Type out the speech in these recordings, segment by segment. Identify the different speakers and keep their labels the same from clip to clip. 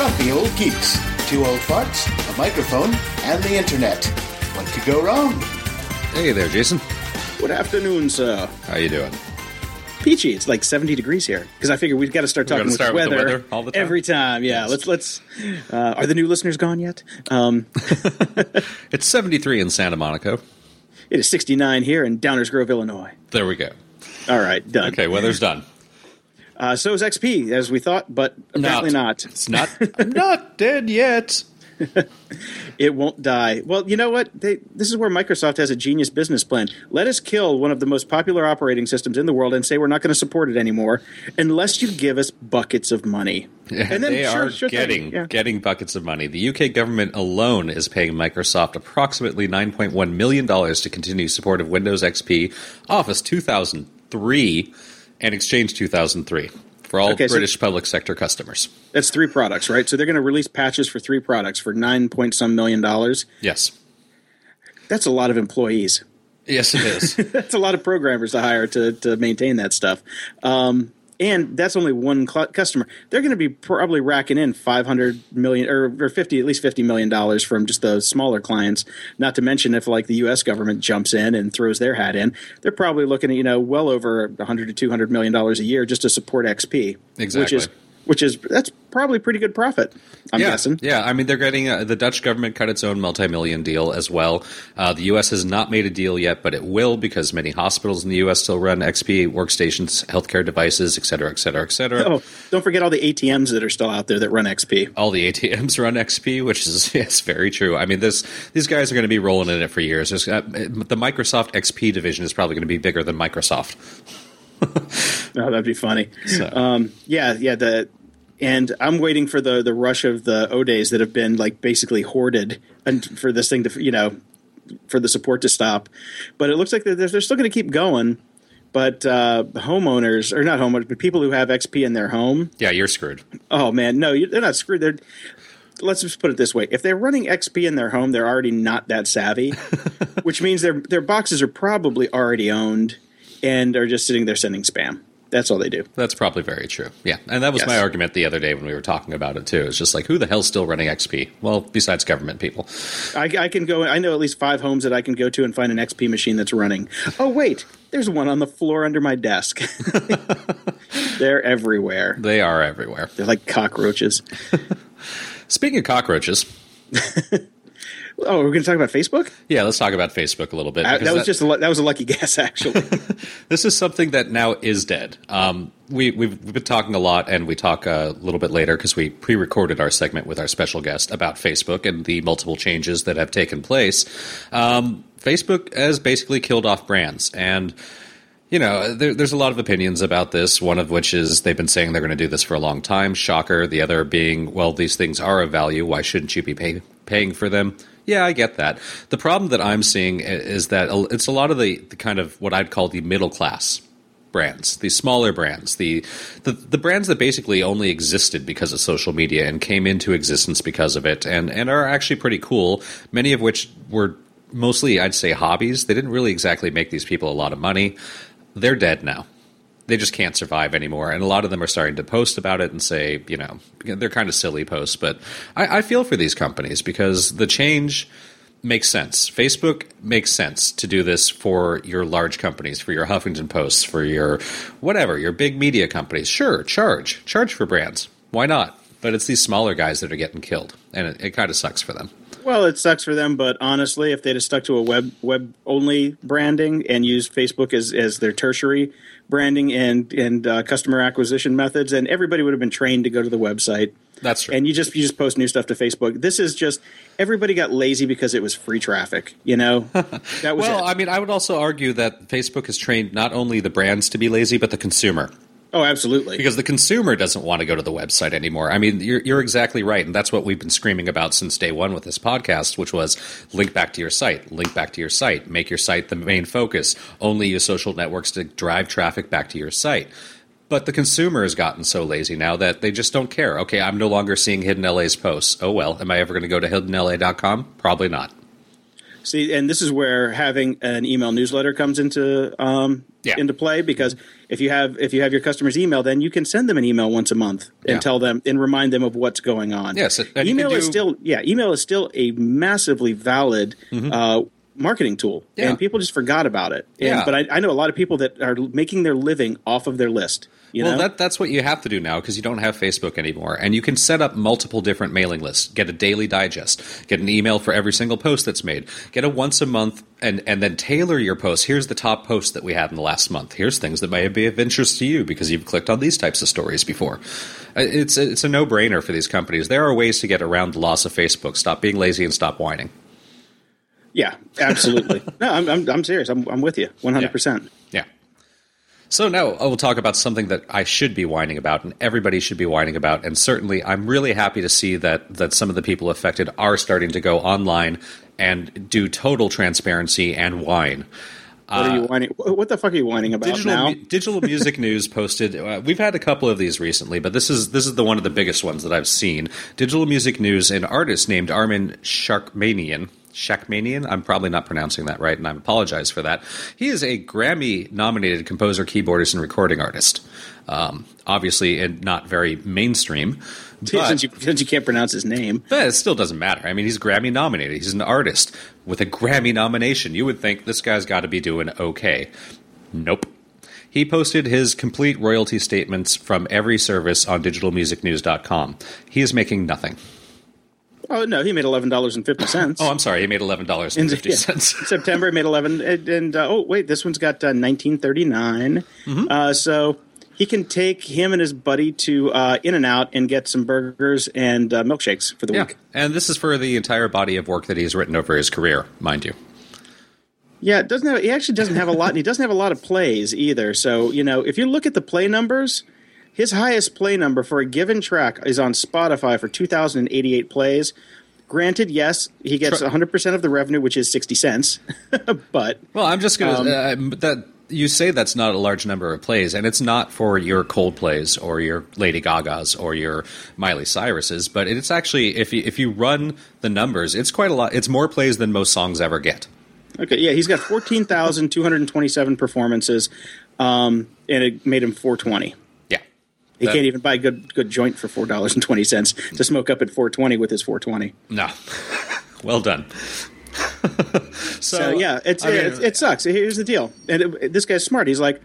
Speaker 1: Grumpy old geeks. Two old farts, a microphone, and the internet. What could go wrong?
Speaker 2: Hey there, Jason.
Speaker 3: Good afternoon, sir.
Speaker 2: How you doing?
Speaker 3: Peachy. It's like 70 degrees here because I figure we've got to start talking
Speaker 2: gonna
Speaker 3: with
Speaker 2: start with the
Speaker 3: weather,
Speaker 2: weather all the time?
Speaker 3: every time. Yeah, let's let's. Uh, are the new listeners gone yet? Um,
Speaker 2: It's 73 in Santa Monica.
Speaker 3: it is 69 here in Downers Grove, Illinois.
Speaker 2: There we go.
Speaker 3: All right, done.
Speaker 2: Okay, weather's done.
Speaker 3: Uh, so is XP as we thought, but apparently not.
Speaker 2: It's not. I'm not dead yet.
Speaker 3: It won't die. Well, you know what? They, this is where Microsoft has a genius business plan. Let us kill one of the most popular operating systems in the world and say we're not going to support it anymore unless you give us buckets of money. Yeah, and
Speaker 2: they
Speaker 3: sure,
Speaker 2: are
Speaker 3: sure thing,
Speaker 2: getting
Speaker 3: yeah.
Speaker 2: getting buckets of money. The UK government alone is paying Microsoft approximately 9.1 million dollars to continue support of Windows XP, Office 2003, and Exchange 2003 for all
Speaker 3: Okay, so-
Speaker 2: British public sector customers.
Speaker 3: That's three products, right? So they're going to release patches for three products for nine point some million dollars.
Speaker 2: Yes.
Speaker 3: That's a lot of employees.
Speaker 2: Yes, it is.
Speaker 3: That's a lot of programmers to hire to to maintain that stuff. Um, and that's only one cl- customer. They're going to be probably racking in five hundred million or, or fifty, at least fifty million dollars from just the smaller clients. Not to mention if like the U.S. government jumps in and throws their hat in, they're probably looking at you know well over hundred to two hundred million dollars a year just to support XP.
Speaker 2: exactly.
Speaker 3: Which is which is that's probably pretty good profit. I'm
Speaker 2: yeah,
Speaker 3: guessing.
Speaker 2: Yeah, I mean, they're getting uh, the Dutch government cut its own multi-million deal as well. Uh, the U.S. has not made a deal yet, but it will because many hospitals in the U.S. still run XP workstations, healthcare devices, et cetera, et cetera, et cetera.
Speaker 3: Oh, don't forget all the ATMs that are still out there that run XP.
Speaker 2: All the ATMs run XP, which is yes, very true. I mean, this these guys are going to be rolling in it for years. There's, uh, the Microsoft XP division is probably going to be bigger than Microsoft.
Speaker 3: Oh, that'd be funny.
Speaker 2: So-
Speaker 3: Um, yeah, yeah. The and I'm waiting for the the rush of the O days that have been like basically hoarded and for this thing to you know for the support to stop. But it looks like they're, they're still going to keep going. But uh, homeowners or not homeowners, but people who have XP in their home.
Speaker 2: Yeah, you're screwed.
Speaker 3: Oh man, no, you, they're not screwed. They're let's just put it this way: if they're running XP in their home, they're already not that savvy, which means their their boxes are probably already owned and are just sitting there sending spam. That's all they do.
Speaker 2: That's probably very true. Yeah, and that was
Speaker 3: Yes.
Speaker 2: my argument the other day when we were talking about it too. It's just like, who the hell's still running XP? Well, besides government people.
Speaker 3: I, I can go. I know at least five homes that I can go to and find an XP machine that's running. Oh wait, there's one on the floor under my desk. They're everywhere.
Speaker 2: They are everywhere.
Speaker 3: They're like cockroaches.
Speaker 2: Speaking of cockroaches,
Speaker 3: Oh, we're going to talk about Facebook.
Speaker 2: yeah, let's talk about Facebook a little bit.
Speaker 3: Uh,
Speaker 2: because
Speaker 3: that was just a, that was a lucky guess, actually.
Speaker 2: this is something that now is dead. Um, we we've, we've been talking a lot, and we talk a little bit later because we pre-recorded our segment with our special guest about Facebook and the multiple changes that have taken place. Um, Facebook has basically killed off brands, and you know, there, there's a lot of opinions about this. One of which is they've been saying they're going to do this for a long time. Shocker. The other being, well, these things are of value. Why shouldn't you be pay, paying for them? Yeah, I get that. The problem that I'm seeing is that it's a lot of the, the kind of what I'd call the middle class brands, the smaller brands, the, the the brands that basically only existed because of social media and came into existence because of it, and and are actually pretty cool. Many of which were mostly, I'd say, hobbies. They didn't really exactly make these people a lot of money. They're dead now. They just can't survive anymore, and a lot of them are starting to post about it and say, you know, they're kind of silly posts. But I, I feel for these companies because the change makes sense. Facebook makes sense to do this for your large companies, for your Huffington Posts, for your whatever, your big media companies. Sure, charge. Charge for brands. Why not? But it's these smaller guys that are getting killed, and it, it kind of sucks for them.
Speaker 3: well, it sucks for them, but honestly, if they'd have stuck to a web web only branding and used Facebook as as their tertiary branding and and uh, customer acquisition methods, and everybody would have been trained to go to the website.
Speaker 2: That's true.
Speaker 3: and you just you just post new stuff to Facebook. This is just everybody got lazy because it was free traffic. You know, that was
Speaker 2: well,
Speaker 3: it.
Speaker 2: I mean, I would also argue that Facebook has trained not only the brands to be lazy, but the consumer.
Speaker 3: Oh, absolutely.
Speaker 2: because the consumer doesn't want to go to the website anymore. I mean, you're, you're exactly right, and that's what we've been screaming about since day one with this podcast, which was link back to your site, link back to your site, make your site the main focus, only use social networks to drive traffic back to your site. But the consumer has gotten so lazy now that they just don't care. Okay, I'm no longer seeing Hidden LA's posts. Oh well, am I ever going to go to hiddenla.com? Probably not.
Speaker 3: See, and this is where having an email newsletter comes into um,
Speaker 2: Yeah.
Speaker 3: into play because if you have if you have your customers' email, then you can send them an email once a month and
Speaker 2: Yeah.
Speaker 3: tell them and remind them of what's going on.
Speaker 2: Yes, and you
Speaker 3: email
Speaker 2: can
Speaker 3: is still yeah, email is still a massively valid uh, marketing tool,
Speaker 2: Mm-hmm. Yeah.
Speaker 3: and people just forgot about it. And,
Speaker 2: Yeah.
Speaker 3: But I, I know a lot of people that are making their living off of their list. You
Speaker 2: well,
Speaker 3: know?
Speaker 2: that, that's what you have to do now because you don't have Facebook anymore. And you can set up multiple different mailing lists. Get a daily digest. Get an email for every single post that's made. Get a once a month and, and then tailor your posts. Here's the top posts that we had in the last month. Here's things that may be of interest to you because you've clicked on these types of stories before. Uh, It's, it's a no brainer for these companies. There are ways to get around the loss of Facebook. Stop being lazy and stop whining.
Speaker 3: yeah, absolutely. no, I'm, I'm I'm serious. I'm I'm with you 100. percent
Speaker 2: Yeah. So now I will talk about something that I should be whining about, and everybody should be whining about. And certainly, I'm really happy to see that that some of the people affected are starting to go online and do total transparency and whine.
Speaker 3: What are you whining? What the fuck are you whining about
Speaker 2: Uh, Digital,
Speaker 3: now?
Speaker 2: digital music news posted. Uh, we've had a couple of these recently, but this is this is the one of the biggest ones that I've seen. Digital music news. An artist named Armin Sharkmanian. Shakmanian. I'm probably not pronouncing that right, and I apologize for that. He is a Grammy-nominated composer, keyboardist, and recording artist. Um, obviously, and not very mainstream. But,
Speaker 3: since you since you can't pronounce his name.
Speaker 2: but it still doesn't matter. I mean, he's Grammy nominated. He's an artist with a Grammy nomination. You would think this guy's got to be doing okay. Nope. He posted his complete royalty statements from every service on digitalmusicnews.com. He is making nothing.
Speaker 3: Oh no, he made eleven dollars and fifty cents.
Speaker 2: Oh, I'm sorry. He made eleven dollars and fifty cents.
Speaker 3: September he made eleven, and, and uh, oh wait, this one's got uh, nineteen
Speaker 2: Mm-hmm.
Speaker 3: Uh, so he can take him and his buddy to uh, In-N-Out and get some burgers and uh, milkshakes for the
Speaker 2: Yeah,
Speaker 3: week.
Speaker 2: and this is for the entire body of work that he's written over his career, mind you.
Speaker 3: Yeah, doesn't have. He actually doesn't have a lot, and he doesn't have a lot of plays either. So you know, if you look at the play numbers, his highest play number for a given track is on Spotify for two thousand and eighty-eight plays. Granted, yes, he gets 100% of the revenue, which is 60 cents. but
Speaker 2: Well, I'm just gonna
Speaker 3: Um,
Speaker 2: uh, that you say that's not a large number of plays, and it's not for your Coldplays or your Lady Gagas or your Miley Cyruses, but it's actually if you if you run the numbers, it's quite a lot. It's more plays than most songs ever get.
Speaker 3: Okay, yeah, he's got fourteen thousand two hundred twenty-seven performances, um, and it made him four twenty. He
Speaker 2: That-
Speaker 3: can't even buy a good good joint for four dollars and twenty cents to smoke up at four twenty with his four twenty.
Speaker 2: No, well done. so,
Speaker 3: So yeah, it's,
Speaker 2: I mean,
Speaker 3: it, it sucks. Here's the deal, and it, this guy's smart. He's like,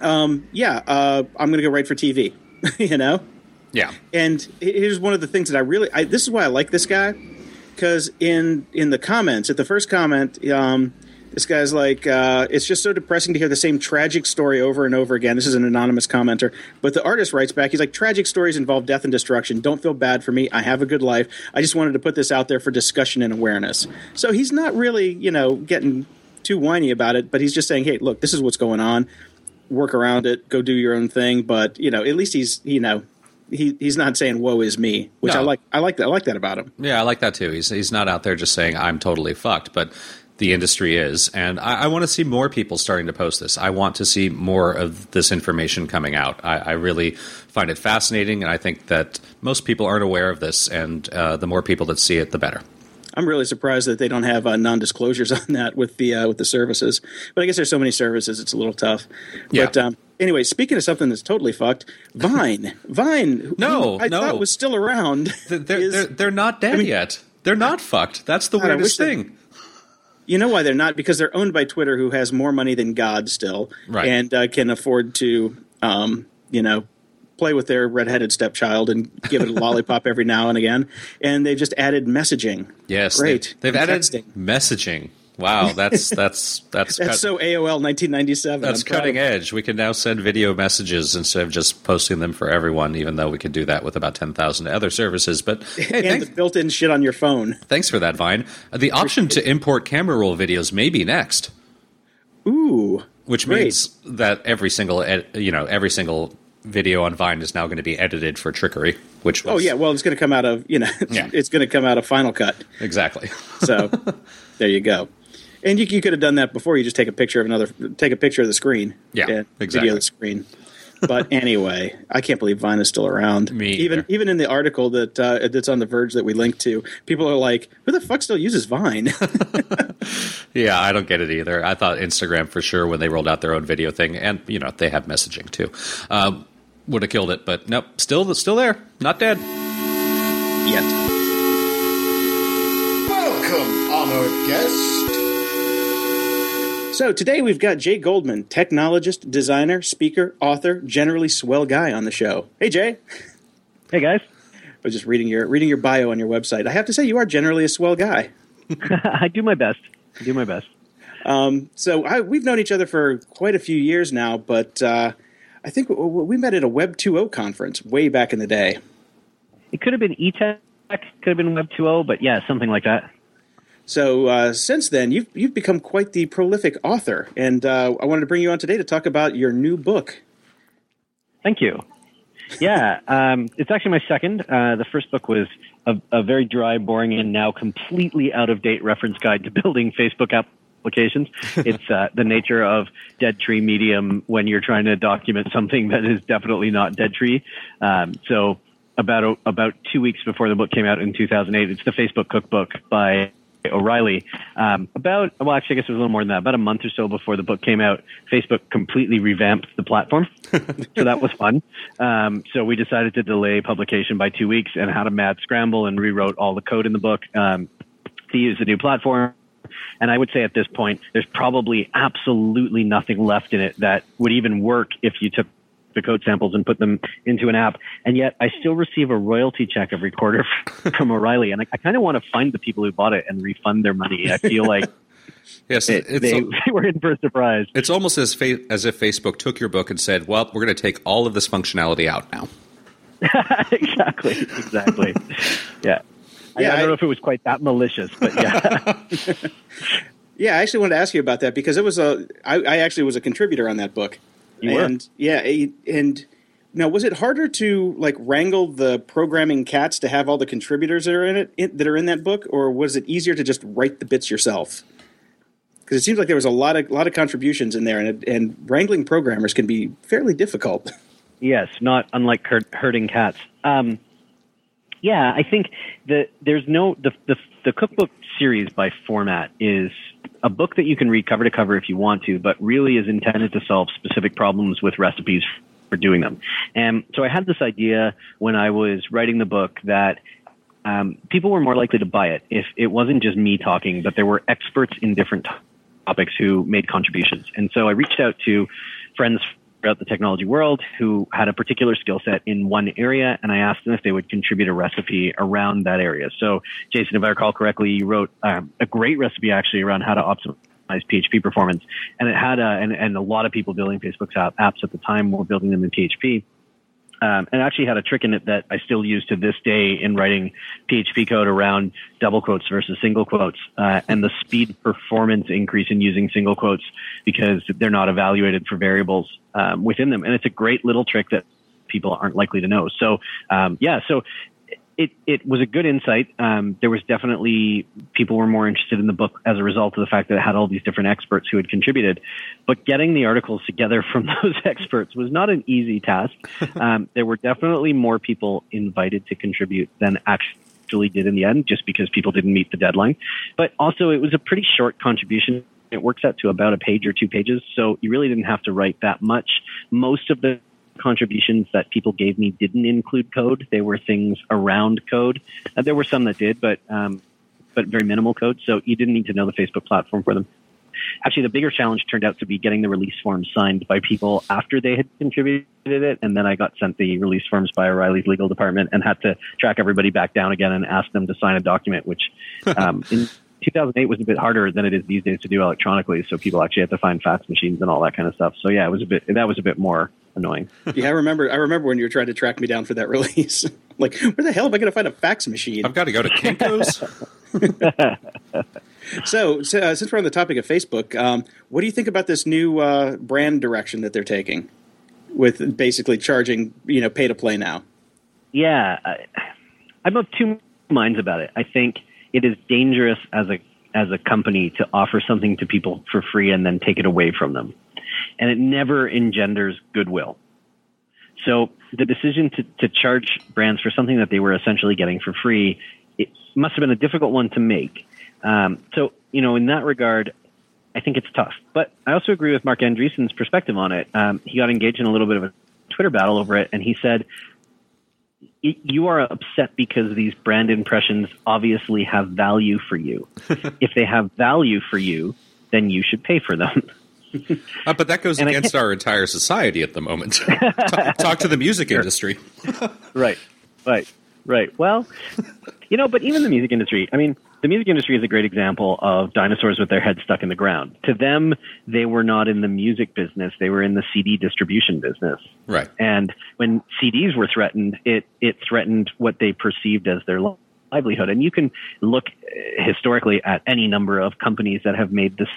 Speaker 3: um, yeah, uh, I'm going to go write for TV, you know.
Speaker 2: yeah,
Speaker 3: And here's one of the things that I really I, this is why I like this guy because in in the comments at the first comment, um, this guy's like, uh, it's just so depressing to hear the same tragic story over and over again. This is an anonymous commenter, but the artist writes back. He's like, tragic stories involve death and destruction. Don't feel bad for me. I have a good life. I just wanted to put this out there for discussion and awareness. So he's not really, you know, getting too whiny about it, but he's just saying, hey, look, this is what's going on. Work around it. Go do your own thing. But you know, at least he's you know he he's not saying "woe is me," which I like. I like that. I like that about him.
Speaker 2: yeah, I like that too. He's he's not out there just saying I'm totally fucked, but the industry is, and I, I want to see more people starting to post this. I want to see more of this information coming out. I, I really find it fascinating, and I think that most people aren't aware of this, and uh, the more people that see it, the better.
Speaker 3: I'm really surprised that they don't have uh, non-disclosures on that with the uh, with the services. But I guess there's so many services, it's a little tough.
Speaker 2: Yeah.
Speaker 3: But um, anyway, speaking of something that's totally fucked, Vine, Vine, who
Speaker 2: No,
Speaker 3: I
Speaker 2: no.
Speaker 3: thought was still around.
Speaker 2: They're, they're,
Speaker 3: is-
Speaker 2: they're, they're not dead
Speaker 3: mean-
Speaker 2: yet. They're not fucked. That's the
Speaker 3: God,
Speaker 2: weirdest
Speaker 3: they-
Speaker 2: thing.
Speaker 3: You know why they're not? Because they're owned by Twitter, who has more money than God still,
Speaker 2: Right.
Speaker 3: and uh, can afford to, um, you know, play with their redheaded stepchild and give it a lollipop every now and again. And they've just added messaging.
Speaker 2: Yes,
Speaker 3: great.
Speaker 2: They, have added
Speaker 3: texting.
Speaker 2: messaging. Wow, that's that's that's
Speaker 3: That's
Speaker 2: cut-
Speaker 3: so AOL 1997.
Speaker 2: that's
Speaker 3: I'm
Speaker 2: cutting edge. We can now send video messages instead of just posting them for everyone. Even though we could do that with about ten thousand other services, but hey,
Speaker 3: And
Speaker 2: thanks,
Speaker 3: the built-in shit on your phone.
Speaker 2: thanks for that, Vine. Uh, The option to import camera roll videos may be next,
Speaker 3: Ooh,
Speaker 2: which
Speaker 3: Great.
Speaker 2: means that every single ed, you know every single video on Vine is now going to be edited for trickery. Which was,
Speaker 3: oh yeah. Well, it's going to come out of you know,
Speaker 2: Yeah.
Speaker 3: it's going to come out of Final Cut.
Speaker 2: exactly.
Speaker 3: So there you go. And you, you could have done that before. You just take a picture of another, take a picture of the screen.
Speaker 2: Yeah,
Speaker 3: and
Speaker 2: exactly.
Speaker 3: Video the screen. but anyway, I can't believe Vine is still around.
Speaker 2: Me
Speaker 3: even
Speaker 2: either.
Speaker 3: even in the article that uh, that's on the Verge that we linked to, people are like, "Who the fuck still uses Vine?"
Speaker 2: Yeah, I don't get it either. I thought Instagram for sure when they rolled out their own video thing, and you know they have messaging too, um, would have killed it. But nope, still still there, not dead.
Speaker 3: Yet.
Speaker 1: Welcome, honored guest.
Speaker 3: So today we've got Jay Goldman, technologist, designer, speaker, author, generally swell guy on the show. Hey Jay,
Speaker 4: Hey guys,
Speaker 3: I was just reading your reading your bio on your website. I have to say you are generally a swell guy.
Speaker 4: I do my best. I do my best.
Speaker 3: So I, we've known each other for quite a few years now, but uh, I think w- w- we met at a Web 2.0 conference way back in the day.
Speaker 4: It could have been eTech, could have been Web 2.0, but yeah, something like that.
Speaker 3: So uh, since then, you've you've become quite the prolific author, and uh, I wanted to bring you on today to talk about your new book.
Speaker 4: Thank you. Yeah, um, it's actually my second. Uh, the first book was a, a very dry, boring, and now completely out of date reference guide to building Facebook applications. it's uh, the nature of dead tree medium when you're trying to document something that is definitely not dead tree. Um, so about about two weeks before the book came out in 2008, it's the Facebook Cookbook by O'Reilly. Um, about well, actually, I guess it was a little more than that. About a month or so before the book came out, Facebook completely revamped the platform, so that was fun. Um, so we decided to delay publication by two weeks and had a mad scramble and rewrote all the code in the book um, to use the new platform. And I would say at this point, there's probably absolutely nothing left in it that would even work if you took the code samples and put them into an app. And yet I still receive a royalty check every quarter from O'Reilly. And I, I kind of want to find the people who bought it and refund their money. I feel like
Speaker 2: Yes,
Speaker 4: it,
Speaker 2: it's
Speaker 4: they, they were in for a surprise.
Speaker 2: it's almost as fa- as if Facebook took your book and said, "Well, we're going to take all of this functionality out now."
Speaker 4: exactly. Exactly. Yeah. I, I don't
Speaker 3: I-
Speaker 4: know if it was quite that malicious, but yeah.
Speaker 3: Yeah, I actually wanted to ask you about that because it was a I, I actually was a contributor on that book.
Speaker 4: You were?
Speaker 3: and yeah, a- and now was it harder to like wrangle the programming cats to have all the contributors that are in it in, that are in that book, or was it easier to just write the bits yourself? Because it seems like there was a lot of lot of contributions in there, and and wrangling programmers can be fairly difficult.
Speaker 4: Yes, not unlike herd, herding cats. Um, yeah, I think that there's no the, the the cookbook series by format is a book that you can read cover to cover if you want to, but really is intended to solve specific problems with recipes for doing them. And so I had this idea when I was writing the book that um, people were more likely to buy it if it wasn't just me talking, but there were experts in different topics who made contributions. And so I reached out to friends throughout the technology world who had a particular skill set in one area, and I asked them if they would contribute a recipe around that area. So, Jason, if I recall correctly, you wrote um, a great recipe actually around how to optimize PHP performance, and it had a, and, and a lot of people building Facebook's app, apps at the time were building them in PHP. Um, and actually had a trick in it that I still use to this day in writing PHP code around double quotes versus single quotes, uh, and the speed performance increase in using single quotes because they're not evaluated for variables um, within them. And it's a great little trick that people aren't likely to know. So, um, yeah, so it, it was a good insight. Um, there was definitely people were more interested in the book as a result of the fact that it had all these different experts who had contributed. But getting the articles together from those experts was not an easy task. Um, there were definitely more people invited to contribute than actually did in the end, just because people didn't meet the deadline. But also, it was a pretty short contribution. It works out to about a page or two pages, so you really didn't have to write that much. Most of the contributions that people gave me didn't include code. They were things around code. Uh, there were some that did, but um, but very minimal code. So you didn't need to know the Facebook platform for them. Actually, the bigger challenge turned out to be getting the release forms signed by people after they had contributed it, and then I got sent the release forms by O'Reilly's legal department and had to track everybody back down again and ask them to sign a document, which um, in 2008 was a bit harder than it is these days to do electronically. So people actually had to find fax machines and all that kind of stuff. So yeah, it was a bit that was a bit more annoying.
Speaker 3: yeah, I remember. I remember when you were trying to track me down for that release. like, where the hell am I going to find a fax machine?
Speaker 2: I've got to go to Kinko's.
Speaker 3: So, so uh, since we're on the topic of Facebook, um, what do you think about this new uh, brand direction that they're taking, with basically charging, you know, pay to play now?
Speaker 4: Yeah, I, I'm of two minds about it. I think it is dangerous as a as a company to offer something to people for free and then take it away from them, and it never engenders goodwill. so the decision to, to charge brands for something that they were essentially getting for free, it must have been a difficult one to make. Um, so, you know, in that regard, I think it's tough. But I also agree with Marc Andreessen's perspective on it. Um, he got engaged in a little bit of a Twitter battle over it, and he said, you are upset because these brand impressions obviously have value for you. if they have value for you, then you should pay for them.
Speaker 2: uh, but that goes and against our entire society at the moment. talk, talk, to the music sure. industry.
Speaker 4: right, right, right. Well, you know, but even the music industry, I mean, the music industry is a great example of dinosaurs with their heads stuck in the ground. To them, they were not in the music business; they were in the CD distribution business.
Speaker 2: Right.
Speaker 4: And when CDs were threatened, it it threatened what they perceived as their livelihood. And you can look uh, historically at any number of companies that have made this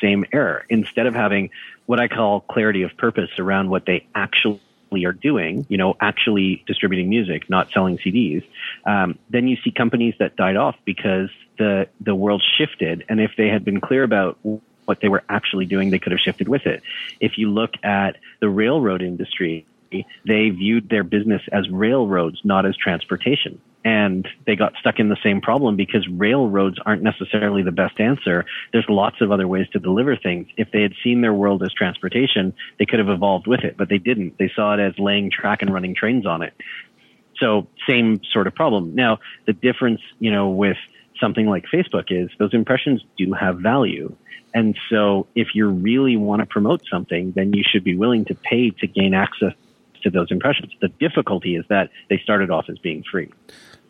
Speaker 4: same error. Instead of having what I call clarity of purpose around what they actually are doing, you know, actually distributing music, not selling CDs, um, then you see companies that died off because the the world shifted, and if they had been clear about what they were actually doing, they could have shifted with it. If you look at the railroad industry, they viewed their business as railroads, not as transportation. And they got stuck in the same problem because railroads aren't necessarily the best answer. There's lots of other ways to deliver things. If they had seen their world as transportation, they could have evolved with it, but they didn't. They saw it as laying track and running trains on it. So same sort of problem. Now, the difference, you know, with something like Facebook is those impressions do have value. And so if you really want to promote something, then you should be willing to pay to gain access to those impressions. The difficulty is that they started off as being free.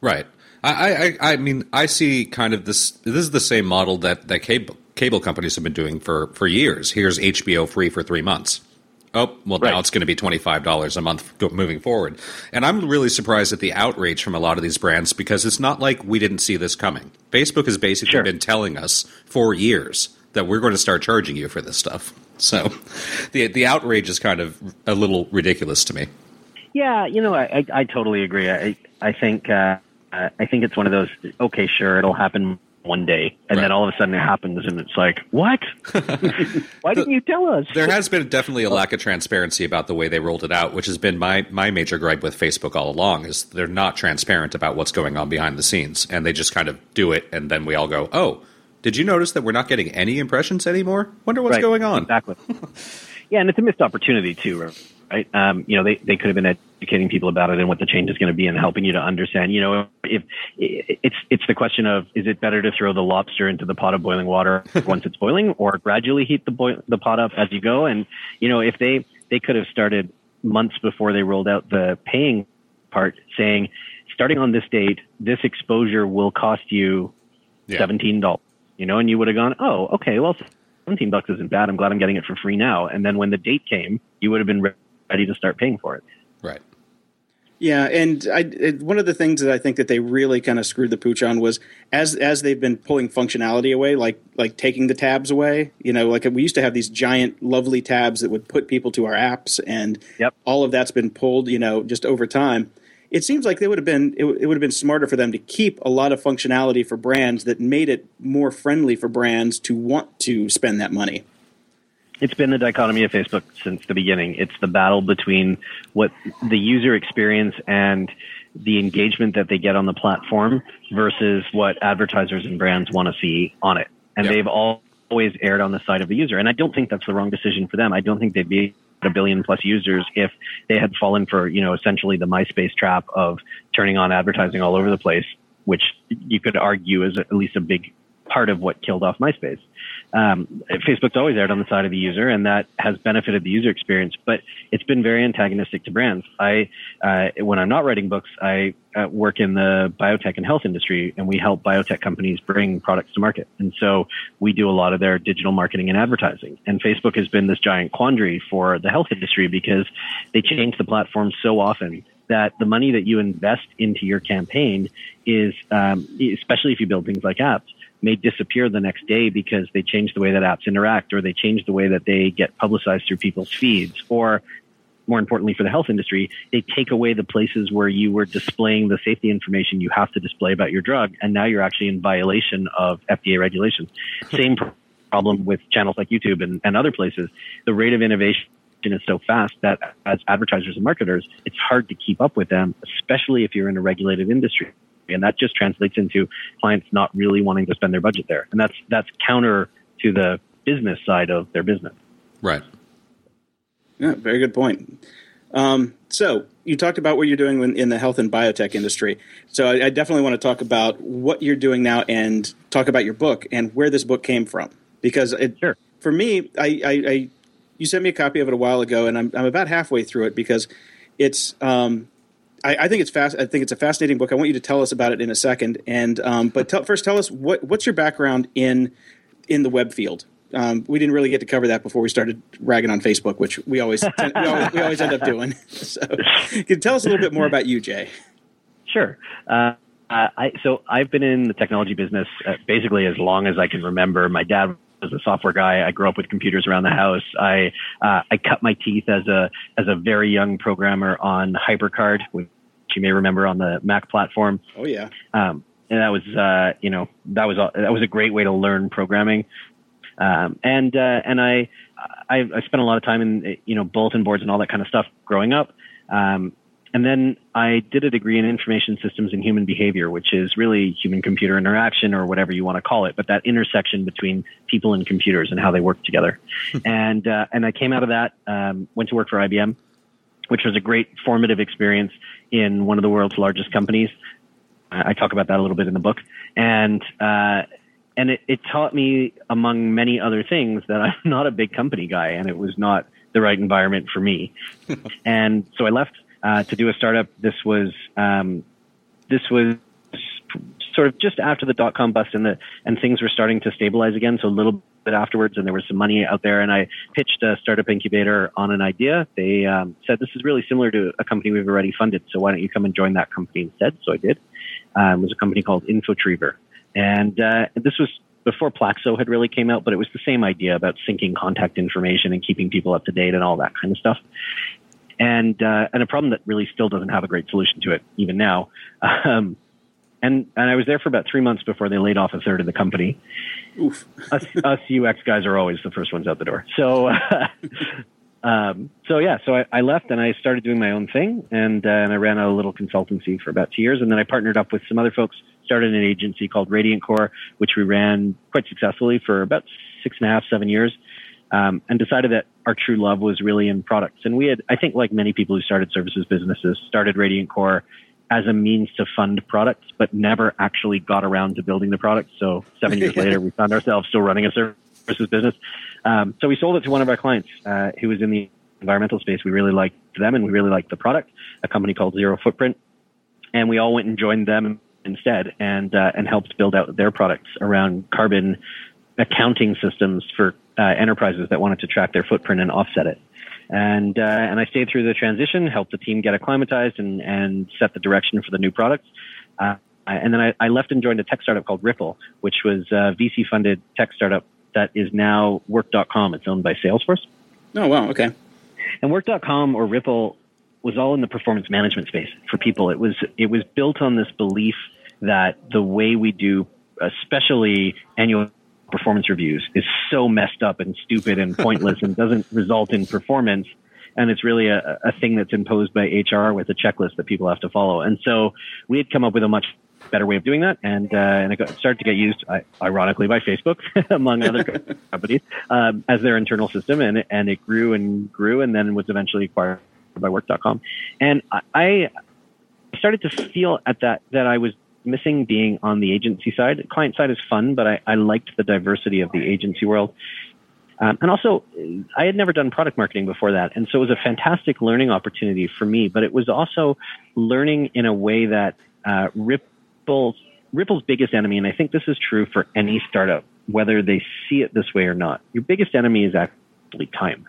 Speaker 2: Right. I, I, I mean, I see kind of this. This is the same model that, that cable, cable companies have been doing for, for years. Here's HBO free for three months. Oh, well, right. now it's going to be $25 a month moving forward. And I'm really surprised at the outrage from a lot of these brands because it's not like we didn't see this coming. Facebook has basically sure. been telling us for years that we're going to start charging you for this stuff. So the the outrage is kind of a little ridiculous to me.
Speaker 4: Yeah, you know, I, I, I totally agree. I, I think uh, I think it's one of those. Okay, sure, it'll happen one day, and right. then all of a sudden it happens, and it's like, what? Why didn't you tell us?
Speaker 2: there has been definitely a lack of transparency about the way they rolled it out, which has been my my major gripe with Facebook all along. Is they're not transparent about what's going on behind the scenes, and they just kind of do it, and then we all go, oh. Did you notice that we're not getting any impressions anymore? Wonder what's
Speaker 4: right.
Speaker 2: going on.
Speaker 4: Exactly. yeah, and it's a missed opportunity too, right? Um, you know, they, they could have been educating people about it and what the change is going to be and helping you to understand. You know, if it's it's the question of is it better to throw the lobster into the pot of boiling water once it's boiling, or gradually heat the boil, the pot up as you go? And you know, if they they could have started months before they rolled out the paying part, saying starting on this date, this exposure will cost you yeah. seventeen dollars. You know, and you would have gone, oh, okay, well, 17 bucks isn't bad. I'm glad I'm getting it for free now. And then when the date came, you would have been ready to start paying for it.
Speaker 2: Right.
Speaker 3: Yeah, and I, it, one of the things that I think that they really kind of screwed the pooch on was as as they've been pulling functionality away, like like taking the tabs away. You know, like we used to have these giant, lovely tabs that would put people to our apps, and
Speaker 4: yep.
Speaker 3: all of that's been pulled. You know, just over time. It seems like they would have been it, it would have been smarter for them to keep a lot of functionality for brands that made it more friendly for brands to want to spend that money
Speaker 4: it's been the dichotomy of Facebook since the beginning. It's the battle between what the user experience and the engagement that they get on the platform versus what advertisers and brands want to see on it. And yep. they've always erred on the side of the user. And I don't think that's the wrong decision for them. I don't think they'd be a billion plus users if they had fallen for, you know, essentially the MySpace trap of turning on advertising all over the place, which you could argue is at least a big part of what killed off MySpace. Um, Facebook's always erred on the side of the user, and that has benefited the user experience. But it's been very antagonistic to brands. I, uh, when I'm not writing books, I uh, work in the biotech and health industry, and we help biotech companies bring products to market. And so we do a lot of their digital marketing and advertising. And Facebook has been this giant quandary for the health industry because they change the platform so often that the money that you invest into your campaign is, um, especially if you build things like apps, may disappear the next day because they change the way that apps interact or they change the way that they get publicized through people's feeds or more importantly for the health industry, they take away the places where you were displaying the safety information you have to display about your drug. And now you're actually in violation of FDA regulations. Same problem with channels like YouTube and, and other places. The rate of innovation is so fast that as advertisers and marketers, it's hard to keep up with them, especially if you're in a regulated industry. And that just translates into clients not really wanting to spend their budget there. And that's, that's counter to the business side of their business.
Speaker 2: Right.
Speaker 3: Yeah, very good point. Um, so you talked about what you're doing in, in the health and biotech industry. So I, I, definitely want to talk about what you're doing now and talk about your book and where this book came from. Because it,
Speaker 4: sure.
Speaker 3: for me, I, I, you sent me a copy of it a while ago, and I'm, I'm about halfway through it because it's. Um, I, I, think it's fast. I think it's a fascinating book. I want you to tell us about it in a second. And um, but tell, first, tell us what what's your background in in the web field. Um, we didn't really get to cover that before we started ragging on Facebook, which we always we always, we always end up doing. So, can tell us a little bit more about you, Jay?
Speaker 4: Sure. Uh, I, so I've been in the technology business uh, basically as long as I can remember. My dad was a software guy. I grew up with computers around the house. I uh, I cut my teeth as a as a very young programmer on HyperCard, which you may remember on the Mac platform.
Speaker 3: Oh yeah.
Speaker 4: Um, and that was uh, you know that was a, that was a great way to learn programming. Um, and uh, and I, I I spent a lot of time in you know bulletin boards and all that kind of stuff growing up. Um, and then I did a degree in information systems and human behavior, which is really human computer interaction or whatever you want to call it, but that intersection between people and computers and how they work together. and, uh, and I came out of that, um, went to work for IBM, which was a great formative experience in one of the world's largest companies. I talk about that a little bit in the book. And, uh, and it, it taught me, among many other things, that I'm not a big company guy, and it was not the right environment for me. and so I left uh, to do a startup. This was um, this was sort of just after the dot com bust, and the and things were starting to stabilize again. So a little bit afterwards, and there was some money out there, and I pitched a startup incubator on an idea. They um, said this is really similar to a company we've already funded, so why don't you come and join that company instead? So I did. Um, it was a company called Infotriever. And uh, this was before Plaxo had really came out, but it was the same idea about syncing contact information and keeping people up to date and all that kind of stuff. And uh, and a problem that really still doesn't have a great solution to it even now. Um, and and I was there for about three months before they laid off a third of the company.
Speaker 3: Oof.
Speaker 4: us, us UX guys are always the first ones out the door. So. Uh, um, so yeah, so I, I, left and I started doing my own thing, and uh, and I ran a little consultancy for about two years, and then I partnered up with some other folks started an agency called Radiant Core, which we ran quite successfully for about six and a half, seven years. Um, and decided that our true love was really in products. And we had, I think, like many people who started services businesses, started Radiant Core as a means to fund products, but never actually got around to building the product. So seven years later, we found ourselves still running a services business. Um, so we sold it to one of our clients uh, who was in the environmental space. We really liked them and we really liked the product, a company called Zero Footprint. And we all went and joined them instead and uh, and helped build out their products around carbon accounting systems for uh, enterprises that wanted to track their footprint and offset it. And uh, and I stayed through the transition, helped the team get acclimatized, and and set the direction for the new products. Uh, and then I, I, left and joined a tech startup called Rypple, which was a VC funded tech startup that is now Work.com. It's owned by Salesforce.
Speaker 3: Oh wow, okay.
Speaker 4: And Work.com or Rypple was all in the performance management space for people. It was it was built on this belief that the way we do, especially annual performance reviews, is so messed up and stupid and pointless and doesn't result in performance. And it's really a, a thing that's imposed by HR with a checklist that people have to follow. And so we had come up with a much better way of doing that, and uh, and it got, started to get used, ironically, by Facebook among other companies um, as their internal system, and and it grew and grew, and then was eventually acquired by Work.com. And I started to feel at that that I was missing being on the agency side. Client side is fun, but I, I liked the diversity of the agency world. Um, and also, I had never done product marketing before that. And so it was a fantastic learning opportunity for me, but it was also learning in a way that uh, Rypple's, Rypple's biggest enemy, and I think this is true for any startup, whether they see it this way or not, your biggest enemy is actually time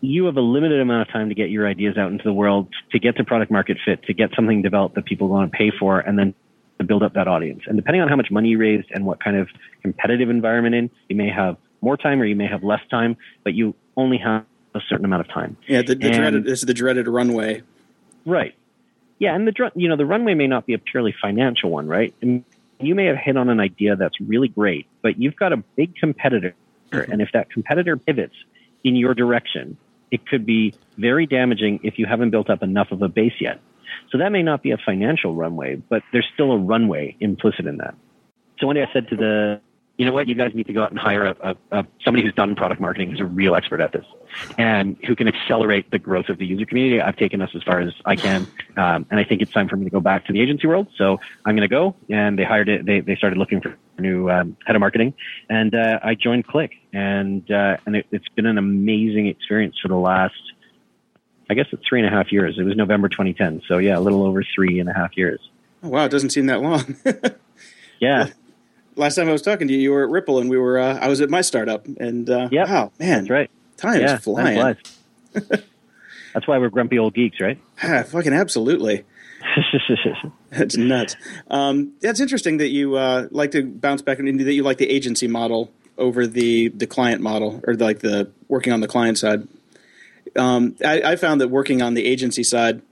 Speaker 4: you have a limited amount of time to get your ideas out into the world, to get to product market fit, to get something developed that people want to pay for, and then to build up that audience. And depending on how much money you raised and what kind of competitive environment in, you may have more time or you may have less time, but you only have a certain amount of time.
Speaker 3: Yeah, the, the dreaded, this is the dreaded runway.
Speaker 4: Right. Yeah, and the you know the runway may not be a purely financial one, right? And you may have hit on an idea that's really great, but you've got a big competitor, mm-hmm. and if that competitor pivots in your direction, it could be very damaging if you haven't built up enough of a base yet. So that may not be a financial runway, but there's still a runway implicit in that. So one day I said to the, you know what, you guys need to go out and hire a, a, a somebody who's done product marketing who's a real expert at this and who can accelerate the growth of the user community. I've taken us as far as I can, um, and I think it's time for me to go back to the agency world. So I'm going to go. And they hired it. They they started looking for new um, head of marketing, and uh, I joined Klick, and uh, and it, it's been an amazing experience for the last. I guess it's three and a half years. It was November 2010, so yeah, a little over three and a half years.
Speaker 3: Oh, wow, it doesn't seem that long.
Speaker 4: yeah,
Speaker 3: last time I was talking to you, you were at Rypple, and we were. Uh, I was at my startup, and uh,
Speaker 4: yep.
Speaker 3: wow, man,
Speaker 4: that's right.
Speaker 3: Time
Speaker 4: yeah,
Speaker 3: is flying.
Speaker 4: Time that's why we're grumpy old geeks, right?
Speaker 3: Ah, fucking absolutely. That's nuts. Um, that's interesting that you uh, like to bounce back and that you like the agency model over the the client model, or like the working on the client side. Um, I, I found that working on the agency side,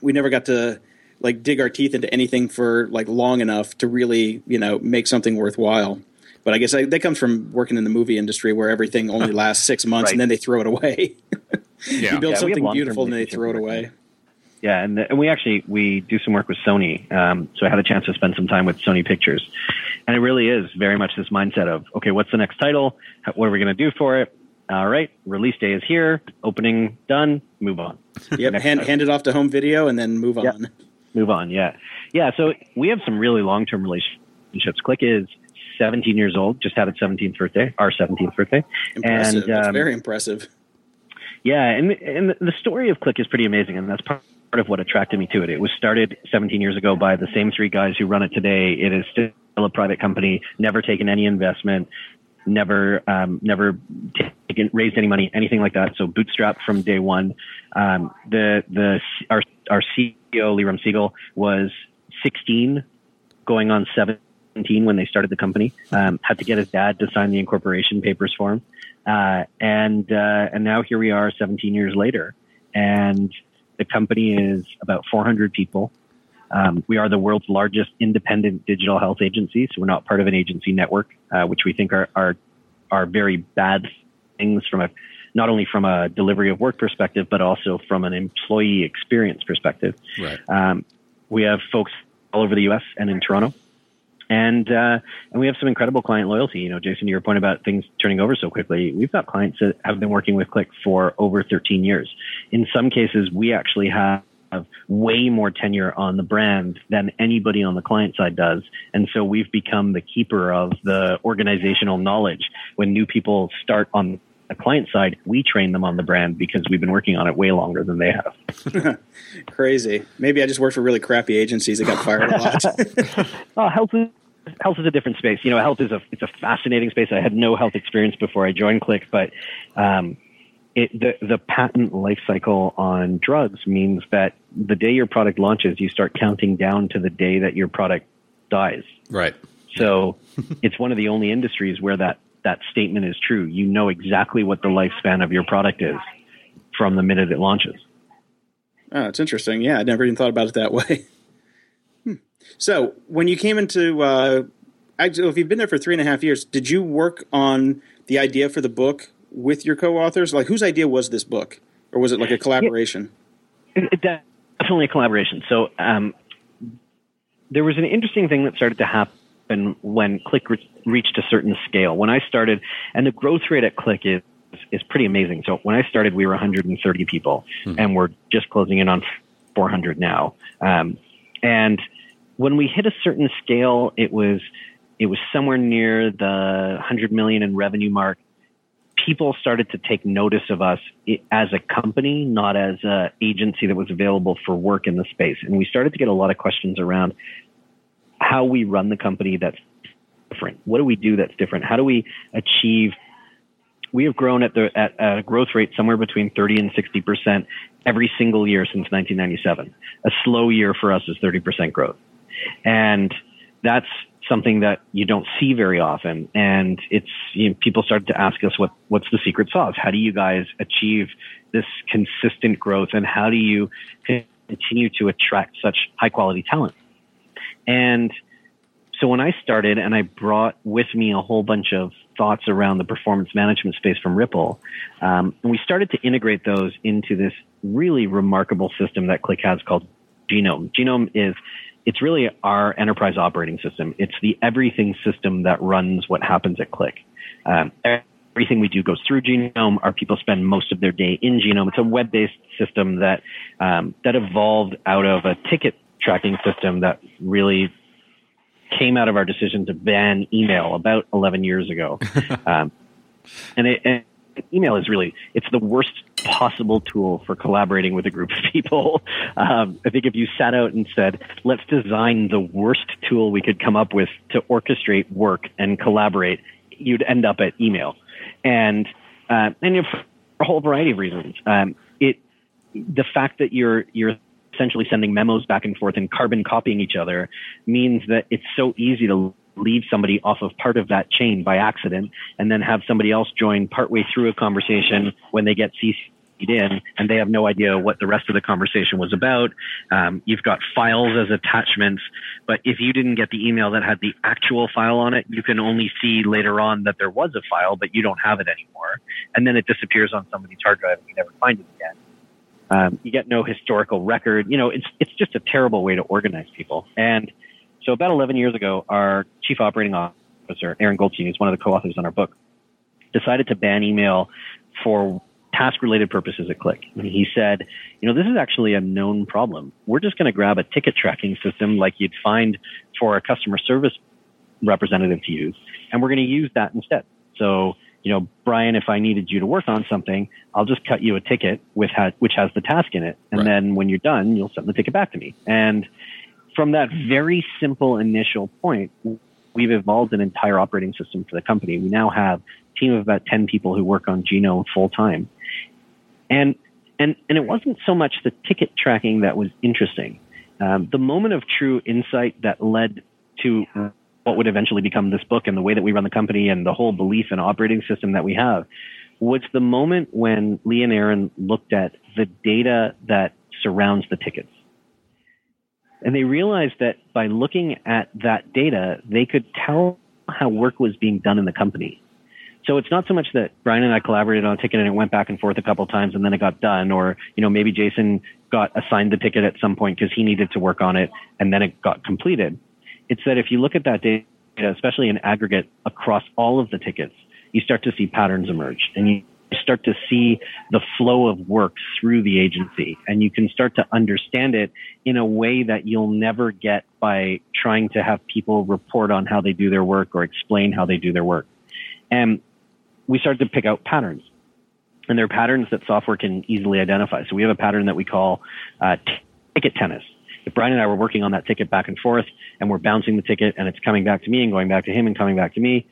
Speaker 3: we never got to like dig our teeth into anything for like long enough to really you know make something worthwhile. But I guess I, that comes from working in the movie industry where everything only lasts six months
Speaker 4: Right.
Speaker 3: and then they throw it away.
Speaker 2: Yeah.
Speaker 3: you build
Speaker 4: Yeah,
Speaker 3: something beautiful and they throw it away.
Speaker 4: Yeah, and, the, and we actually we do some work with Sony. Um, so I had a chance to spend some time with Sony Pictures, and it really is very much this mindset of okay, what's the next title? How- What are we going to do for it? All right, release day is here. Opening done. Move on.
Speaker 3: Yep, hand, hand it off to home video and then move
Speaker 4: Yep.
Speaker 3: on.
Speaker 4: Move on. Yeah, yeah. So we have some really long term relationships. Klick is 17 years old. Just had its 17th birthday. Our 17th birthday.
Speaker 3: Impressive.
Speaker 4: And,
Speaker 3: That's
Speaker 4: um,
Speaker 3: very impressive.
Speaker 4: Yeah, and and the story of Klick is pretty amazing, and that's part part of what attracted me to it. It was started 17 years ago by the same three guys who run it today. It is still a private company, never taken any investment, never um, never taken raised any money, anything like that. So bootstrapped from day one. Um, the the our our CEO Leerom Segal was 16, going on 17 when they started the company. Um, had to get his dad to sign the incorporation papers for him. Uh, and uh, and now here we are, 17 years later, and the company is about 400 people. Um, we are the world's largest independent digital health agency, so we're not part of an agency network, uh, which we think are are are very bad things from a not only from a delivery of work perspective, but also from an employee experience perspective.
Speaker 2: Right.
Speaker 4: Um, we have folks all over the U.S. and in Toronto, and uh, and we have some incredible client loyalty. You know, Jason, to your point about things turning over so quickly, we've got clients that have been working with Klick for over 13 years. In some cases, we actually have way more tenure on the brand than anybody on the client side does. And so we've become the keeper of the organizational knowledge. When new people start on the client side, we train them on the brand because we've been working on it way longer than they have.
Speaker 3: Crazy. Maybe I just worked for really crappy agencies that got fired a lot.
Speaker 4: Oh, health is health is a different space. You know, health is a it's a fascinating space. I had no health experience before I joined Klick, but um, it, the the patent life cycle on drugs means that the day your product launches, you start counting down to the day that your product dies.
Speaker 2: Right.
Speaker 4: So it's one of the only industries where that that statement is true. You know exactly what the lifespan of your product is from the minute it launches.
Speaker 3: oh, it's interesting. Yeah, I never even thought about it that way. Hmm. So when you came into, uh, actually, if you've been there for three and a half years, did you work on the idea for the book with your co-authors? Like, whose idea was this book, or was it like a collaboration?
Speaker 4: It, it, definitely a collaboration. So um, there was an interesting thing that started to happen when Klick re- reached a certain scale. When I started, and the growth rate at Klick is is pretty amazing. So when I started, we were 130 people, and we're just closing in on 400 now. Um, and when we hit a certain scale, it was it was somewhere near the 100 million in revenue mark people started to take notice of us as a company, not as an agency that was available for work in the space. And we started to get a lot of questions around how we run the company that's different. What do we do that's different? How do we achieve? We have grown at the at, at a growth rate somewhere between 30 and 60 percent every single year since 1997. A slow year for us is 30 percent growth, and that's something that you don't see very often. And it's you know, people started to ask us what what's the secret sauce? How do you guys achieve this consistent growth, and how do you continue to attract such high quality talent? And so when I started and I brought with me a whole bunch of thoughts around the performance management space from Rypple. Um, and we started to integrate those into this really remarkable system that Klick has called Genome. Genome is it's really our enterprise operating system. It's the everything system that runs what happens at Klick. Um, everything we do goes through Genome. Our people spend most of their day in Genome. It's a web-based system that um, that evolved out of a ticket tracking system that really came out of our decision to ban email about 11 years ago. um, and, it, and email is really it's the worst possible tool for collaborating with a group of people. Um, I think if you sat out and said, "Let's design the worst tool we could come up with to orchestrate work and collaborate," you'd end up at email, and uh, and for a whole variety of reasons. Um, it the fact that you're you're essentially sending memos back and forth and carbon copying each other means that it's so easy to leave somebody off of part of that chain by accident and then have somebody else join partway through a conversation when they get CC'd in and they have no idea what the rest of the conversation was about. Um, you've got files as attachments, but if you didn't get the email that had the actual file on it, you can only see later on that there was a file, but you don't have it anymore. And then it disappears on somebody's hard drive and you never find it again. Um, you get no historical record. You know, it's it's just a terrible way to organize people. And so, about 11 years ago, our chief operating officer, Aaron Goldstein, who's one of the co-authors on our book, decided to ban email for task-related purposes at Klick. And he said, you know, this is actually a known problem. We're just going to grab a ticket tracking system like you'd find for a customer service representative to use, and we're going to use that instead. So you know, Brian, if I needed you to work on something, I'll just cut you a ticket with ha- which has the task in it. And right. then when you're done, you'll send the ticket back to me. And from that very simple initial point, we've evolved an entire operating system for the company. We now have a team of about 10 people who work on Genome full time. And, and, and it wasn't so much the ticket tracking that was interesting. Um, the moment of true insight that led to what would eventually become this book and the way that we run the company and the whole belief and operating system that we have was the moment when Lee and Aaron looked at the data that surrounds the tickets. And they realized that by looking at that data, they could tell how work was being done in the company. So it's not so much that Brian and I collaborated on a ticket and it went back and forth a couple times and then it got done, or you know maybe Jason got assigned the ticket at some point because he needed to work on it and then it got completed. It's that if you look at that data, especially in aggregate across all of the tickets, you start to see patterns emerge and you start to see the flow of work through the agency and you can start to understand it in a way that you'll never get by trying to have people report on how they do their work or explain how they do their work. And we start to pick out patterns. And there are patterns that software can easily identify. So we have a pattern that we call uh, ticket tennis if Brian and I were working on that ticket back and forth and we're bouncing the ticket and it's coming back to me and going back to him and coming back to me,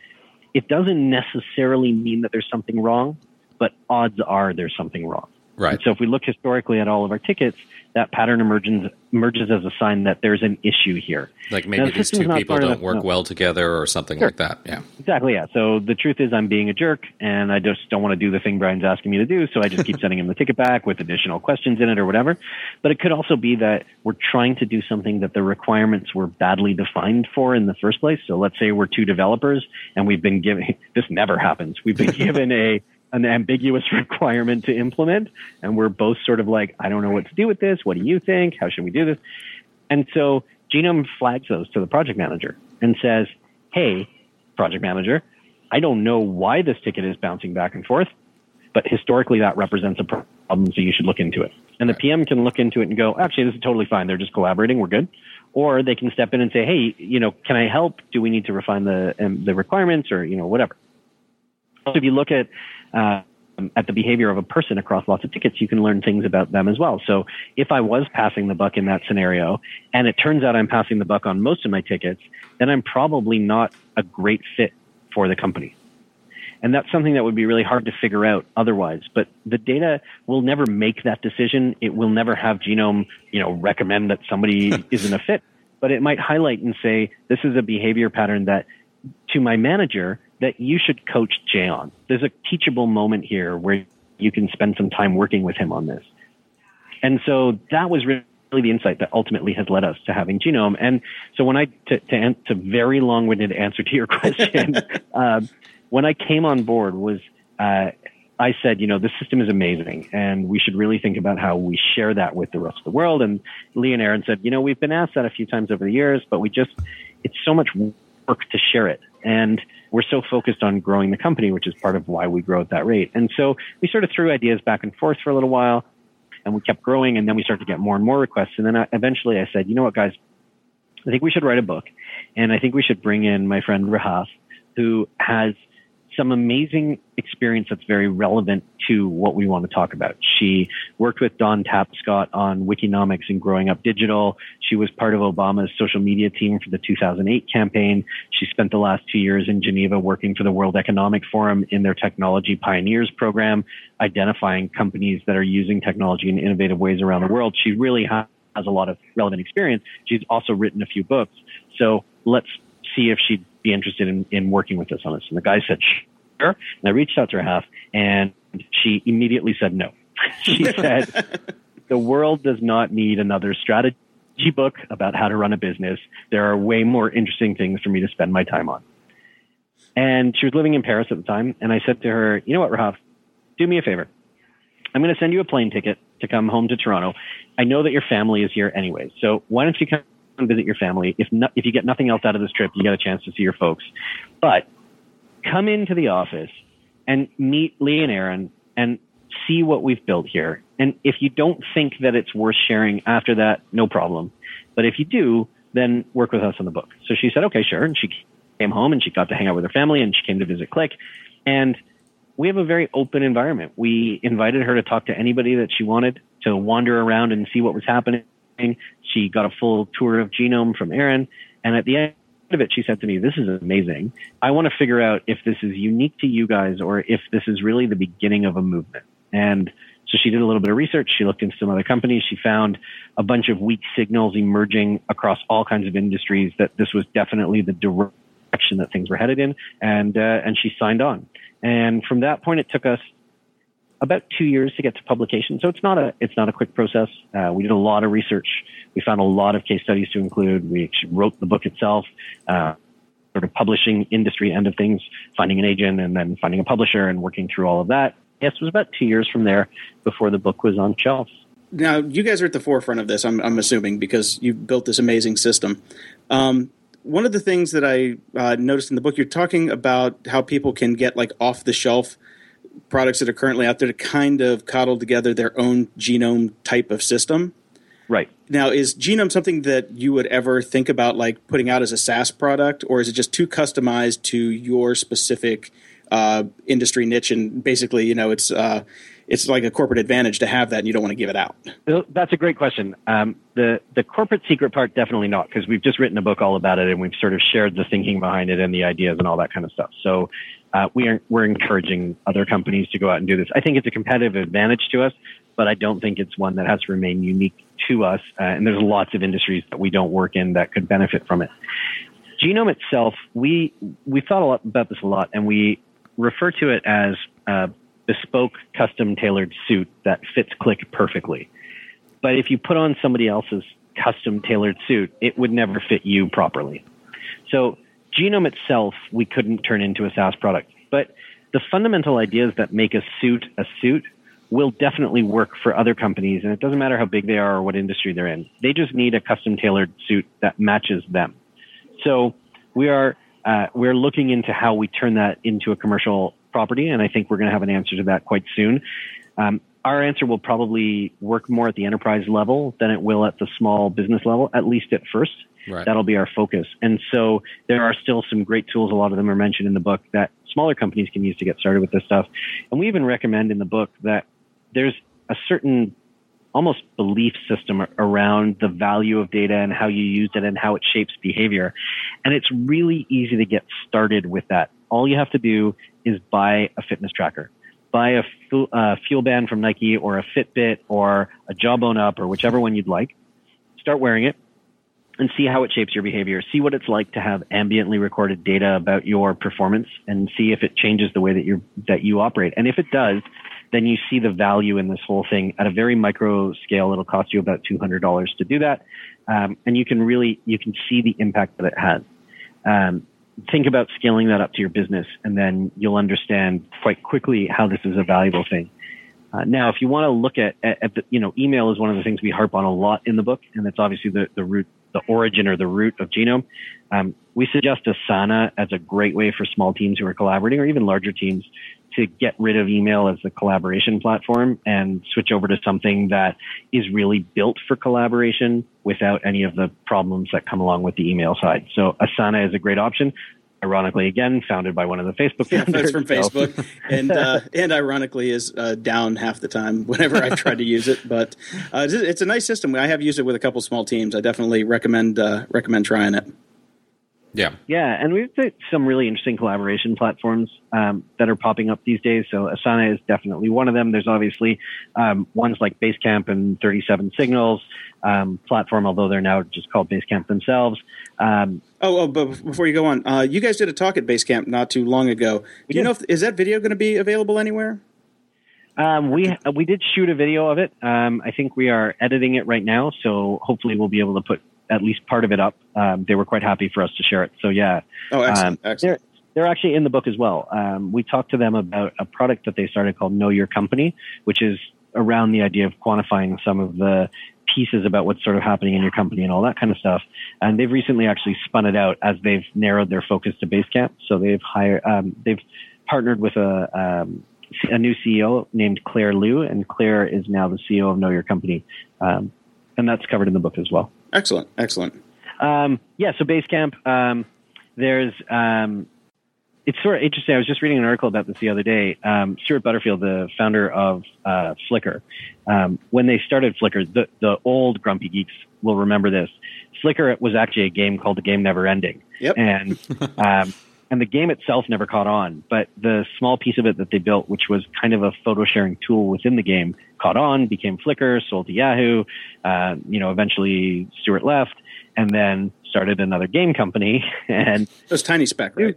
Speaker 4: it doesn't necessarily mean that there's something wrong, but odds are there's something wrong.
Speaker 2: Right.
Speaker 4: And so if we look historically at all of our tickets, that pattern emerges emerges as a sign that there's an issue here.
Speaker 2: Like maybe these two people don't work no. well together or something sure. like that. Yeah.
Speaker 4: Exactly. Yeah. So the truth is, I'm being a jerk, and I just don't want to do the thing Brian's asking me to do. So I just keep sending him the ticket back with additional questions in it or whatever. But it could also be that we're trying to do something that the requirements were badly defined for in the first place. So let's say we're two developers, and we've been given this never happens. We've been given a an ambiguous requirement to implement. And we're both sort of like, I don't know what to do with this. What do you think? How should we do this? And so Genome flags those to the project manager and says, Hey, project manager, I don't know why this ticket is bouncing back and forth, but historically that represents a problem, so you should look into it. And the PM can look into it and go, actually, this is totally fine. They're just collaborating. We're good. Or they can step in and say, hey, you know, can I help? Do we need to refine the um, the requirements or you know whatever? So if you look at uh, at the behavior of a person across lots of tickets, you can learn things about them as well. So if I was passing the buck in that scenario, and it turns out I'm passing the buck on most of my tickets, then I'm probably not a great fit for the company. And that's something that would be really hard to figure out otherwise. But the data will never make that decision. It will never have genome, you know, recommend that somebody isn't a fit. But it might highlight and say, this is a behavior pattern that to my manager, that you should coach Jay on. There's a teachable moment here where you can spend some time working with him on this. And so that was really the insight that ultimately has led us to having genome. And so when I, to, to, to very long-winded answer to your question, uh, when I came on board was uh, I said, you know, the system is amazing and we should really think about how we share that with the rest of the world. And Lee and Aaron said, you know, we've been asked that a few times over the years, but we just, it's so much work to share it. And we're so focused on growing the company, which is part of why we grow at that rate. And so we sort of threw ideas back and forth for a little while and we kept growing and then we started to get more and more requests. And then I, eventually I said, you know what, guys, I think we should write a book and I think we should bring in my friend Rahaf, who has some amazing experience that's very relevant to what we want to talk about. She worked with Don Tapscott on Wikinomics and Growing Up Digital. She was part of Obama's social media team for the 2008 campaign. She spent the last two years in Geneva working for the World Economic Forum in their Technology Pioneers program, identifying companies that are using technology in innovative ways around the world. She really has a lot of relevant experience. She's also written a few books. So let's see if she'd be interested in, in working with us on this. And the guy said, sure. And I reached out to Rahaf and she immediately said no. she said, the world does not need another strategy book about how to run a business. There are way more interesting things for me to spend my time on. And she was living in Paris at the time. And I said to her, you know what, Rahaf, do me a favor. I'm going to send you a plane ticket to come home to Toronto. I know that your family is here anyway. So why don't you come and visit your family. If no, if you get nothing else out of this trip, you get a chance to see your folks. But come into the office and meet Lee and Aaron and see what we've built here. And if you don't think that it's worth sharing after that, no problem. But if you do, then work with us on the book. So she said, okay, sure. And she came home and she got to hang out with her family and she came to visit Klick. And we have a very open environment. We invited her to talk to anybody that she wanted to wander around and see what was happening she got a full tour of genome from Aaron. And at the end of it, she said to me, This is amazing. I want to figure out if this is unique to you guys or if this is really the beginning of a movement. And so she did a little bit of research. She looked into some other companies. She found a bunch of weak signals emerging across all kinds of industries that this was definitely the direction that things were headed in. And, uh, and she signed on. And from that point, it took us about two years to get to publication. So it's not a it's not a quick process. Uh, we did a lot of research. We found a lot of case studies to include. We wrote the book itself, uh, sort of publishing industry end of things, finding an agent, and then finding a publisher and working through all of that. Yes, it was about two years from there before the book was on shelves.
Speaker 3: Now you guys are at the forefront of this. I'm, I'm assuming because you built this amazing system. Um, one of the things that I uh, noticed in the book, you're talking about how people can get like off the shelf products that are currently out there to kind of coddle together their own genome type of system.
Speaker 4: Right.
Speaker 3: Now, is genome something that you would ever think about like putting out as a SaaS product, or is it just too customized to your specific uh, industry niche? And basically, you know, it's uh, it's like a corporate advantage to have that, and you don't want to give it out.
Speaker 4: That's a great question. Um, the the corporate secret part, definitely not, because we've just written a book all about it, and we've sort of shared the thinking behind it and the ideas and all that kind of stuff. So uh, we are we're encouraging other companies to go out and do this. I think it's a competitive advantage to us, but I don't think it's one that has to remain unique to us. Uh, and there's lots of industries that we don't work in that could benefit from it. Genome itself, we we thought a lot about this a lot, and we refer to it as a bespoke, custom tailored suit that fits Klick perfectly. But if you put on somebody else's custom tailored suit, it would never fit you properly. So Genome itself, we couldn't turn into a SaaS product, but the fundamental ideas that make a suit a suit will definitely work for other companies, and it doesn't matter how big they are or what industry they're in. They just need a custom tailored suit that matches them. So we are uh, we're looking into how we turn that into a commercial property, and I think we're going to have an answer to that quite soon. Um, our answer will probably work more at the enterprise level than it will at the small business level, at least at first. Right. That'll be our focus. And so there are still some great tools. A lot of them are mentioned in the book that smaller companies can use to get started with this stuff. And we even recommend in the book that there's a certain almost belief system around the value of data and how you use it and how it shapes behavior. And it's really easy to get started with that. All you have to do is buy a fitness tracker. Buy a fuel, uh, fuel band from Nike or a Fitbit or a Jawbone Up or whichever one you'd like. Start wearing it and see how it shapes your behavior. See what it's like to have ambiently recorded data about your performance and see if it changes the way that you that you operate. And if it does, then you see the value in this whole thing at a very micro scale. It'll cost you about $200 to do that. Um, and you can really, you can see the impact that it has. Um, think about scaling that up to your business, and then you'll understand quite quickly how this is a valuable thing. Uh, now, if you want to look at, at, at, the, you know, email is one of the things we harp on a lot in the book, and it's obviously the, the root, the origin or the root of Genome. Um, we suggest Asana as a great way for small teams who are collaborating or even larger teams to get rid of email as a collaboration platform and switch over to something that is really built for collaboration without any of the problems that come along with the email side. So Asana is a great option. Ironically, again, founded by one of the Facebook
Speaker 3: yeah,
Speaker 4: founders.
Speaker 3: from Facebook, and uh, and ironically is uh, down half the time whenever I've tried to use it. But uh, it's a nice system. I have used it with a couple small teams. I definitely recommend uh, recommend trying it.
Speaker 2: Yeah.
Speaker 4: Yeah, and we've got some really interesting collaboration platforms um, that are popping up these days. So Asana is definitely one of them. There's obviously um, ones like Basecamp and 37 Signals um, platform, although they're now just called Basecamp themselves. Um,
Speaker 3: oh, oh, but before you go on, uh, you guys did a talk at Basecamp not too long ago. Do you know if is that video going to be available anywhere?
Speaker 4: Um, we we did shoot a video of it. Um, I think we are editing it right now, so hopefully we'll be able to put at least part of it up. Um, they were quite happy for us to share it. So yeah.
Speaker 3: Oh, excellent.
Speaker 4: Um,
Speaker 3: excellent.
Speaker 4: They're, they're actually in the book as well. Um, we talked to them about a product that they started called Know Your Company, which is around the idea of quantifying some of the pieces about what's sort of happening in your company and all that kind of stuff. And they've recently actually spun it out as they've narrowed their focus to Basecamp. So they've hired, um, they've partnered with a, um, a new CEO named Claire Lew, and Claire is now the CEO of Know Your Company. Um, and that's covered in the book as well.
Speaker 3: Excellent, excellent.
Speaker 4: Um, yeah, so Basecamp, um, there's, um, it's sort of interesting. I was just reading an article about this the other day. Um, Stewart Butterfield, the founder of uh, Flickr, um, when they started Flickr, the, the old grumpy geeks will remember this. Flickr was actually a game called The Game Never Ending.
Speaker 3: Yep.
Speaker 4: And um, and the game itself never caught on, but the small piece of it that they built, which was kind of a photo sharing tool within the game, caught on, became Flickr, sold to Yahoo. Uh, you know, eventually Stewart left, and then started another game company. And
Speaker 3: it was Tiny Speck, right?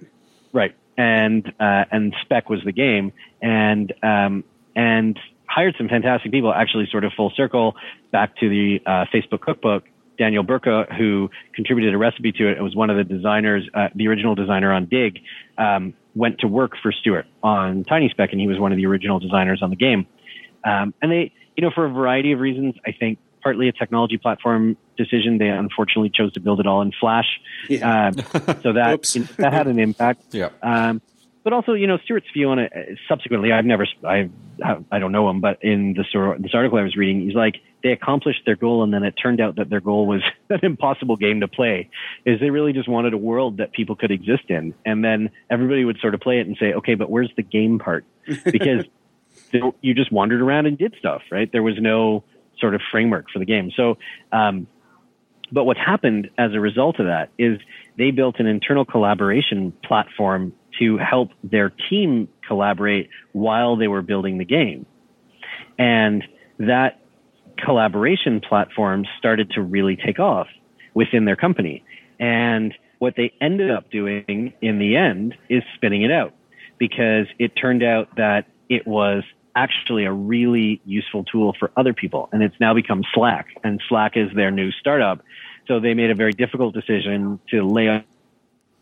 Speaker 4: Right, and uh, and Speck was the game, and um, and hired some fantastic people. Actually, sort of full circle back to the uh, Facebook cookbook Daniel Burka, who contributed a recipe to it, and was one of the designers, uh, the original designer on Digg, um, went to work for Stewart on Tiny Speck, and he was one of the original designers on the game. Um, and they, you know, for a variety of reasons, I think partly a technology platform decision. They unfortunately chose to build it all in Flash, yeah. um, so that you know, that had an impact.
Speaker 2: Yeah.
Speaker 4: Um, but also, you know, Stewart's view on it. Uh, subsequently, I've never, I, I don't know him, but in this this article I was reading, he's like, they accomplished their goal, and then it turned out that their goal was an impossible game to play. Is they really just wanted a world that people could exist in, and then everybody would sort of play it and say, okay, but where's the game part? Because you just wandered around and did stuff, right? There was no sort of framework for the game. So, um, but what happened as a result of that is they built an internal collaboration platform to help their team collaborate while they were building the game. And that collaboration platform started to really take off within their company. And what they ended up doing in the end is spinning it out because it turned out that it was actually a really useful tool for other people. And it's now become Slack and Slack is their new startup. So they made a very difficult decision to lay off.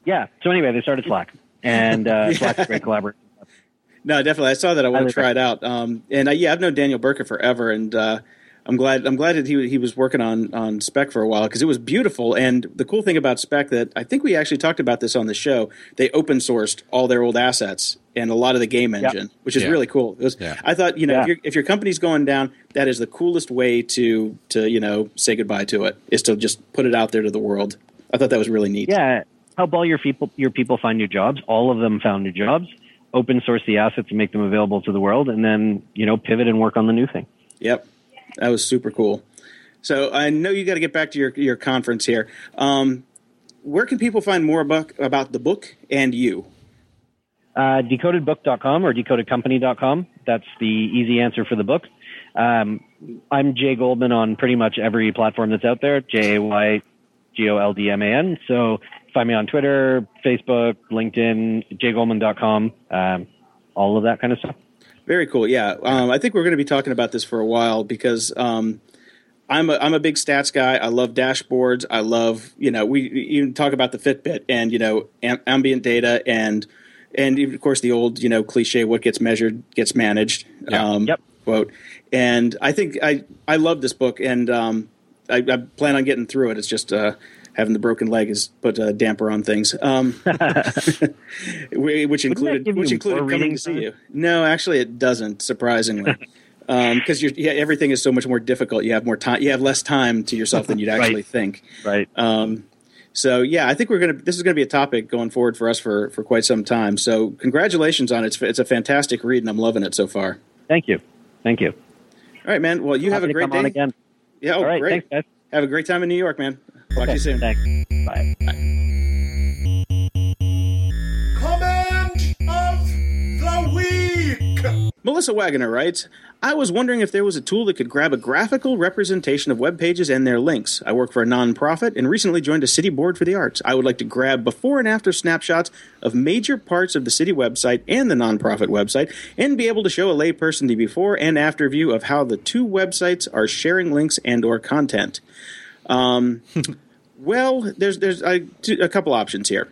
Speaker 4: Yeah. So anyway, they started Slack and uh, yeah. Slack's great collaboration.
Speaker 3: No, definitely. I saw that. I want to try it out. Um, and uh, yeah, I've known Daniel Burka forever, and uh, I'm glad I'm glad that he he was working on on Speck for a while because it was beautiful. And the cool thing about Spec that I think we actually talked about this on the show, they open sourced all their old assets and a lot of the game engine, yep. which is yeah. really cool. Was, yeah. I thought you know yeah. if, if, your company's going down, that is the coolest way to to you know say goodbye to it is to just put it out there to the world. I thought that was really neat.
Speaker 4: Yeah, help all your people your people find new jobs. All of them found new jobs. Open source the assets and make them available to the world, and then you know pivot and work on the new thing.
Speaker 3: Yep. That was super cool. So I know you got to get back to your your conference here. Um, where can people find more about about the book and you?
Speaker 4: Uh, decodedbook.com or decodedcompany.com. That's the easy answer for the book. Um, I'm Jay Goldman on pretty much every platform that's out there. J A Y G O L D M A N. So find me on Twitter, Facebook, LinkedIn, jgoldman.com, um, all of that kind of stuff.
Speaker 3: Very cool. Yeah, um, I think we're going to be talking about this for a while because um, I'm a I'm a big stats guy. I love dashboards. I love you know we even talk about the Fitbit and you know am, ambient data and and of course the old you know cliche what gets measured gets managed.
Speaker 2: Yeah.
Speaker 3: Um,
Speaker 4: Yep.
Speaker 3: Quote. And I think I I love this book and um, I, I plan on getting through it. It's just uh, having the broken leg has put a damper on things. Um, which included which included coming to see you. No, actually, it doesn't. Surprisingly, because you're yeah, everything is so much more difficult. You have more time. You have less time to yourself than you'd actually
Speaker 4: Right.
Speaker 3: think.
Speaker 4: Right.
Speaker 3: Um, so yeah, I think we're gonna. This is gonna be a topic going forward for us for for quite some time. So congratulations on it. It's, it's a fantastic read, and I'm loving it so far.
Speaker 4: Thank you. Thank you.
Speaker 3: All right, man. Well, you have a great day.
Speaker 4: again.
Speaker 3: Yeah. Oh,
Speaker 4: right.
Speaker 3: great.
Speaker 4: Thanks.
Speaker 3: Have a great time in New York, man. Talk to you soon.
Speaker 4: Thanks. Bye.
Speaker 1: Comment of the week.
Speaker 3: Melissa Wagoner writes, I was wondering if there was a tool that could grab a graphical representation of web pages and their links. I work for a nonprofit and recently joined a city board for the arts. I would like to grab before and after snapshots of major parts of the city website and the nonprofit website and be able to show a layperson the before and after view of how the two websites are sharing links and or content. Um, well, there's there's a, two- a couple options here.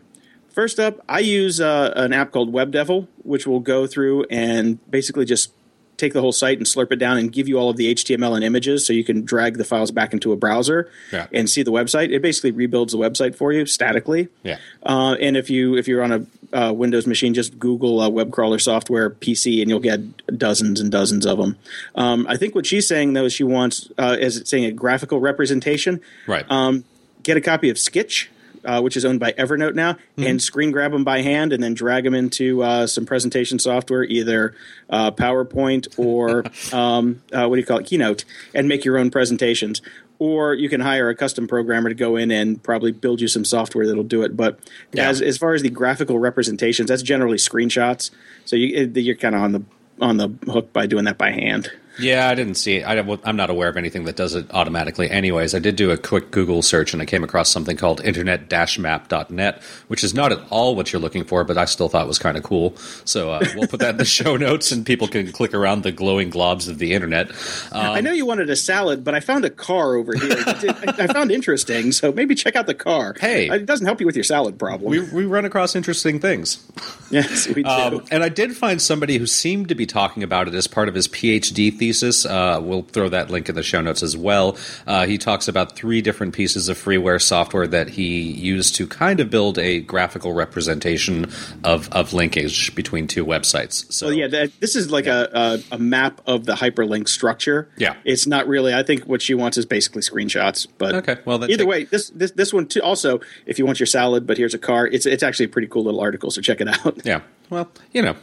Speaker 3: First up, I use uh, an app called WebDevil, which will go through and basically just take the whole site and slurp it down and give you all of the HTML and images so you can drag the files back into a browser
Speaker 2: Yeah.
Speaker 3: and see the website. It basically rebuilds the website for you statically.
Speaker 2: Yeah.
Speaker 3: Uh, and if you if you're on a uh, Windows machine, just Google uh, web crawler software PC, and you'll get dozens and dozens of them. Um, I think what she's saying though is she wants, uh, is it saying a graphical representation?
Speaker 2: Right.
Speaker 3: Um, get a copy of Skitch, uh, which is owned by Evernote now, and screen grab them by hand, and then drag them into uh, some presentation software, either uh, PowerPoint or um, uh, what do you call it, Keynote, and make your own presentations. Or you can hire a custom programmer to go in and probably build you some software that'll do it. But
Speaker 2: Yeah.
Speaker 3: as as far as the graphical representations, that's generally screenshots. So you, you're kind of on the on the hook by doing that by hand.
Speaker 2: Yeah, I didn't see it. I, I'm not aware of anything that does it automatically. Anyways, I did do a quick Google search and I came across something called internet-map.net, which is not at all what you're looking for, but I still thought was kind of cool. So uh, we'll put that in the show notes and people can click around the glowing globs of the internet. Um,
Speaker 3: I know you wanted a salad, but I found a car over here. I, I found interesting, so maybe check out the car.
Speaker 2: Hey.
Speaker 3: it doesn't help you with your salad problem.
Speaker 2: we, we run across interesting things.
Speaker 3: yes, we do.
Speaker 2: Um, and I did find somebody who seemed to be talking about it as part of his PhD thesis. Uh, we'll throw that link in the show notes as well. Uh, he talks about three different pieces of freeware software that he used to kind of build a graphical representation of, of linkage between two websites. So
Speaker 3: well, yeah, that, this is like a, a a map of the hyperlink structure.
Speaker 2: Yeah.
Speaker 3: it's not really. I think what she wants is basically screenshots. But
Speaker 2: Okay, well,
Speaker 3: either
Speaker 2: take-
Speaker 3: way, this this this one too. Also, if you want your salad, but here's a car. It's it's actually a pretty cool little article. So check it out.
Speaker 2: yeah, well, you know,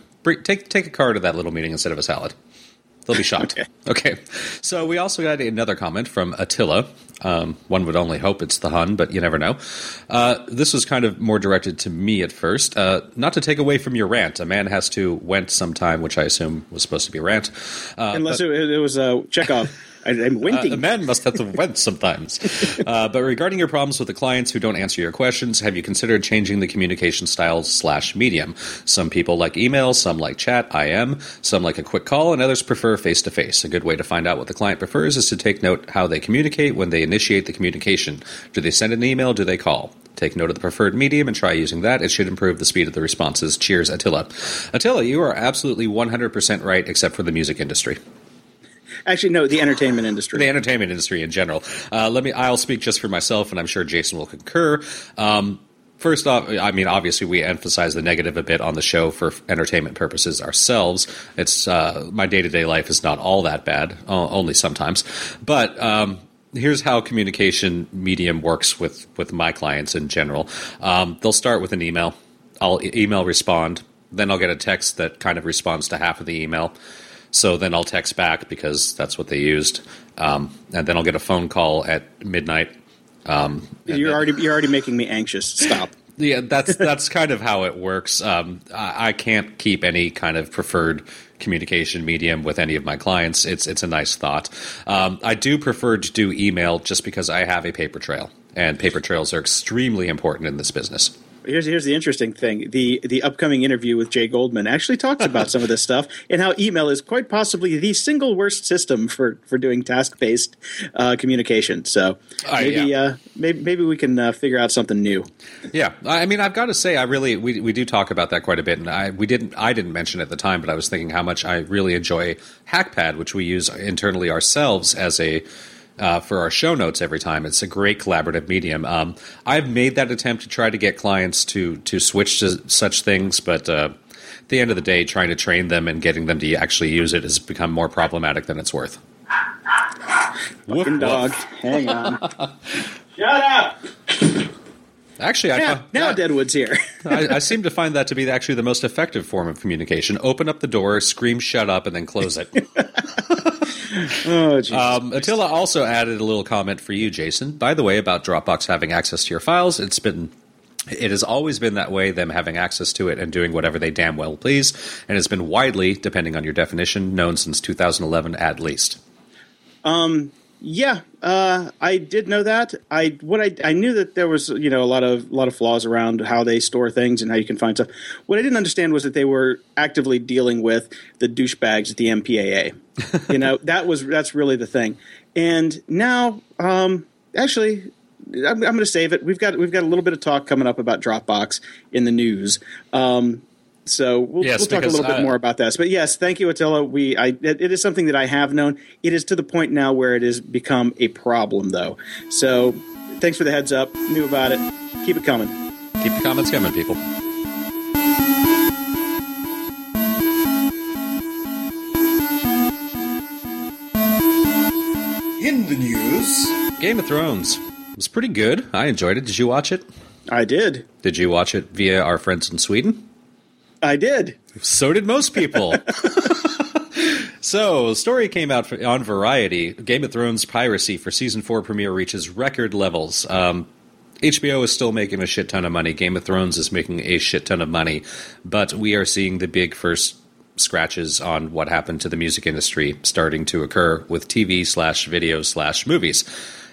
Speaker 2: take take a car to that little meeting instead of a salad. They'll be shocked.
Speaker 3: Okay.
Speaker 2: okay. So we also got another comment from Attila. Um, one would only hope it's the Hun, but you never know. Uh, this was kind of more directed to me at first. Uh, not to take away from your rant. A man has to went sometime, which I assume was supposed to be a rant. Uh,
Speaker 3: Unless it, it was a Chekhov. I, I'm winking.
Speaker 2: a man must have to vent sometimes. Uh, but regarding your problems with the clients who don't answer your questions, have you considered changing the communication style slash medium? Some people like email, some like chat, IM, some like a quick call, and others prefer face to face. A good way to find out what the client prefers is to take note how they communicate when they initiate the communication. Do they send an email? Do they call? Take note of the preferred medium and try using that. It should improve the speed of the responses. Cheers, Attila. Attila, you are absolutely 100% right, except for the music industry
Speaker 3: Actually, no, the entertainment industry.
Speaker 2: the entertainment industry in general. Uh, let me. I'll speak just for myself, and I'm sure Jason will concur. Um, first off, I mean, obviously, we emphasize the negative a bit on the show for entertainment purposes ourselves. It's uh, my day to day life is not all that bad, only sometimes. But um, here's how communication medium works with with my clients in general. Um, they'll start with an email. I'll email respond. Then I'll get a text that kind of responds to half of the email. So then I'll text back because that's what they used, um, and then I'll get a phone call at midnight. Um,
Speaker 3: you're
Speaker 2: then-
Speaker 3: already you're already making me anxious. Stop.
Speaker 2: yeah, that's that's kind of how it works. Um, I, I can't keep any kind of preferred communication medium with any of my clients. It's it's a nice thought. Um, I do prefer to do email just because I have a paper trail, and paper trails are extremely important in this business.
Speaker 3: Here's here's the interesting thing. The the upcoming interview with Jay Goldman actually talks about some of this stuff and how email is quite possibly the single worst system for for doing task based uh, communication. So
Speaker 2: Uh,
Speaker 3: maybe
Speaker 2: yeah.
Speaker 3: uh, maybe maybe we can uh, figure out something new.
Speaker 2: Yeah, I mean, I've got to say, I really we we do talk about that quite a bit, and I we didn't I didn't mention it at the time, but I was thinking how much I really enjoy Hackpad, which we use internally ourselves as a. Uh, for our show notes every time, it's a great collaborative medium. Um, I've made that attempt to try to get clients to to switch to such things, but uh, at the end of the day, trying to train them and getting them to actually use it has become more problematic than it's worth. Woof,
Speaker 3: Fucking dog, hang on. Shut up!
Speaker 2: Actually, I
Speaker 3: Now,
Speaker 2: found-
Speaker 3: now
Speaker 2: yeah.
Speaker 3: Deadwood's here.
Speaker 2: I, I seem to find that to be actually the most effective form of communication. Open up the door, scream "shut up," and then close it.
Speaker 3: oh.
Speaker 2: Um, Attila also added a little comment for you, Jason. By the way, about Dropbox having access to your files, it's been. It has always been that way, them having access to it and doing whatever they damn well please, and it's been widely, depending on your definition, known since 2011 at least.
Speaker 3: Yeah, uh, I did know that. I what I I knew that there was you know a lot of a lot of flaws around how they store things and how you can find stuff. What I didn't understand was that they were actively dealing with the douchebags at the MPAA. you know that was that's really the thing. And now, um, actually, I'm, I'm going to save it. We've got we've got a little bit of talk coming up about Dropbox in the news. Um, so we'll,
Speaker 2: Yes,
Speaker 3: we'll talk a
Speaker 2: because,
Speaker 3: little bit
Speaker 2: uh,
Speaker 3: more about this. But yes, thank you, Attila. We I it, it is something that I have known. It is to the point now where it has become a problem, though. So thanks for the heads up. Knew about it. Keep it coming.
Speaker 2: Keep your comments coming, people.
Speaker 1: In the news,
Speaker 2: Game of Thrones was pretty good. I enjoyed it. Did you watch it?
Speaker 3: I did.
Speaker 2: Did you watch it via our friends in Sweden?
Speaker 3: I did.
Speaker 2: So did most people. so, story came out for, on Variety. Game of Thrones piracy for season four premiere reaches record levels. Um, HBO is still making a shit ton of money. Game of Thrones is making a shit ton of money, but we are seeing the big first scratches on what happened to the music industry starting to occur with TV slash video slash movies,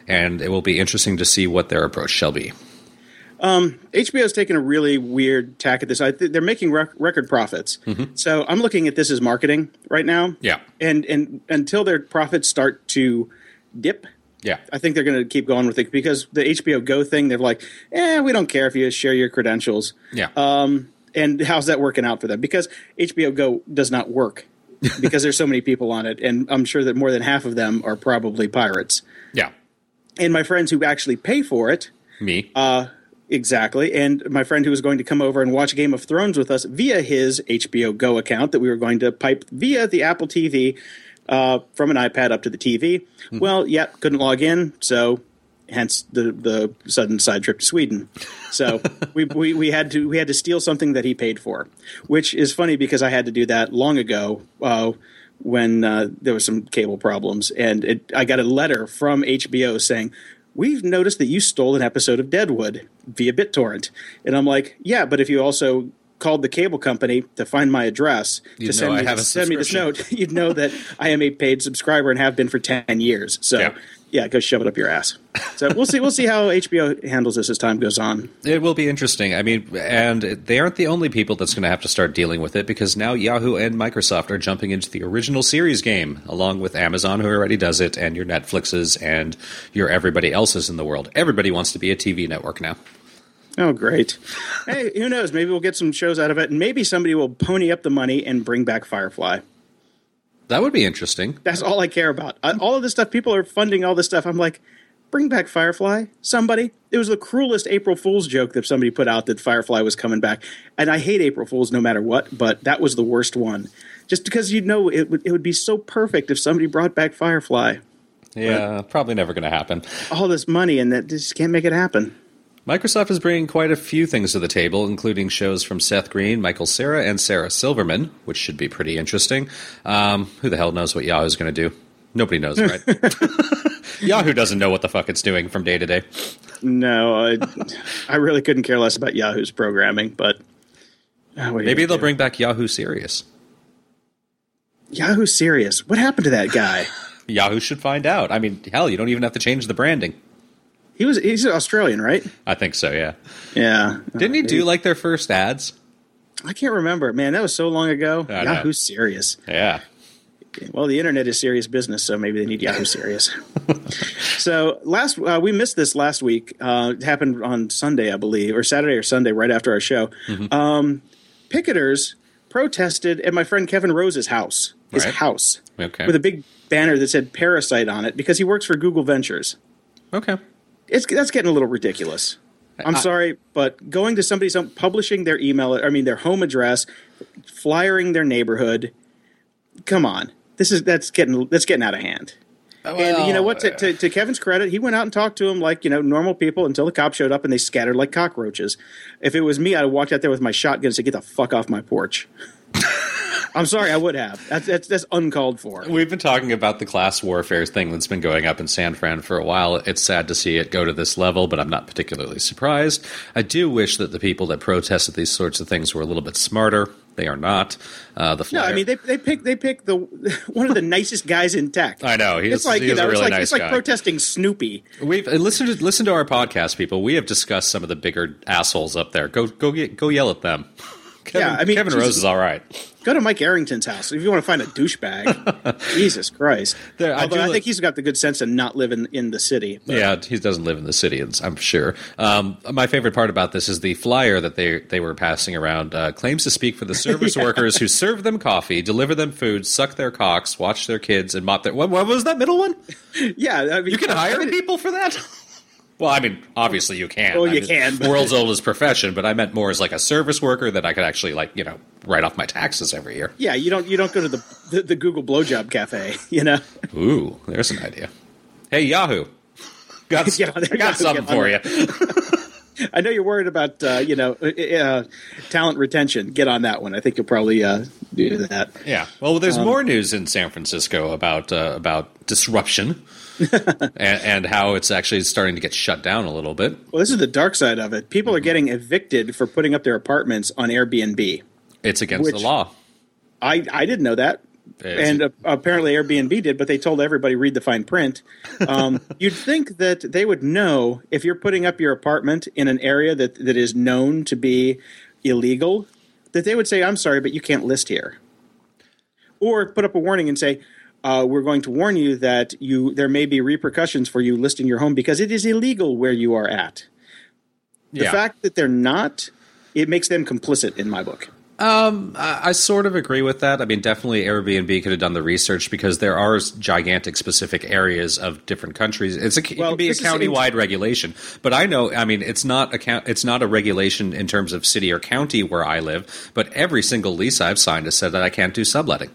Speaker 2: and it will be interesting to see what their approach shall be.
Speaker 3: HBO's taken a really weird tack at this. I th- they're making rec- record profits. So I'm looking at this as marketing right now.
Speaker 2: Yeah.
Speaker 3: And and until their profits start to dip,
Speaker 2: Yeah,
Speaker 3: I think they're going to keep going with it because the HBO Go thing, they're like, eh, we don't care if you share your credentials.
Speaker 2: yeah.
Speaker 3: Um, and how's that working out for them? Because HBO Go does not work because there's so many people on it, and I'm sure that more than half of them are probably pirates.
Speaker 2: yeah.
Speaker 3: And my friends who actually pay for it,
Speaker 2: Me.
Speaker 3: uh, exactly, and my friend who was going to come over and watch Game of Thrones with us via his HBO Go account that we were going to pipe via the Apple TV uh, from an iPad up to the TV. Well, yeah, couldn't log in, so hence the the sudden side trip to Sweden. So we, we we had to we had to steal something that he paid for, which is funny because I had to do that long ago. Uh, when uh, there was some cable problems, and it, I got a letter from HBO saying, "We've noticed that you stole an episode of Deadwood via BitTorrent," and I'm like, "Yeah, but if you also called the cable company to find my address
Speaker 2: You'd
Speaker 3: to send me, send me this note, you'd know that I am a paid subscriber and have been for ten years." So.
Speaker 2: Yeah.
Speaker 3: Yeah. go shove it up your ass. So we'll see. We'll see how HBO handles this as time goes on.
Speaker 2: It will be interesting. I mean, and they aren't the only people that's going to have to start dealing with it because now Yahoo and Microsoft are jumping into the original series game, along with Amazon, who already does it, and your Netflixes and your everybody else's in the world. Everybody wants to be a TV network now.
Speaker 3: Oh, great! hey, who knows? Maybe we'll get some shows out of it, and maybe somebody will pony up the money and bring back Firefly.
Speaker 2: That would be interesting.
Speaker 3: That's all I care about. I, all of this stuff, people are funding all this stuff. I'm like, bring back Firefly, somebody. It was the cruelest April Fool's joke that somebody put out that Firefly was coming back. And I hate April Fools no matter what, but that was the worst one. Just because you know it would, it would be so perfect if somebody brought back Firefly.
Speaker 2: Yeah, probably never going to happen.
Speaker 3: All this money and that just can't make it happen.
Speaker 2: Microsoft is bringing quite a few things to the table, including shows from Seth Green, Michael Cera, and Sarah Silverman, which should be pretty interesting. Um, who the hell knows what Yahoo's going to do? Nobody knows, right? Yahoo doesn't know what the fuck it's doing from day to day.
Speaker 3: No, I, I really couldn't care less about Yahoo's programming, but uh, what are you
Speaker 2: Maybe they'll
Speaker 3: do?
Speaker 2: bring back Yahoo Serious.
Speaker 3: Yahoo Serious. What happened to that guy?
Speaker 2: Yahoo should find out. I mean, hell, you don't even have to change the branding.
Speaker 3: He was he's Australian, right?
Speaker 2: I think so. Yeah.
Speaker 3: Yeah.
Speaker 2: Didn't he do like their first ads?
Speaker 3: I can't remember. Man, that was so long ago.
Speaker 2: I know.
Speaker 3: Yahoo's serious.
Speaker 2: Yeah.
Speaker 3: Well, the internet is serious business, so maybe they need Yahoo serious. so last uh, we missed this last week. Uh, it happened on Sunday, I believe, or Saturday or Sunday, right after our show.
Speaker 2: Mm-hmm.
Speaker 3: Um, picketers protested at my friend Kevin Rose's house, his
Speaker 2: Right.
Speaker 3: house,
Speaker 2: Okay.
Speaker 3: with a big banner that said "Parasite" on it because he works for Google Ventures.
Speaker 2: Okay.
Speaker 3: It's that's getting a little ridiculous. I'm
Speaker 2: I-
Speaker 3: sorry, but going to somebody's home, publishing their email, I mean their home address, flyering their neighborhood. Come on, this is that's getting that's getting out of hand. Oh, and you know what? To, to, to Kevin's credit, he went out and talked to him like you know normal people until the cops showed up and they scattered like cockroaches. If it was me, I'd have walked out there with my shotgun and said, "Get the fuck off my porch." I'm sorry, I would have. That's that's, that's uncalled for.
Speaker 2: We've been talking about the class warfare thing that's been going up in San Fran for a while. It's sad to see it go to this level, but I'm not particularly surprised. I do wish that the people that protested these sorts of things were a little bit smarter. They are not. Uh, the
Speaker 3: No, I mean they they pick they pick the one of the nicest guys in tech.
Speaker 2: I know, he
Speaker 3: it's like
Speaker 2: he
Speaker 3: you know, it's
Speaker 2: really
Speaker 3: like
Speaker 2: nice
Speaker 3: it's like
Speaker 2: guy.
Speaker 3: protesting Snoopy.
Speaker 2: We've uh, listen to listen to our podcast, people. We have discussed some of the bigger assholes up there. Go go get, go yell at them. Kevin,
Speaker 3: Yeah, I mean,
Speaker 2: Kevin Rose is all right.
Speaker 3: Go to Mike Arrington's house if you want to find a douchebag. Jesus Christ!
Speaker 2: There, I
Speaker 3: Although I, think he's got the good sense to not live in, in the city. But-
Speaker 2: Yeah, he doesn't live in the city, it's- I'm sure. Um, my favorite part about this is the flyer that they they were passing around uh, claims to speak for the service workers who serve them coffee, deliver them food, suck their cocks, watch their kids, and mop their. What, what was that middle one?
Speaker 3: yeah. I mean,
Speaker 2: You can
Speaker 3: I
Speaker 2: hire
Speaker 3: mean,
Speaker 2: people for that. Well, I mean, obviously you can.
Speaker 3: Well,
Speaker 2: I
Speaker 3: you
Speaker 2: mean,
Speaker 3: can, but-
Speaker 2: World's oldest profession, but I meant more as like a service worker that I could actually like you know write off my taxes every year.
Speaker 3: Yeah, you don't you don't go to the the, the Google blowjob cafe. You know.
Speaker 2: Ooh, there's an idea. Hey Yahoo, got
Speaker 3: Get on there,
Speaker 2: got
Speaker 3: Yahoo,
Speaker 2: something for you.
Speaker 3: I know you're worried about uh, you know uh, uh, talent retention. Get on that one. I think you'll probably uh, do that.
Speaker 2: Yeah. Well, there's
Speaker 3: Um,
Speaker 2: more news in San Francisco about uh, about disruption and, and how it's actually starting to get shut down a little bit.
Speaker 3: Well, this is the dark side of it. People are getting evicted for putting up their apartments on Airbnb.
Speaker 2: It's against the law.
Speaker 3: I I didn't know that.
Speaker 2: It's-
Speaker 3: and uh, apparently Airbnb did, but they told everybody read the fine print. Um, you'd think that they would know if you're putting up your apartment in an area that, that is known to be illegal, that they would say, "I'm sorry, but you can't list here," or put up a warning and say, uh, "We're going to warn you that you there may be repercussions for you listing your home because it is illegal where you are at." The
Speaker 2: yeah.
Speaker 3: fact that they're not, it makes them complicit in my book.
Speaker 2: Um, I, I sort of agree with that. I mean, definitely Airbnb could have done the research because there are gigantic specific areas of different countries. It's a, it
Speaker 3: Well,
Speaker 2: can be a county-wide regulation, but I know. I mean, it's not a it's not a regulation in terms of city or county where I live. But every single lease I've signed has said that I can't do subletting.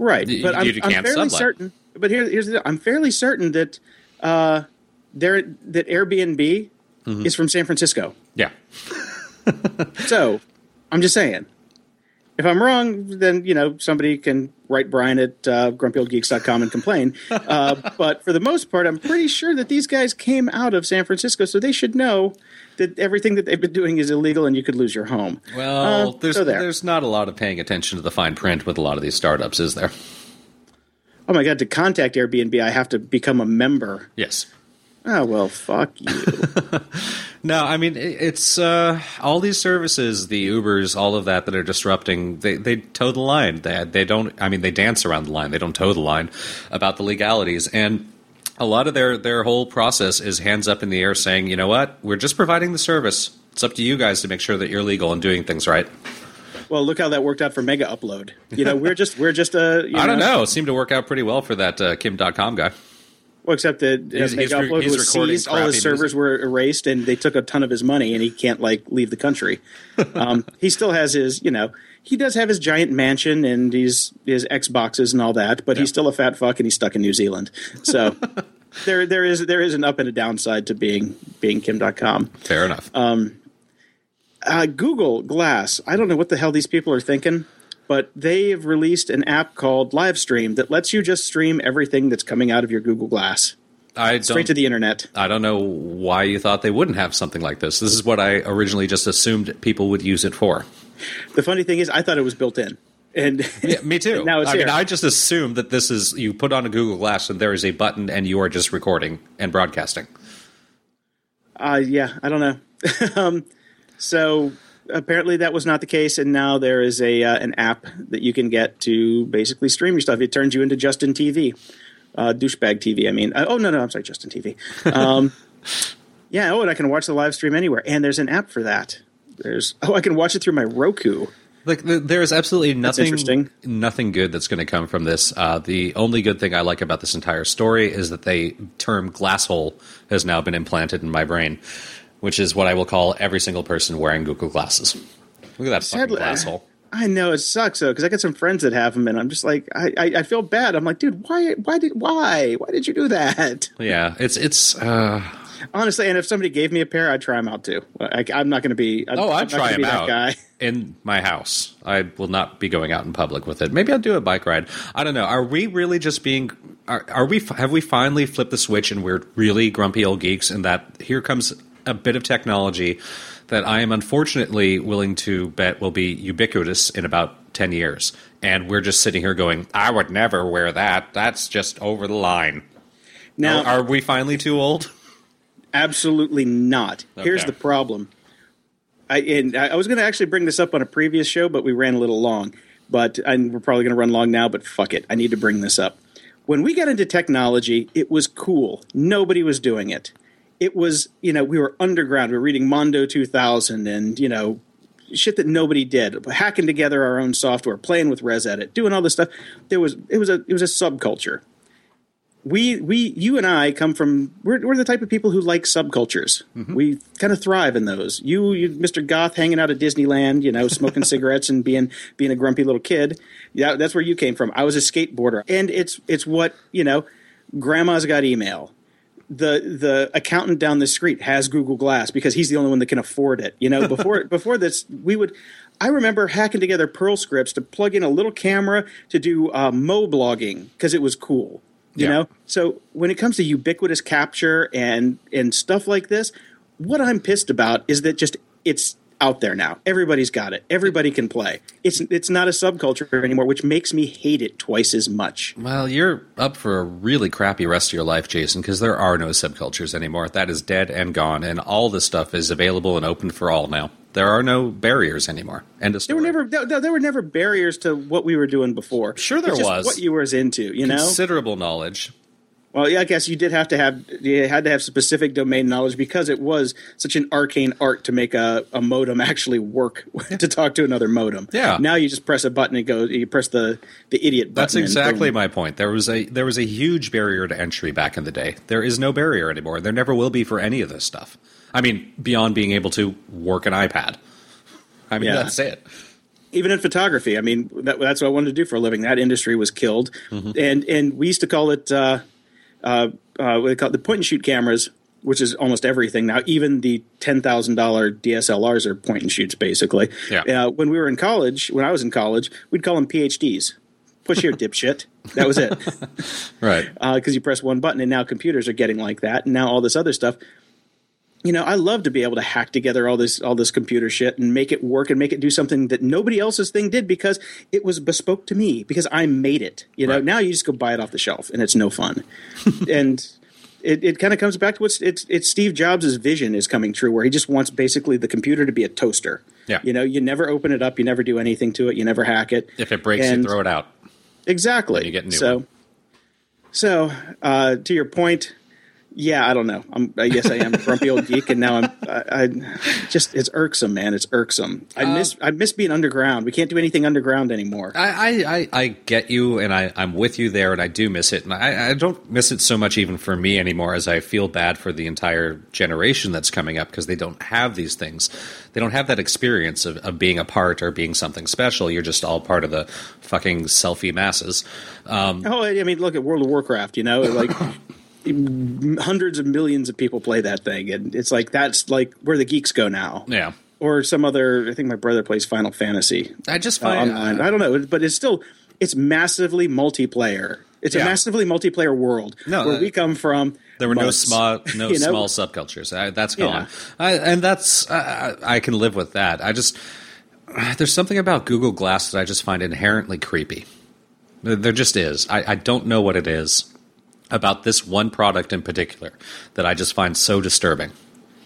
Speaker 3: Right,
Speaker 2: Y-
Speaker 3: but I'm,
Speaker 2: you
Speaker 3: I'm fairly
Speaker 2: sublet.
Speaker 3: certain. But here, here's the deal. I'm fairly certain that uh, there that Airbnb
Speaker 2: Mm-hmm.
Speaker 3: is from San Francisco.
Speaker 2: Yeah.
Speaker 3: So I'm just saying. If I'm wrong, then you know somebody can write Brian at uh, grumpyoldgeeks.com and complain. Uh, but for the most part, I'm pretty sure that these guys came out of San Francisco, so they should know that everything that they've been doing is illegal and you could lose your home.
Speaker 2: Well,
Speaker 3: Uh,
Speaker 2: there's
Speaker 3: so there.
Speaker 2: there's not a lot of paying attention to the fine print with a lot of these startups, is there?
Speaker 3: Oh my god! To contact Airbnb, I have to become a member.
Speaker 2: Yes.
Speaker 3: Oh well, fuck you.
Speaker 2: No, I mean it's uh, all these services, the Ubers, all of that that are disrupting. They they toe the line. They they don't. I mean, they dance around the line. They don't toe the line about the legalities and. A lot of their, their whole process is hands up in the air saying, you know what, we're just providing the service. It's up to you guys to make sure that you're legal and doing things right.
Speaker 3: Well, look how that worked out for Mega Upload. You know, we're just we're just a. You
Speaker 2: I don't know. It seemed to work out pretty well for that uh, Kim Dotcom guy.
Speaker 3: Well, except that uh,
Speaker 2: He's- he's
Speaker 3: Upload
Speaker 2: he's
Speaker 3: was seized, all his servers
Speaker 2: music.
Speaker 3: were erased, and they took a ton of his money, and he can't like leave the country. Um, he still has his, you know, he does have his giant mansion and his his Xboxes and all that, but he's still a fat fuck, and he's stuck in New Zealand. So. There, there is there is an up and a downside to being being Kim Dotcom.
Speaker 2: Fair enough.
Speaker 3: uh, Google Glass. I don't know what the hell these people are thinking, but they have released an app called Livestream that lets you just stream everything that's coming out of your Google Glass
Speaker 2: I
Speaker 3: straight to the internet.
Speaker 2: I don't know why you thought they wouldn't have something like this. This is what I originally just assumed people would use it for.
Speaker 3: The funny thing is, I thought it was built in, and
Speaker 2: Yeah, me too.
Speaker 3: now it's
Speaker 2: I
Speaker 3: here.
Speaker 2: mean, I just assumed that this is you put on a Google Glass and there is a button and you are just recording and broadcasting.
Speaker 3: Uh, yeah, I don't know. um, so apparently that was not the case, and now there is a uh, an app that you can get to basically stream your stuff. It turns you into Justin TV, uh, douchebag TV. I mean, uh, oh no, no, I'm sorry, Justin TV. Um, yeah, oh, and I can watch the live stream anywhere, and there's an app for that. There's oh, I can watch it through my Roku.
Speaker 2: Like there is absolutely nothing
Speaker 3: interesting.
Speaker 2: nothing good that's going to come from this. Uh, the only good thing I like about this entire story is that the term "glasshole" has now been implanted in my brain, which is what I will call every single person wearing Google glasses. Look at that fucking
Speaker 3: Sadly,
Speaker 2: glasshole.
Speaker 3: I know it sucks though because I got some friends that have them, and I'm just like, I, I, I feel bad. I'm like, dude, why, why did, why, why did you do that?
Speaker 2: Yeah, it's it's. Uh,
Speaker 3: Honestly, and if somebody gave me a pair, I'd try them out too. I, am not going to be. I'm,
Speaker 2: oh,
Speaker 3: I'm
Speaker 2: I'd
Speaker 3: not
Speaker 2: try
Speaker 3: gonna
Speaker 2: him
Speaker 3: be that
Speaker 2: out
Speaker 3: Guy.
Speaker 2: in my house. I will not be going out in public with it. Maybe I'll do a bike ride. I don't know. Are we really just being? Are, are we? Have we finally flipped the switch and we're really grumpy old geeks? And that here comes a bit of technology that I am unfortunately willing to bet will be ubiquitous in about ten years. And we're just sitting here going, "I would never wear that. That's just over the line."
Speaker 3: Now,
Speaker 2: are we finally too old?
Speaker 3: Absolutely not. Here's the problem. I and I I was going to actually bring this up on a previous show, but we ran a little long. But and we're probably going to run long now. But fuck it, I need to bring this up. When we got into technology, it was cool. Nobody was doing it. It was you know we were underground. We were reading Mondo 2000 and you know shit that nobody did. Hacking together our own software, playing with ResEdit, doing all this stuff. There was it was a it was a subculture we we you and I come from we're, we're the type of people who like subcultures. Mm-hmm. We kind of thrive in those. You, you, Mr. Goth, hanging out at Disneyland, you know, smoking cigarettes and being being a grumpy little kid. Yeah, that's where you came from. I was a skateboarder, and it's it's what you know. Grandma's got email. The the accountant down the street has Google Glass because he's the only one that can afford it. You know, before before this, we would. I remember hacking together Perl scripts to plug in a little camera to do uh, mo blogging because it was cool you
Speaker 2: Yeah.
Speaker 3: know so when it comes to ubiquitous capture and and stuff like this what i'm pissed about is that just it's out there now everybody's got it everybody can play it's it's not a subculture anymore which makes me hate it twice as much
Speaker 2: Well, you're up for a really crappy rest of your life, Jason, because there are no subcultures anymore. That is dead and gone, and all this stuff is available and open for all now. There are no barriers anymore. End of
Speaker 3: there were never there, there were never barriers to what we were doing before
Speaker 2: Sure there was.
Speaker 3: what you were into you know
Speaker 2: considerable knowledge.
Speaker 3: Well, yeah, I guess you did have to have you had to have specific domain knowledge because it was such an arcane art to make a, a modem actually work to talk to another modem.
Speaker 2: Yeah.
Speaker 3: Now you just press a button and go. You press the the idiot button.
Speaker 2: That's exactly my point. There was a there was a huge barrier to entry back in the day. There is no barrier anymore. There never will be for any of this stuff. I mean, beyond being able to work an iPad. I mean,
Speaker 3: Yeah.
Speaker 2: that's it.
Speaker 3: even in photography. I mean, that, that's what I wanted to do for a living. That industry was killed,
Speaker 2: Mm-hmm.
Speaker 3: and and we used to call it uh, uh, uh, what they call the point and shoot cameras, which is almost everything now. Even the ten thousand dollar DSLRs are point and shoots, basically.
Speaker 2: Yeah.
Speaker 3: Uh, when we were in college, when I was in college, we'd call them PhDs. Push here, dipshit. That was it.
Speaker 2: Right.
Speaker 3: because you press one button, and now computers are getting like that, and now all this other stuff. You know, I love to be able to hack together all this all this computer shit and make it work and make it do something that nobody else's thing did because it was bespoke to me because I made it. You know,
Speaker 2: Right.
Speaker 3: now you just go buy it off the shelf and it's no fun. and it, it kind of comes back to what's it's it's Steve Jobs' vision is coming true where he just wants basically the computer to be a toaster.
Speaker 2: Yeah.
Speaker 3: You know, you never open it up, you never do anything to it, you never hack it.
Speaker 2: If it breaks,
Speaker 3: And-
Speaker 2: you throw it out.
Speaker 3: Exactly.
Speaker 2: Then you get new
Speaker 3: so,
Speaker 2: one.
Speaker 3: so uh, to your point, yeah, I don't know. I'm, I guess I am a grumpy old geek, and now I'm. I, I just it's irksome, man. It's irksome. I
Speaker 2: Uh,
Speaker 3: miss I miss being underground. We can't do anything underground anymore.
Speaker 2: I, I, I, I get you, and I, I'm with you there, and I do miss it. And I, I don't miss it so much even for me anymore, as I feel bad for the entire generation that's coming up because they don't have these things. They don't have that experience of, of being a part or being something special. You're just all part of the fucking selfie masses. Um,
Speaker 3: Oh, I mean, look at World of Warcraft. You know, like hundreds of millions of people play that thing, and it's like that's like where the geeks go now.
Speaker 2: yeah.
Speaker 3: Or some other. I think my brother plays Final Fantasy
Speaker 2: I just
Speaker 3: uh,
Speaker 2: find.
Speaker 3: online. I don't know, but it's still it's massively multiplayer. It's
Speaker 2: Yeah.
Speaker 3: a massively multiplayer world
Speaker 2: No,
Speaker 3: where
Speaker 2: uh,
Speaker 3: we come from.
Speaker 2: There were no small, no
Speaker 3: you know?
Speaker 2: small subcultures. I, that's
Speaker 3: Yeah.
Speaker 2: gone, I, and that's I, I can live with that. I just there's something about Google Glass that I just find inherently creepy. There there just is. I, I don't know what it is about this one product in particular that I just find so disturbing.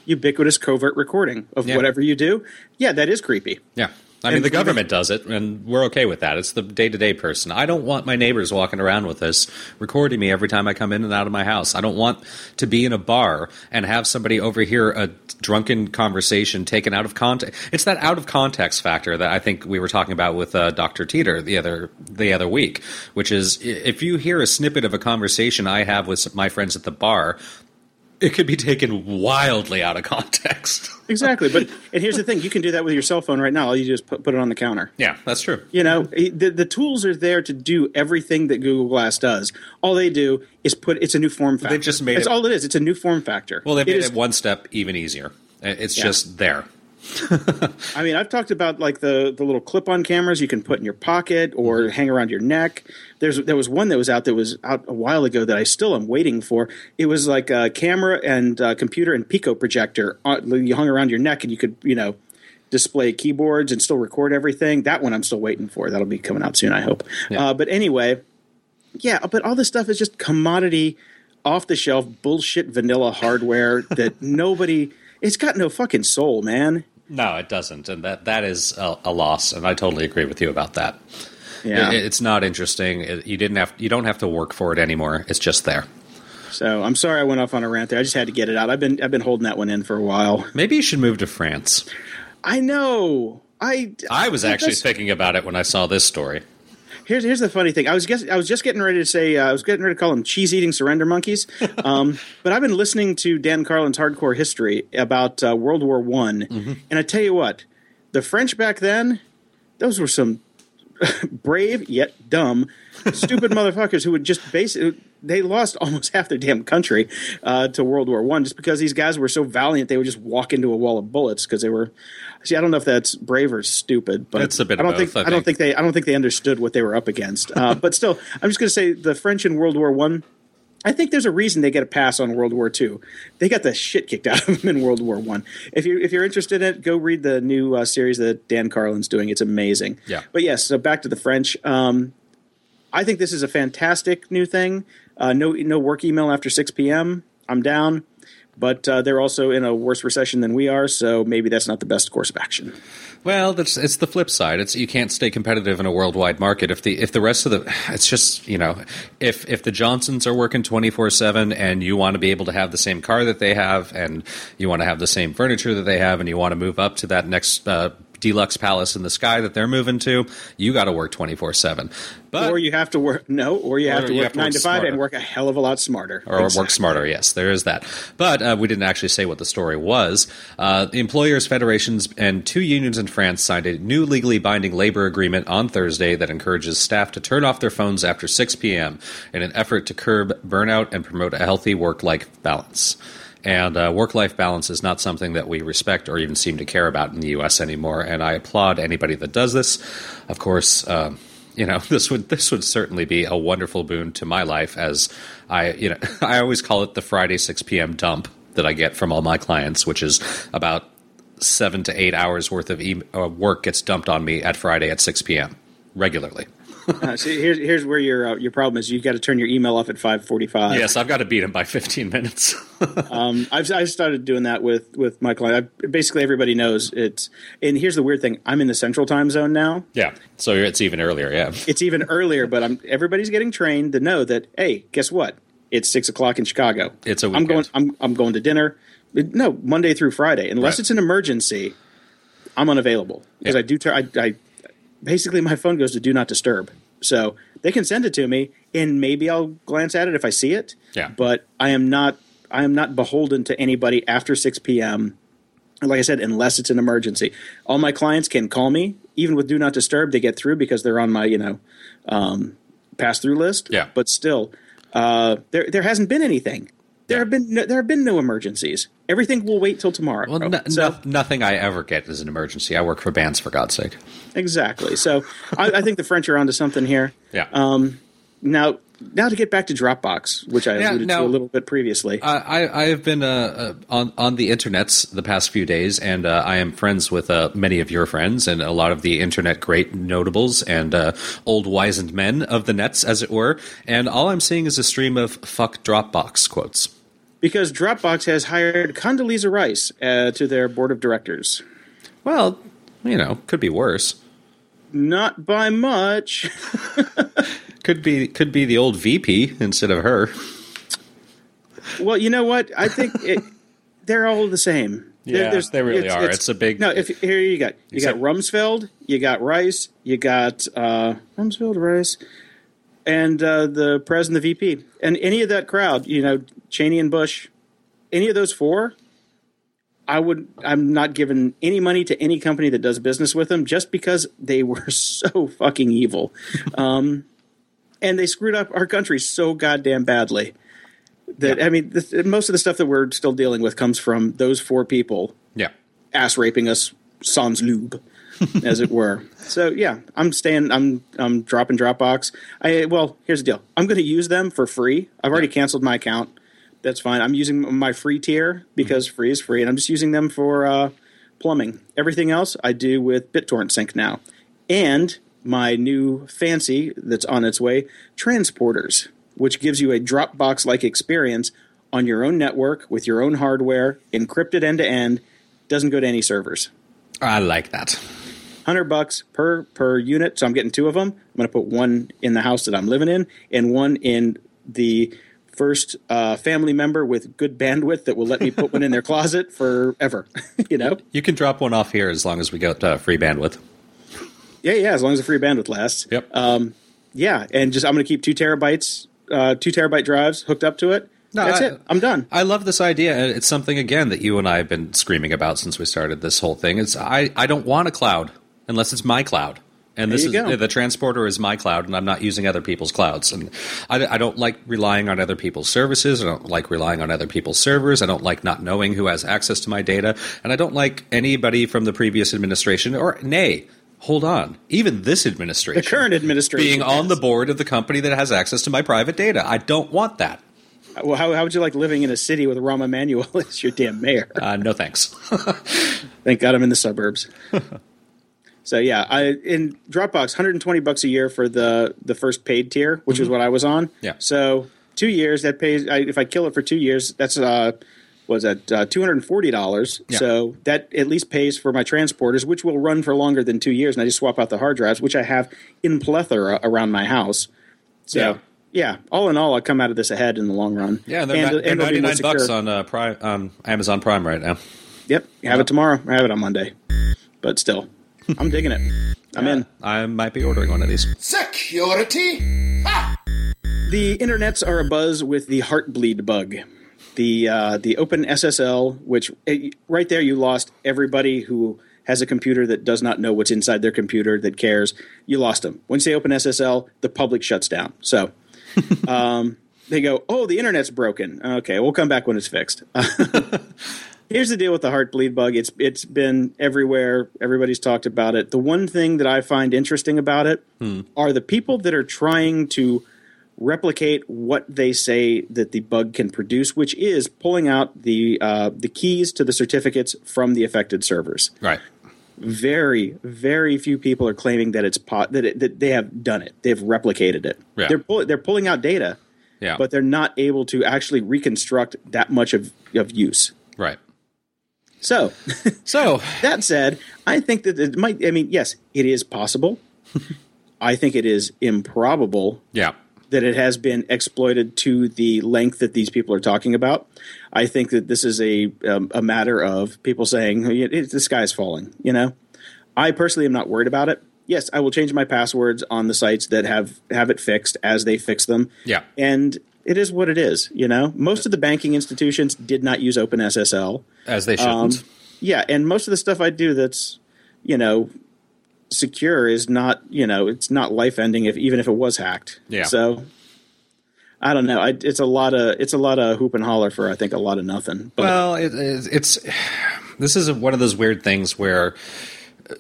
Speaker 3: ubiquitous covert recording of
Speaker 2: Yeah.
Speaker 3: whatever you do. Yeah, that is creepy.
Speaker 2: Yeah. I mean, the government does it, and we're okay with that. It's the day to day person. I don't want my neighbors walking around with this, recording me every time I come in and out of my house. I don't want to be in a bar and have somebody overhear a drunken conversation taken out of context. It's that out of context factor that I think we were talking about with uh, Dr. Teeter the other the other week, which is if you hear a snippet of a conversation I have with my friends at the bar, it could be taken wildly out of context.
Speaker 3: Exactly. But and here's the thing: you can do that with your cell phone right now. All you do is put, put it on the counter.
Speaker 2: yeah, that's true.
Speaker 3: You know, the, the tools are there to do everything that Google Glass does. All they do is put it's a new form factor.
Speaker 2: just made
Speaker 3: It's
Speaker 2: it-
Speaker 3: all it is. It's a new form factor.
Speaker 2: Well, they
Speaker 3: It
Speaker 2: made
Speaker 3: is-
Speaker 2: it one step even easier. It's
Speaker 3: Yeah.
Speaker 2: just there.
Speaker 3: I mean, I've talked about like the the little clip-on cameras you can put in your pocket or
Speaker 2: Mm-hmm.
Speaker 3: hang around your neck. There's there was one that was out that was out a while ago that I still am waiting for. It was like a camera and uh, computer and Pico projector. Uh, You hung around your neck and you could you know display keyboards and still record everything. That one I'm still waiting for. That'll be coming out soon, I hope.
Speaker 2: Yeah.
Speaker 3: Uh, but anyway, yeah. But all this stuff is just commodity, off the shelf bullshit vanilla hardware that nobody. It's got no fucking soul, man.
Speaker 2: No, it doesn't, and that that is a, a loss. And I totally agree with you about that.
Speaker 3: Yeah.
Speaker 2: It- it's not interesting. It- you didn't have you don't have to work for it anymore. It's just there.
Speaker 3: So I'm sorry I went off on a rant there. I just had to get it out. I've been I've been holding that one in for a while.
Speaker 2: Maybe you should move to France.
Speaker 3: I know. I
Speaker 2: I was actually thinking about it when I saw this story.
Speaker 3: Here's here's the funny thing. I was guess, I was just getting ready to say uh, I was getting ready to call them cheese eating surrender monkeys. Um, but I've been listening to Dan Carlin's Hardcore History about uh, World War One, and I tell you what, the French back then, those were some brave yet dumb, stupid motherfuckers who would just basically they lost almost half their damn country uh, to World War One just because these guys were so valiant they would just walk into a wall of bullets because they were. See, I don't know if that's brave or stupid, but
Speaker 2: It's a bit
Speaker 3: I don't
Speaker 2: both,
Speaker 3: think
Speaker 2: I
Speaker 3: I don't
Speaker 2: think.
Speaker 3: think they I don't think they understood what they were up against. Uh, but still, I'm just going to say the French in World War One. I think there's a reason they get a pass on World War II. They got the shit kicked out of them in World War One. If you if you're interested in it, go read the new uh, series that Dan Carlin's doing. It's amazing.
Speaker 2: Yeah.
Speaker 3: But yes, so back to the French. Um, I think this is a fantastic new thing. Uh, no no work email after 6 p.m. I'm down. But uh, they're also in a worse recession than we are, so maybe that's not the best course of action.
Speaker 2: Well, that's it's the flip side. It's you can't stay competitive in a worldwide market if the if the rest of the it's just you know if if the Johnsons are working twenty four seven and you want to be able to have the same car that they have and you want to have the same furniture that they have and you want to move up to that next uh, deluxe palace in the sky that they're moving to, you got to work twenty four seven. But
Speaker 3: or you have to work no, or you have to
Speaker 2: you
Speaker 3: work
Speaker 2: have to
Speaker 3: nine
Speaker 2: work
Speaker 3: to five
Speaker 2: smarter.
Speaker 3: and work a hell of a lot smarter.
Speaker 2: or work smarter. Yes, there is that. But uh, we didn't actually say what the story was. Uh, the employers' federations and two unions in France signed a new legally binding labor agreement on Thursday that encourages staff to turn off their phones after 6 p.m. in an effort to curb burnout and promote a healthy work-life balance. And uh, work-life balance is not something that we respect or even seem to care about in the U.S. anymore. And I applaud anybody that does this. Of course. Um, you know this would this would certainly be a wonderful boon to my life as i you know i always call it the friday 6 p.m dump that i get from all my clients which is about seven to eight hours worth of e- uh, work gets dumped on me at friday at 6 p.m regularly
Speaker 3: Uh, see, here's here's where your uh, your problem is. You've got to turn your email off at five forty five.
Speaker 2: yes i've got to beat him by 15 minutes
Speaker 3: Um, I've I've started doing that with with my client. I, basically, everybody knows it's. And here's the weird thing: I'm in the central time zone now.
Speaker 2: yeah so it's even earlier yeah
Speaker 3: It's even earlier, but I'm everybody's getting trained to know that. Hey, guess what? It's six o'clock in Chicago.
Speaker 2: It's a
Speaker 3: I'm going. I'm I'm going to dinner. No, Monday through Friday, unless
Speaker 2: Right.
Speaker 3: it's an emergency. I'm unavailable because
Speaker 2: Yeah.
Speaker 3: I do. I, I basically my phone goes to do not disturb, so they can send it to me, and maybe I'll glance at it if I see it.
Speaker 2: Yeah.
Speaker 3: But I am not. I am not beholden to anybody after six p.m. Like I said, unless it's an emergency, all my clients can call me. Even with do not disturb, they get through because they're on my you know um, pass through list.
Speaker 2: Yeah.
Speaker 3: But still, uh, there there hasn't been anything. There have been no, there have been no emergencies. Everything will wait till tomorrow.
Speaker 2: well no,
Speaker 3: so,
Speaker 2: no, nothing i ever get is an emergency i work for bands for god's sake
Speaker 3: Exactly. So I, I think the French are onto something here.
Speaker 2: yeah
Speaker 3: Um, now, now to get back to Dropbox, which I
Speaker 2: Yeah,
Speaker 3: alluded
Speaker 2: now-
Speaker 3: to a little bit previously.
Speaker 2: Uh, I, I have been uh, uh, on on the internets the past few days, and uh, I am friends with uh, many of your friends and a lot of the internet great notables and old wizened men of the nets, as it were. And all I'm seeing is a stream of "fuck Dropbox" quotes.
Speaker 3: because Dropbox has hired Condoleezza Rice uh, to their board of directors.
Speaker 2: Well, you know, could be worse.
Speaker 3: Not by much.
Speaker 2: Could be could be the old VP instead of her.
Speaker 3: well, you know what? I think it, they're all the same.
Speaker 2: Yeah,
Speaker 3: there's-
Speaker 2: they really are. It's a big-
Speaker 3: no. If here you got you
Speaker 2: Except-
Speaker 3: got Rumsfeld, you got Rice, you got uh, Rumsfeld, Rice, and uh, the president, the VP, and any of that crowd. You know, Cheney and Bush, any of those four. I would. I'm not giving any money to any company that does business with them just because they were so fucking evil, um, and they screwed up our country so goddamn badly that I mean, this, most of the stuff that we're still dealing with comes from those four people
Speaker 2: Yeah.
Speaker 3: ass raping us sans lube, as it were. So yeah, I'm staying. I'm I'm dropping Dropbox. I well, here's the deal. I'm going to use them for free. I've already canceled my account. That's fine. I'm using my free tier because free is free, and I'm just using them for uh, plumbing. Everything else I do with BitTorrent Sync now, and my new fancy that's on its way, transporters, which gives you a Dropbox-like experience on your own network with your own hardware, encrypted end to end. Doesn't go to any servers.
Speaker 2: I like that.
Speaker 3: Hundred bucks per per unit, so I'm getting two of them. I'm going to put one in the house that I'm living in, and one in the first uh, family member with good bandwidth that will let me put one in their closet forever. you know?
Speaker 2: You can drop one off here as long as we get uh, free bandwidth.
Speaker 3: Yeah, yeah. As long as the free bandwidth lasts.
Speaker 2: Yep.
Speaker 3: Yeah, and just I'm going to keep two terabytes, uh, two terabyte drives hooked up to it.
Speaker 2: No,
Speaker 3: That's
Speaker 2: I-
Speaker 3: it. I'm done.
Speaker 2: I love this idea. It's something again that you and I have been screaming about since we started this whole thing. It's I, I don't want a cloud unless it's my cloud. And this
Speaker 3: There you
Speaker 2: is
Speaker 3: go.
Speaker 2: the transporter is my cloud, and I'm not using other people's clouds. And I, I don't like relying on other people's services. I don't like relying on other people's servers. I don't like not knowing who has access to my data, and I don't like anybody from the previous administration or nay. Hold on. Even this administration,
Speaker 3: The current administration
Speaker 2: being on the board of the company that has access to my private data. I don't want that.
Speaker 3: Well, how, how would you like living in a city with Rahm Emanuel as your damn mayor?
Speaker 2: Uh, no thanks.
Speaker 3: Thank God I'm in the suburbs. so yeah, I in Dropbox, 120 bucks a year for the the first paid tier, which is what I was on.
Speaker 2: Yeah.
Speaker 3: So two years that pays. I, if I kill it for two years, that's uh, was at uh, 240 dollars.
Speaker 2: Yeah.
Speaker 3: So that at least pays for my transporters, which will run for longer than two years. And I just swap out the hard drives, which I have in plethora around my house. So.
Speaker 2: Yeah.
Speaker 3: Yeah. all in all, I come out of this ahead in the long run.
Speaker 2: Yeah, they're,
Speaker 3: And-
Speaker 2: ni- they're
Speaker 3: and it'll be more
Speaker 2: 99 bucks on uh, Prime, um, Amazon Prime right now.
Speaker 3: Yep, have it tomorrow. I have it on Monday, but still, I'm digging it. I'm in.
Speaker 2: I might be ordering one of these.
Speaker 1: Security?
Speaker 3: The internets are abuzz with the Heartbleed bug, the uh, the OpenSSL, which eh, right there you lost everybody who has a computer that does not know what's inside their computer that cares. You lost them. Once they open SSL, the public shuts down. So. um, they go, oh, the internet's broken. Okay, we'll come back when it's fixed. Here's the deal with the Heartbleed bug. It's it's been everywhere. Everybody's talked about it. The one thing that I find interesting about it are the people that are trying to replicate what they say that the bug can produce, which is pulling out the uh, the keys to the certificates from the affected servers.
Speaker 2: Right.
Speaker 3: Very, very few people are claiming that it's pot that it, that they have done it. They've replicated it.
Speaker 2: Yeah.
Speaker 3: They're pull, they're pulling out data,
Speaker 2: Yeah.
Speaker 3: but they're not able to actually reconstruct that much of, of use.
Speaker 2: right.
Speaker 3: So
Speaker 2: So,
Speaker 3: that said, I think that it might. I mean, yes, it is possible. I think it is improbable
Speaker 2: yeah.
Speaker 3: That it has been exploited to the length that these people are talking about. I think that this is a um, a matter of people saying the sky is falling. You know, I personally am not worried about it. Yes, I will change my passwords on the sites that have have it fixed as they fix them.
Speaker 2: Yeah.
Speaker 3: and it is what it is. You know, most of the banking institutions did not use OpenSSL.
Speaker 2: As they shouldn't.
Speaker 3: Um, yeah, and most of the stuff I do that's, you know, secure is not, you know, it's not life ending if even if it was hacked.
Speaker 2: Yeah.
Speaker 3: So I don't know. I, it's a lot of it's a lot of hoop and holler for I think a lot of nothing. But
Speaker 2: well, it, it's, it's this is one of those weird things where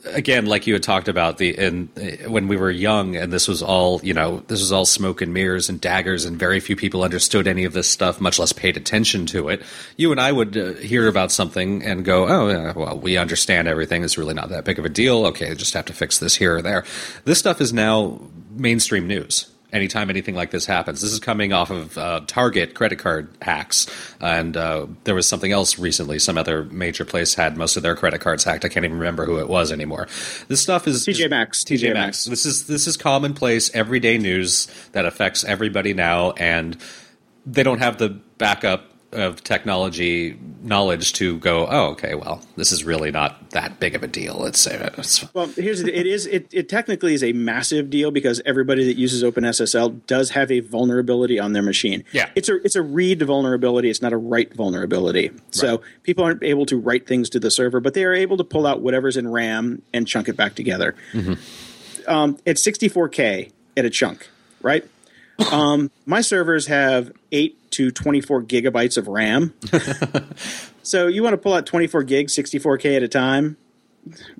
Speaker 2: again like you had talked about the and when we were young and this was all you know this was all smoke and mirrors and daggers and very few people understood any of this stuff much less paid attention to it. You and i would uh, hear about something and go oh yeah, well we understand everything. It's really not that big of a deal. Okay just have to fix this here or there. This stuff is now mainstream news anytime anything like this happens. This is coming off of uh, Target credit card hacks, and uh, there was something else recently. Some other major place had most of their credit cards hacked. I can't even remember who it was anymore. This stuff is
Speaker 3: TJ Maxx.
Speaker 2: TJ. Maxx. This is this is commonplace, everyday news that affects everybody now, and they don't have the backup of technology knowledge to go. Oh, okay. Well, this is really not that big of a deal. It's, uh, it's
Speaker 3: Well, here's the, it is it, it technically is a massive deal because everybody that uses OpenSSL does have a vulnerability on their machine.
Speaker 2: Yeah.
Speaker 3: it's a it's a read vulnerability. It's not a write vulnerability. So people aren't able to write things to the server, but they are able to pull out whatever's in RAM and chunk it back together. Um, it's 64k at a chunk, right? Um, my servers have eight to 24 gigabytes of RAM. so you want to pull out 24 gigs, 64k at a time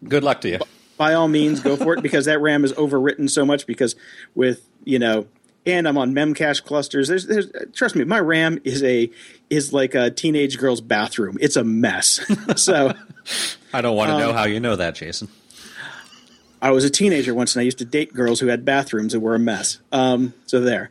Speaker 2: good luck to you.
Speaker 3: by all means go for it because that RAM is overwritten so much because with you know and I'm on memcache clusters. There's, there's trust me, my RAM is a is like a teenage girl's bathroom. It's a mess. so
Speaker 2: I don't want to
Speaker 3: Um,
Speaker 2: know how you know that, Jason.
Speaker 3: I was a teenager once and I used to date girls who had bathrooms that were a mess. Um, so there.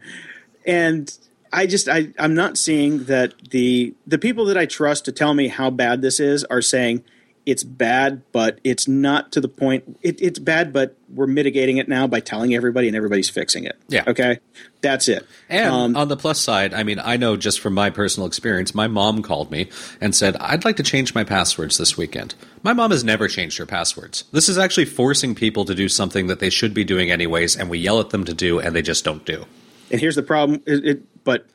Speaker 3: And I just I I'm not seeing that the the people that I trust to tell me how bad this is are saying it's bad, but it's not to the point. It, it's bad, but we're mitigating it now by telling everybody, and everybody's fixing it.
Speaker 2: Yeah.
Speaker 3: Okay. That's it.
Speaker 2: And
Speaker 3: Um,
Speaker 2: on the plus side, I mean, I know just from my personal experience, my mom called me and said, I'd like to change my passwords this weekend. My mom has never changed her passwords. This is actually forcing people to do something that they should be doing anyways, and we yell at them to do, and they just don't do.
Speaker 3: And here's the problem. It, it, but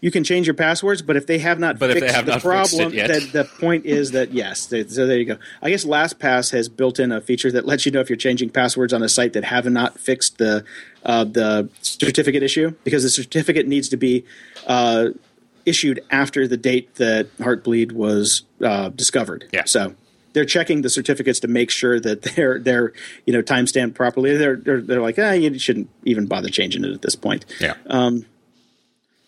Speaker 3: you can change your passwords, but if they have not
Speaker 2: But if they
Speaker 3: fixed
Speaker 2: have
Speaker 3: the
Speaker 2: not fixed
Speaker 3: problem, then the point is that yes. they- so there you go. I guess LastPass has built in a feature that lets you know if you're changing passwords on a site that have not fixed the uh, the certificate issue because the certificate needs to be uh, issued after the date that Heartbleed was uh, discovered.
Speaker 2: Yeah.
Speaker 3: So they're checking the certificates to make sure that they're they're you know timestamped properly. They're they're, they're like, ah, you shouldn't even bother changing it at this point.
Speaker 2: Yeah.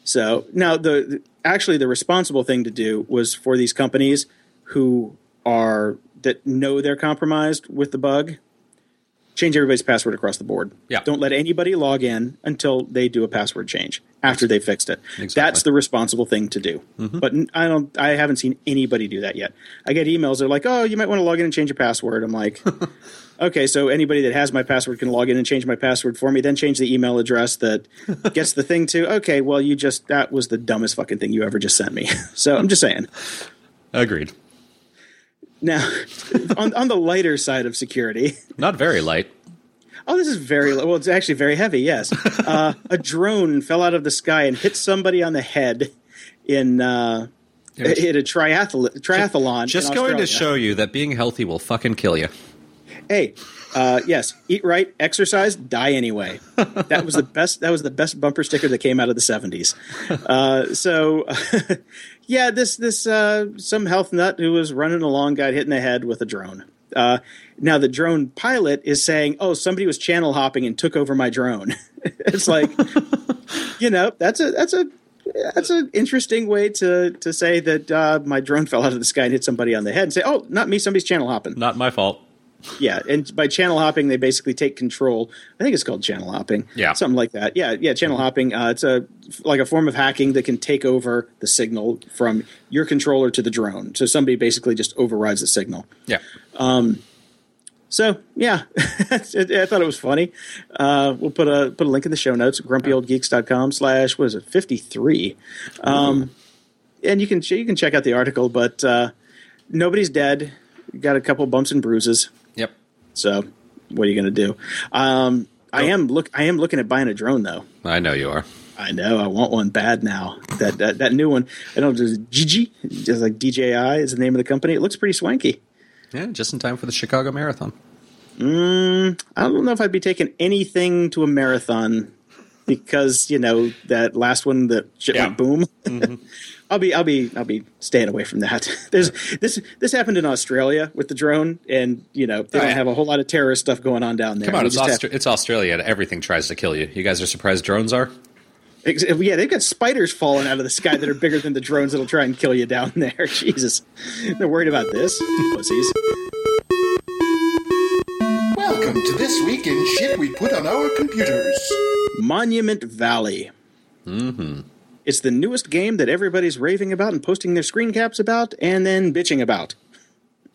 Speaker 3: So now the, the actually the responsible thing to do was for these companies who are that know they're compromised with the bug, change everybody's password across the board.
Speaker 2: Yeah.
Speaker 3: Don't let anybody log in until they do a password change after they fixed it.
Speaker 2: Exactly.
Speaker 3: That's the responsible thing to do. Mm-hmm. But n- I don't I haven't seen anybody do that yet. I get emails they're like, "Oh, you might want to log in and change your password." I'm like, Okay, so anybody that has my password can log in and change my password for me, then change the email address that gets the thing to. Okay, well, you just that was the dumbest fucking thing you ever just sent me. So I'm just saying.
Speaker 2: Agreed.
Speaker 3: Now, on on the lighter side of security,
Speaker 2: Not very light.
Speaker 3: oh, this is very well. It's actually very heavy. Yes, uh, a drone fell out of the sky and hit somebody on the head in uh, in a triathlon. Triathlon.
Speaker 2: Just
Speaker 3: in
Speaker 2: going to show you that being healthy will fucking kill you.
Speaker 3: Hey uh, yes eat right exercise die anyway. That was the best that was the best bumper sticker that came out of the 70s uh, so yeah this this uh, some health nut who was running along got hit in the head with a drone. Uh, now the drone pilot is saying oh somebody was channel hopping and took over my drone. It's like you know that's a that's a that's an interesting way to to say that uh, my drone fell out of the sky and hit somebody on the head and say oh not me somebody's channel hopping.
Speaker 2: Not my fault.
Speaker 3: Yeah, and by channel hopping, they basically take control. I think it's called channel hopping.
Speaker 2: Yeah.
Speaker 3: something like that. Yeah, yeah, channel hopping. Uh, it's a like a form of hacking that can take over the signal from your controller to the drone. So somebody basically just overrides the signal.
Speaker 2: Yeah.
Speaker 3: So yeah, I thought it was funny. Uh, we'll put a put a link in the show notes. GrumpyOldGeeks.com slash what is it fifty three, um, and you can you can check out the article. But uh, nobody's dead. Got a couple bumps and bruises. So what are you going to do? Um, I am look. I am looking at buying a drone though.
Speaker 2: I know you are.
Speaker 3: I know I want one bad now. That that, that new one. I don't know. Just Gigi, just like DJI is the name of the company. It looks pretty swanky.
Speaker 2: Yeah, just in time for the Chicago Marathon.
Speaker 3: I don't know if I'd be taking anything to a marathon because you know that last one that shit
Speaker 2: Yeah.
Speaker 3: went boom. I'll be I'll be I'll be staying away from that. There's this this happened in Australia with the drone, and you know they
Speaker 2: Oh,
Speaker 3: don't
Speaker 2: yeah.
Speaker 3: have a whole lot of terrorist stuff going on down there.
Speaker 2: Come on, it's,
Speaker 3: just have-
Speaker 2: it's Australia. Everything tries to kill you. You guys are surprised drones are?
Speaker 3: Yeah, they've got spiders falling out of the sky that are bigger than the drones that'll try and kill you down there. Jesus. They're worried about this. Pussies.
Speaker 1: Welcome to this week in shit we put on our computers.
Speaker 3: Monument Valley. Mm-hmm. It's the newest game that everybody's raving about and posting their screen caps about and then bitching about.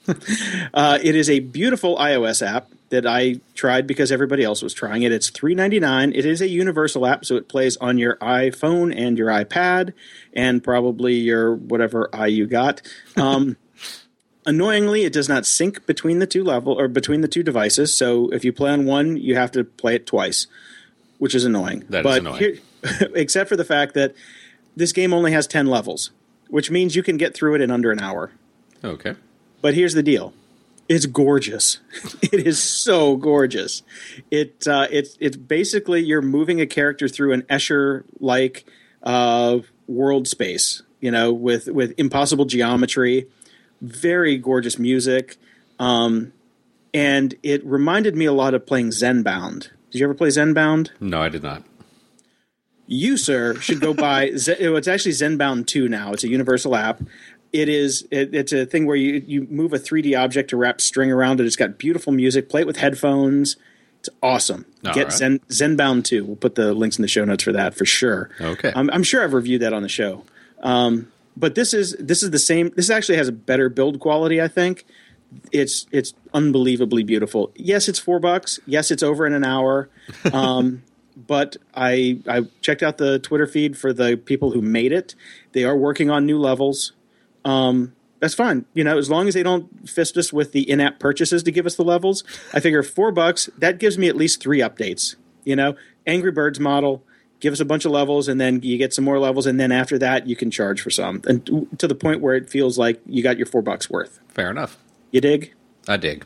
Speaker 3: uh, it is a beautiful iOS app that I tried because everybody else was trying it. It's three ninety nine. It is a universal app, so it plays on your iPhone and your iPad and probably your whatever i you got. Um, annoyingly, it does not sync between the two level or between the two devices. So if you play on one, you have to play it twice, which is annoying.
Speaker 2: That is
Speaker 3: but
Speaker 2: annoying.
Speaker 3: Here, except for the fact that this game only has ten levels, which means you can get through it in under an hour.
Speaker 2: Okay.
Speaker 3: But here's the deal. It's gorgeous. it is so gorgeous. It uh, it's it's basically you're moving a character through an Escher like uh, world space, you know, with with impossible geometry, very gorgeous music, um, and it reminded me a lot of playing Zenbound. Did you ever play Zenbound?
Speaker 2: No, I did not.
Speaker 3: You sir should go buy Zen, it's actually zenbound 2 now it's a universal app it is it, it's a thing where you you move a 3d object to wrap string around it it's got beautiful music play it with headphones it's awesome
Speaker 2: All
Speaker 3: get
Speaker 2: right.
Speaker 3: Zen, zenbound 2 we'll put the links in the show notes for that for sure
Speaker 2: Okay.
Speaker 3: i'm, I'm sure i've reviewed that on the show um, but this is this is the same this actually has a better build quality i think it's it's unbelievably beautiful. Yes, it's four bucks. Yes, it's over in an hour. Um, but I I checked out the Twitter feed for the people who made it. They are working on new levels. Um, that's fine. You know, as long as they don't fist us with the in-app purchases to give us the levels. I figure four bucks that gives me at least three updates. You know, Angry Birds model. Give us a bunch of levels, and then you get some more levels, and then after that, you can charge for some, and to- to the point where it feels like you got your four bucks worth.
Speaker 2: Fair enough.
Speaker 3: You dig?
Speaker 2: I dig.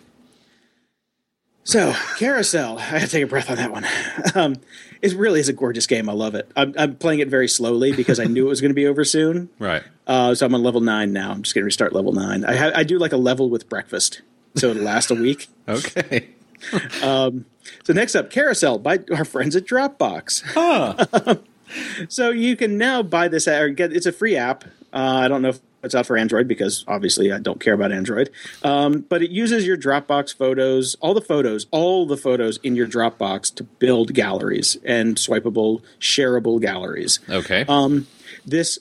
Speaker 3: So, Carousel, I had to take a breath on that one. Um, it really is a gorgeous game. I love it. I'm, I'm playing it very slowly because I knew it was going to be over soon.
Speaker 2: Right.
Speaker 3: Uh, so I'm on level nine now. I'm just going to restart level nine. I, ha- I do like a level with breakfast, so it'll last a week.
Speaker 2: Okay.
Speaker 3: So next up, Carousel by our friends at Dropbox. so you can now buy this or get it's a free app. Uh, I don't know if it's out for Android because obviously I don't care about Android. Um, but it uses your Dropbox photos, all the photos, all the photos in your Dropbox to build galleries and swipeable, shareable galleries.
Speaker 2: Okay.
Speaker 3: Um, this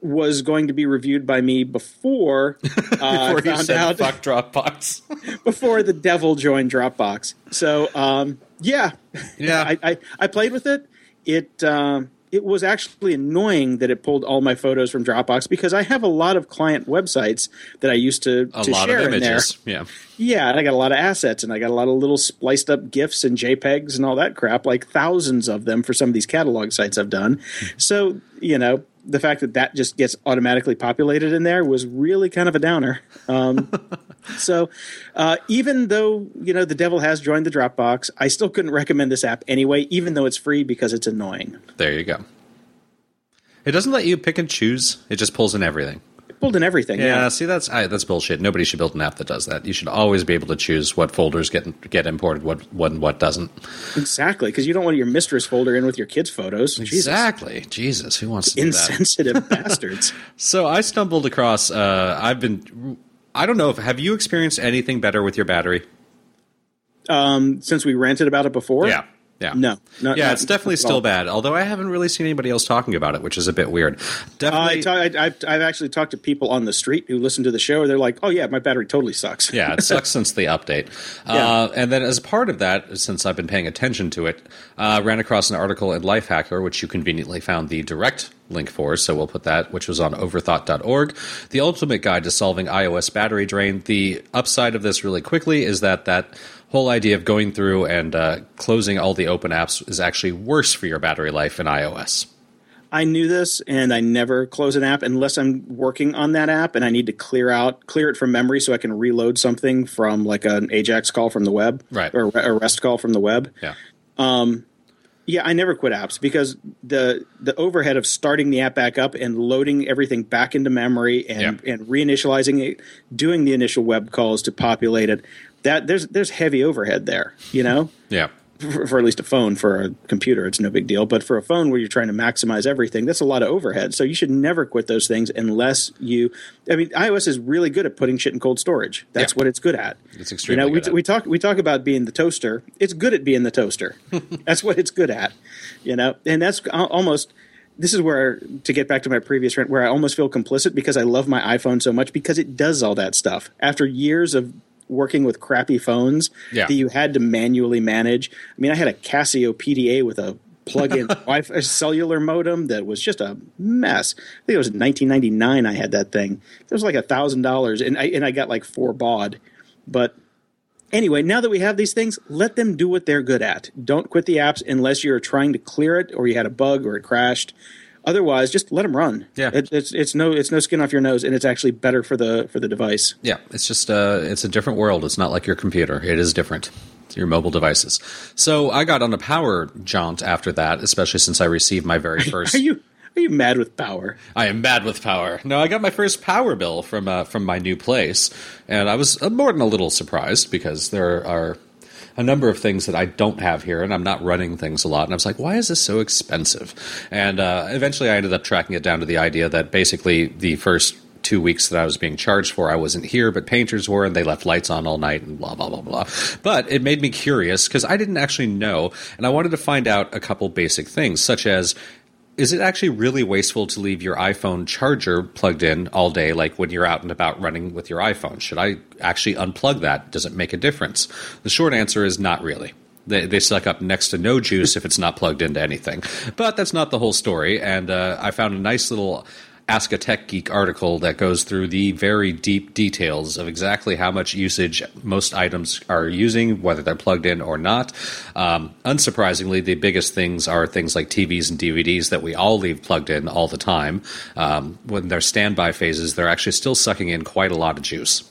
Speaker 3: was going to be reviewed by me before, uh,
Speaker 2: Before
Speaker 3: I
Speaker 2: you
Speaker 3: found
Speaker 2: said
Speaker 3: out
Speaker 2: fuck Dropbox.
Speaker 3: before the devil joined Dropbox. So um, yeah,
Speaker 2: Yeah.
Speaker 3: I, I I played with it. It um, it was actually annoying that it pulled all my photos from Dropbox because I have a lot of client websites that I used to,
Speaker 2: a
Speaker 3: to
Speaker 2: lot
Speaker 3: share
Speaker 2: of
Speaker 3: in there.
Speaker 2: images. Yeah.
Speaker 3: Yeah, and I got a lot of assets and I got a lot of little spliced up GIFs and JPEGs and all that crap, like thousands of them for some of these catalog sites I've done. Hmm. So, you know, the fact that that just gets automatically populated in there was really kind of a downer. Um, so, uh, even though, you know, the devil has joined the Dropbox, I still couldn't recommend this app anyway, even though it's free because it's annoying.
Speaker 2: There you go. It doesn't let you pick and choose. It just pulls in everything.
Speaker 3: Pulled in everything.
Speaker 2: Yeah,
Speaker 3: Yeah.
Speaker 2: see that's I, that's bullshit. Nobody should build an app that does that. You should always be able to choose what folders get get imported, what what and what doesn't.
Speaker 3: Exactly. Because you don't want your mistress folder in with your kids' photos.
Speaker 2: Exactly. Jesus, who wants to do that?
Speaker 3: Insensitive bastards.
Speaker 2: So I stumbled across. Uh, I've been. I don't know if have you experienced anything better with your battery?
Speaker 3: Um, since we ranted about it before?
Speaker 2: Yeah. Yeah.
Speaker 3: No. Not,
Speaker 2: Yeah,
Speaker 3: not-
Speaker 2: it's definitely still bad. Although I haven't really seen anybody else talking about it, which is a bit weird.
Speaker 3: Uh,
Speaker 2: Definitely.
Speaker 3: I ta- I, I've, I've actually talked to people on the street who listen to the show. and They're like, "Oh yeah, my battery totally sucks."
Speaker 2: yeah, it sucks since the update. Uh, and then, as part of that, since I've been paying attention to it, uh, ran across an article in Lifehacker, which you conveniently found the direct link for. So we'll put that, which was on overthought.org. The ultimate guide to solving iOS battery drain. The upside of this, really quickly, is that that whole idea of going through and uh, closing all the open apps is actually worse for your battery life in iOS.
Speaker 3: I knew this, and I never close an app unless I'm working on that app and I need to clear out clear it from memory so I can reload something from like an AJAX call from the web,
Speaker 2: Right.
Speaker 3: or a REST call from the web.
Speaker 2: Yeah.
Speaker 3: Yeah, I never quit apps because the the overhead of starting the app back up and loading everything back into memory and
Speaker 2: Yeah.
Speaker 3: and reinitializing it, doing the initial web calls to populate it. That there's there's heavy overhead there, you know.
Speaker 2: Yeah.
Speaker 3: for, for at least a phone. For a computer, it's no big deal. But for a phone where you're trying to maximize everything, that's a lot of overhead. So you should never quit those things unless you. I mean, iOS is really good at putting shit in cold storage. That's
Speaker 2: Yeah.
Speaker 3: what it's good at.
Speaker 2: It's extremely
Speaker 3: You know, we, we talk we talk about being the toaster. It's good at being the toaster. that's what it's good at. You know, and that's almost. This is where to get back to my previous rant, where I almost feel complicit because I love my iPhone so much because it does all that stuff. After years of working with crappy phones
Speaker 2: Yeah.
Speaker 3: that you had to manually manage. I mean, I had a Casio PDA with a plug-in Wi-Fi cellular modem that was just a mess. I think it was 1999. I had that thing. It was like a thousand dollars, and I and I got like four baud. But anyway, now that we have these things, let them do what they're good at. Don't quit the apps unless you're trying to clear it or you had a bug or it crashed. Otherwise, just let them run.
Speaker 2: Yeah.
Speaker 3: It, it's it's no it's no skin off your nose, and it's actually better for the for the device.
Speaker 2: Yeah, it's just uh, it's a different world. It's not like your computer. It is different. Your mobile devices. So I got on a power jaunt after that, especially since I received my very first.
Speaker 3: Are you are you mad with power?
Speaker 2: I am mad with power. No, I got my first power bill from uh, from my new place, and I was uh, more than a little surprised because there are a number of things that I don't have here, and I'm not running things a lot. And I was like, why is this so expensive? And uh, eventually, I ended up tracking it down to the idea that basically the first two weeks that I was being charged for, I wasn't here, but painters were, and they left lights on all night, and blah blah blah blah. But it made me curious because I didn't actually know, and I wanted to find out a couple basic things, such as is it actually really wasteful to leave your iPhone charger plugged in all day, like when you're out and about running with your iPhone? Should I actually unplug that? Does it make a difference? The short answer is not really. They, they suck up next to no juice if it's not plugged into anything. But that's not the whole story. And uh, I found a nice little Ask a Tech Geek article that goes through the very deep details of exactly how much usage most items are using, whether they're plugged in or not. Um, unsurprisingly, the biggest things are things like TVs and DVDs that we all leave plugged in all the time. Um, when they're standby phases, they're actually still sucking in quite a lot of juice.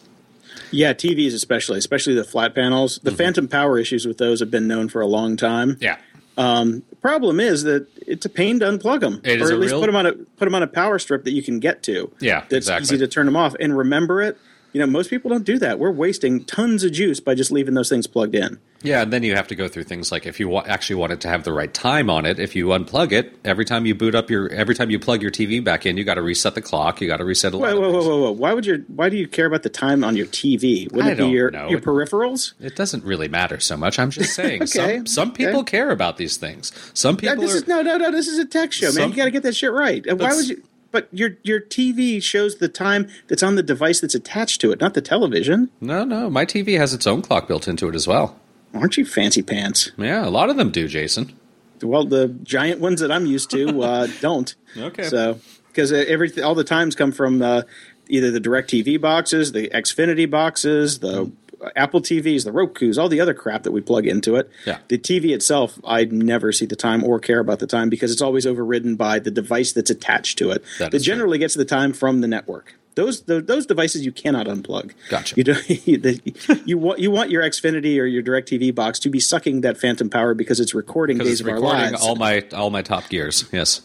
Speaker 3: Yeah, TVs especially, especially the flat panels. The phantom power issues with those have been known for a long time.
Speaker 2: Yeah.
Speaker 3: Um, problem is that it's a pain to unplug them,
Speaker 2: It
Speaker 3: or at least
Speaker 2: real-
Speaker 3: put them on a put them on a power strip that you can get to.
Speaker 2: Yeah,
Speaker 3: that's
Speaker 2: exactly.
Speaker 3: easy to turn them off. And remember it. You know, most people don't do that. We're wasting tons of juice by just leaving those things plugged in.
Speaker 2: Yeah, and then you have to go through things like if you wa- actually want it to have the right time on it, if you unplug it, every time you boot up your, every time you plug your TV back in, you got to reset the clock, you got to reset a lot
Speaker 3: Whoa, whoa, whoa, whoa, whoa! Why would your Why do you care about the time on your TV? Wouldn't it be your
Speaker 2: know.
Speaker 3: your peripherals?
Speaker 2: It doesn't really matter so much. I'm just saying,
Speaker 3: Okay,
Speaker 2: some some people
Speaker 3: okay.
Speaker 2: care about these things. Some people
Speaker 3: this
Speaker 2: are.
Speaker 3: is no, no, no. This is a tech show, man.
Speaker 2: Some-
Speaker 3: You got to get that shit right. Why would you? But your your TV shows the time that's on the device that's attached to it, not the television.
Speaker 2: no, no, my TV has its own clock built into it as well.
Speaker 3: Aren't you fancy pants?
Speaker 2: Yeah, a lot of them do, Jason.
Speaker 3: Well, the giant ones that I'm used to uh, don't.
Speaker 2: Okay.
Speaker 3: So because everything, all the times come from uh, either the DirecTV boxes, the Xfinity boxes, the Apple TVs, the Roku's, all the other crap that we plug into it.
Speaker 2: Yeah.
Speaker 3: The TV itself, I never see the time or care about the time because it's always overridden by the device that's attached to it.
Speaker 2: That
Speaker 3: that
Speaker 2: is true.
Speaker 3: generally gets the time from the network. Those the, those devices you cannot unplug.
Speaker 2: Gotcha.
Speaker 3: You do, you, the, you want you want your Xfinity or your DirecTV box to be sucking that phantom power because it's recording
Speaker 2: Because
Speaker 3: Days
Speaker 2: it's
Speaker 3: of Our Lives.
Speaker 2: all my all my top gears. Yes,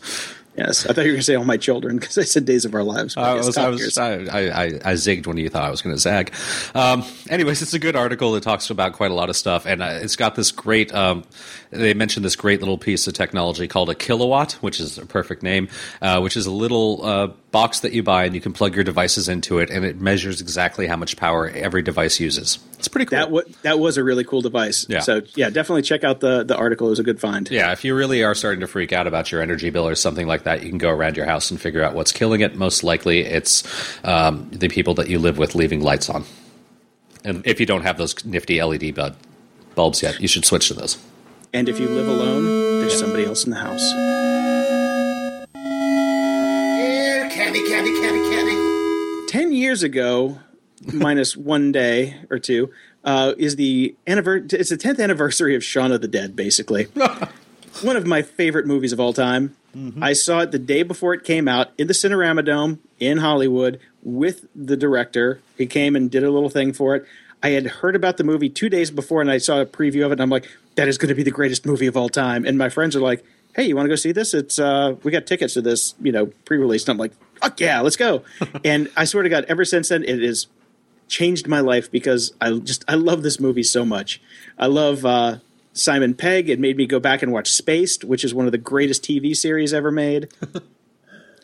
Speaker 3: Yes, I thought you were going to say all my children because I said Days of Our Lives.
Speaker 2: I was, I, was I, I, I zigged when you thought I was going to zag. Um, anyways, it's a good article. It talks about quite a lot of stuff, and uh, it's got this great. Um, they mentioned this great little piece of technology called a Kill A Watt, which is a perfect name, uh, which is a little uh, box that you buy, and you can plug your devices into it, and it measures exactly how much power every device uses. It's pretty cool.
Speaker 3: that w- that was a really cool device.
Speaker 2: Yeah.
Speaker 3: So yeah, definitely check out the the article. It was a good find.
Speaker 2: Yeah, if you really are starting to freak out about your energy bill or something like that, you can go around your house and figure out what's killing it. Most likely, it's um, the people that you live with leaving lights on. And if you don't have those nifty LED bud- bulbs yet, you should switch to those.
Speaker 3: And if you live alone, there's somebody else in the house.
Speaker 1: Yeah, candy, candy, candy, candy.
Speaker 3: Ten years ago, minus one day or two, uh, is the anniver- It's the tenth anniversary of Shaun of the Dead. Basically, one of my favorite movies of all time. I saw it the day before it came out in the Cinerama Dome in Hollywood with the director. He came and did a little thing for it. I had heard about the movie two days before, and I saw a preview of it, and I'm like, "That is going to be the greatest movie of all time." And my friends are like, "Hey, you want to go see this? It's uh, we got tickets to this, you know, pre-release." And I'm like, "Fuck yeah, let's go!" and I swear to God, ever since then, it has changed my life because I just I love this movie so much. I love uh, Simon Pegg. It made me go back and watch Spaced, which is one of the greatest TV series ever made.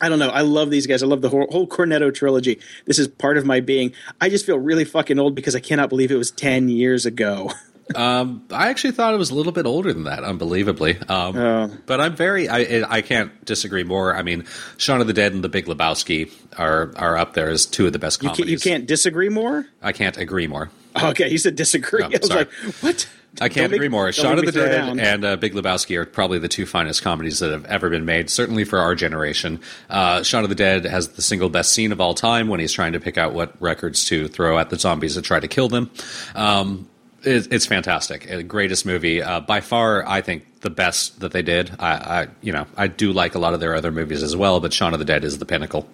Speaker 3: I don't know. I love these guys. I love the whole, whole Cornetto trilogy. This is part of my being. I just feel really fucking old because I cannot believe it was 10 years ago.
Speaker 2: Um, I actually thought it was a little bit older than that, unbelievably. Um. But I'm very, I, I can't disagree more. I mean, Shaun of the Dead and The Big Lebowski are are up there as two of the best
Speaker 3: You,
Speaker 2: comedies.
Speaker 3: can, you can't disagree more?
Speaker 2: I can't agree more.
Speaker 3: Okay, you said disagree.
Speaker 2: Oh,
Speaker 3: I was
Speaker 2: sorry.
Speaker 3: like, what?
Speaker 2: I can't
Speaker 3: make-
Speaker 2: agree more. Shaun of the Dead
Speaker 3: down.
Speaker 2: and uh, Big Lebowski are probably the two finest comedies that have ever been made, certainly for our generation. Uh, Shaun of the Dead has the single best scene of all time when he's trying to pick out what records to throw at the zombies that try to kill them. Um, it's fantastic. Uh, greatest movie. Uh, by far, I think the best that they did. I, I, you know, I do like a lot of their other movies as well, but Shaun of the Dead is the pinnacle.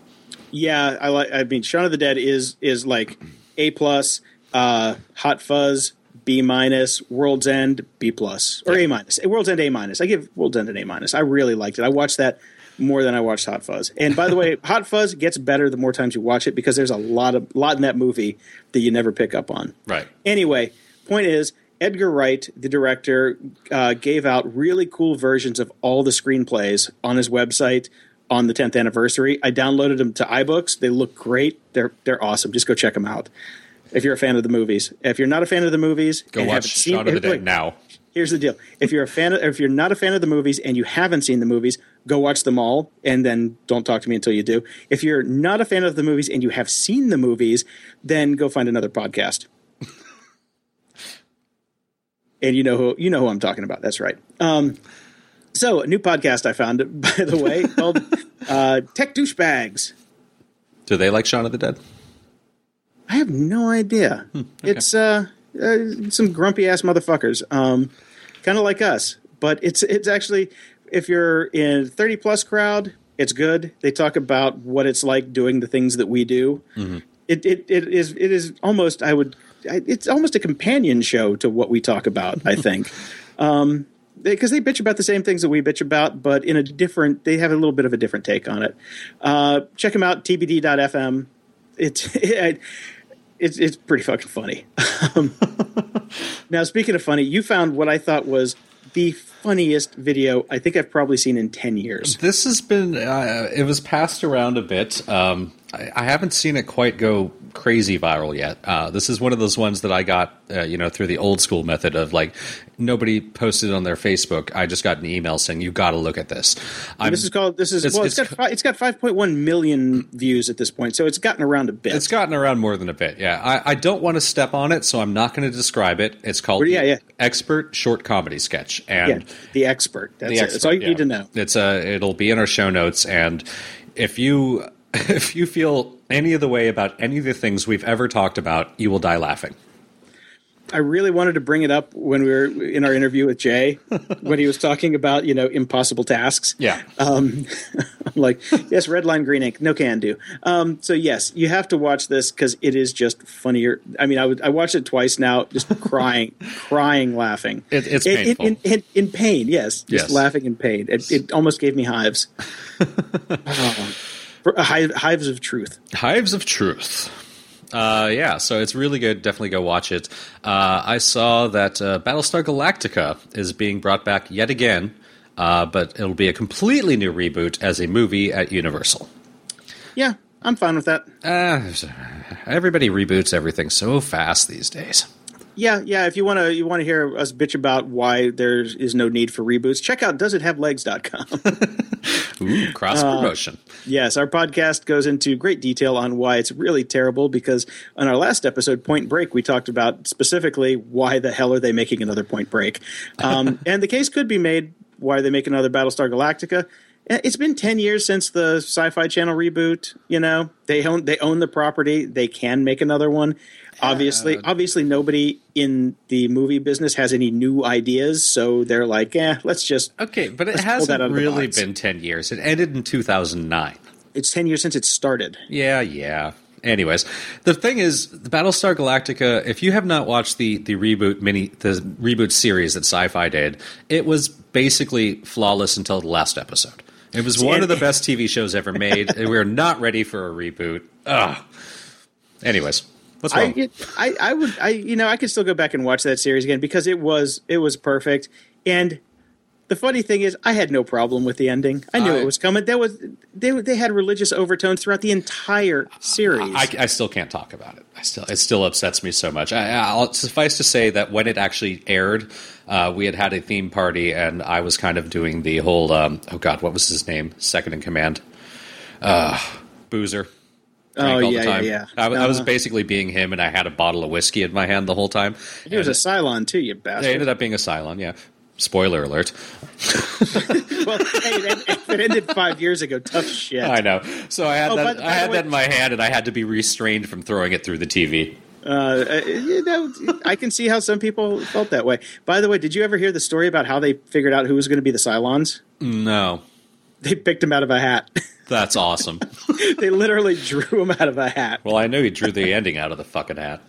Speaker 3: Yeah, I like. I mean, Shaun of the Dead is is like A plus, uh, Hot Fuzz B minus, World's End B plus or A minus. World's End A minus. I give World's End an A minus. I really liked it. I watched that more than I watched Hot Fuzz. And by the way, Hot Fuzz gets better the more times you watch it because there's a lot of lot in that movie that you never pick up on.
Speaker 2: Right.
Speaker 3: Anyway, point is. Edgar Wright, the director, uh, gave out really cool versions of all the screenplays on his website on the 10th anniversary. I downloaded them to iBooks. They look great. They're they're awesome. Just go check them out. If you're a fan of the movies, if you're not a fan of the movies,
Speaker 2: Go
Speaker 3: and
Speaker 2: watch
Speaker 3: haven't seen-
Speaker 2: Shaun of the Dead
Speaker 3: wait,
Speaker 2: now.
Speaker 3: Here's the deal: if you're a fan, of, if you're not a fan of the movies and you haven't seen the movies, go watch them all, and then don't talk to me until you do. If you're not a fan of the movies and you have seen the movies, then go find another podcast. And you know who you know who I'm talking about. That's right. Um, so a new podcast I found, by the way, called uh, Tech Douchebags.
Speaker 2: Do they like Shaun of the Dead?
Speaker 3: I have no idea. It's uh, uh, some grumpy ass motherfuckers, um, kind of like us. But it's it's actually if you're in thirty plus crowd, it's good. They talk about what it's like doing the things that we do. It, it it is it is almost I would it's almost a companion show to what we talk about. I think. Um, because they bitch about the same things that we bitch about, but in a different, they have a little bit of a different take on it. Uh, check them out, tbd.fm. It's it, it's it's pretty fucking funny. Um, now, speaking of funny, you found what I thought was the funniest video I think I've probably seen in ten years.
Speaker 2: This has been, uh, it was passed around a bit. Um, I, I haven't seen it quite go crazy viral yet. Uh, this is one of those ones that I got, uh, you know, through the old school method of like nobody posted on their Facebook. I just got an email saying you got to look at this.
Speaker 3: This is called this is
Speaker 2: It's-
Speaker 3: well, it's
Speaker 2: it's-
Speaker 3: got fi- it's got five point one million views at this point, so it's gotten around a bit.
Speaker 2: it's gotten around more than a bit. Yeah, I, I don't want to step on it, so I'm not going to describe it. It's called
Speaker 3: yeah, yeah.
Speaker 2: Expert Short Comedy Sketch, and
Speaker 3: yeah, the expert. That's
Speaker 2: the
Speaker 3: it.
Speaker 2: expert,
Speaker 3: That's all you
Speaker 2: yeah.
Speaker 3: need to know.
Speaker 2: It's uh, it'll be in our show notes, and if you if you feel any of the way about any of the things we've ever talked about, you will die laughing.
Speaker 3: I really wanted to bring it up when we were in our interview with Jay when he was talking about you know impossible tasks.
Speaker 2: Yeah,
Speaker 3: Um, like, yes, red line, green ink, no can do. Um, so yes, you have to watch this because it is just funnier. I mean, I would I watched it twice now, just crying, crying, laughing.
Speaker 2: It- it's
Speaker 3: In- in-
Speaker 2: painful.
Speaker 3: in, in, in pain. Yes, just
Speaker 2: Yes.
Speaker 3: laughing in pain. It, it almost gave me hives. Oh, uh, hives of truth.
Speaker 2: Hives of Truth. Uh, yeah, so it's really good. Definitely go watch it. Uh, I saw that uh, Battlestar Galactica is being brought back yet again, uh, but it'll be a completely new reboot as a movie at Universal.
Speaker 3: Yeah, I'm fine with that.
Speaker 2: Uh, everybody reboots everything so fast these days.
Speaker 3: Yeah, yeah. If you want to, you want to hear us bitch about why there is no need for reboots. Check out doesithavelegs.com.
Speaker 2: Ooh, cross promotion.
Speaker 3: Yes, our podcast goes into great detail on why it's really terrible because on our last episode, Point Break, we talked about specifically why the hell are they making another Point Break? Um, and the case could be made why they make another Battlestar Galactica. Eh, It's been 10 years since the Sci Fi Channel reboot. You know, they own, they own the property, they can make another one. Obviously, obviously, nobody in the movie business has any new ideas, so they're like, "Yeah, let's just."
Speaker 2: Okay, but it hasn't
Speaker 3: out of the
Speaker 2: really been 10 years. It ended in 2009.
Speaker 3: It's ten years since it started.
Speaker 2: Yeah, yeah. Anyways, the thing is, the Battlestar Galactica. If you have not watched the the reboot mini, the reboot series that Sci-Fi did, it was basically flawless until the last episode. It was one of the best TV shows ever made. and We're not ready for a reboot. Ugh. Anyways, What's wrong?
Speaker 3: I, it, I I would I you know I could still go back and watch that series again because it was it was perfect and the funny thing is I had no problem with the ending. I knew
Speaker 2: I-
Speaker 3: it was coming. There was they they had religious overtones throughout the entire series.
Speaker 2: I, I still can't talk about it. I still it still upsets me so much. I, I'll suffice to say that when it actually aired, uh, we had had a theme party, and I was kind of doing the whole um, oh god, what was his name? Second in command, uh, Boozer.
Speaker 3: oh
Speaker 2: Drank all the
Speaker 3: yeah, yeah
Speaker 2: time.
Speaker 3: yeah.
Speaker 2: I, I was
Speaker 3: Uh,
Speaker 2: basically being him, and I had a bottle of whiskey in my hand the whole time.
Speaker 3: he was a Cylon too, you
Speaker 2: They
Speaker 3: bastard.
Speaker 2: ended up being a Cylon. Yeah. Spoiler alert.
Speaker 3: well, hey, ended five years ago. Tough shit.
Speaker 2: I know. So I had
Speaker 3: Oh,
Speaker 2: that.
Speaker 3: the-
Speaker 2: I had
Speaker 3: way-
Speaker 2: that in my hand, and I had to be restrained from throwing it through the TV.
Speaker 3: Uh, you know, I can see how some people felt that way. By the way, did you ever hear the story about how they figured out who was going to be the Cylons?
Speaker 2: No,
Speaker 3: They picked him out of a hat.
Speaker 2: that's awesome.
Speaker 3: they literally drew him out of a hat.
Speaker 2: well, I knew he drew the ending out of the fucking hat.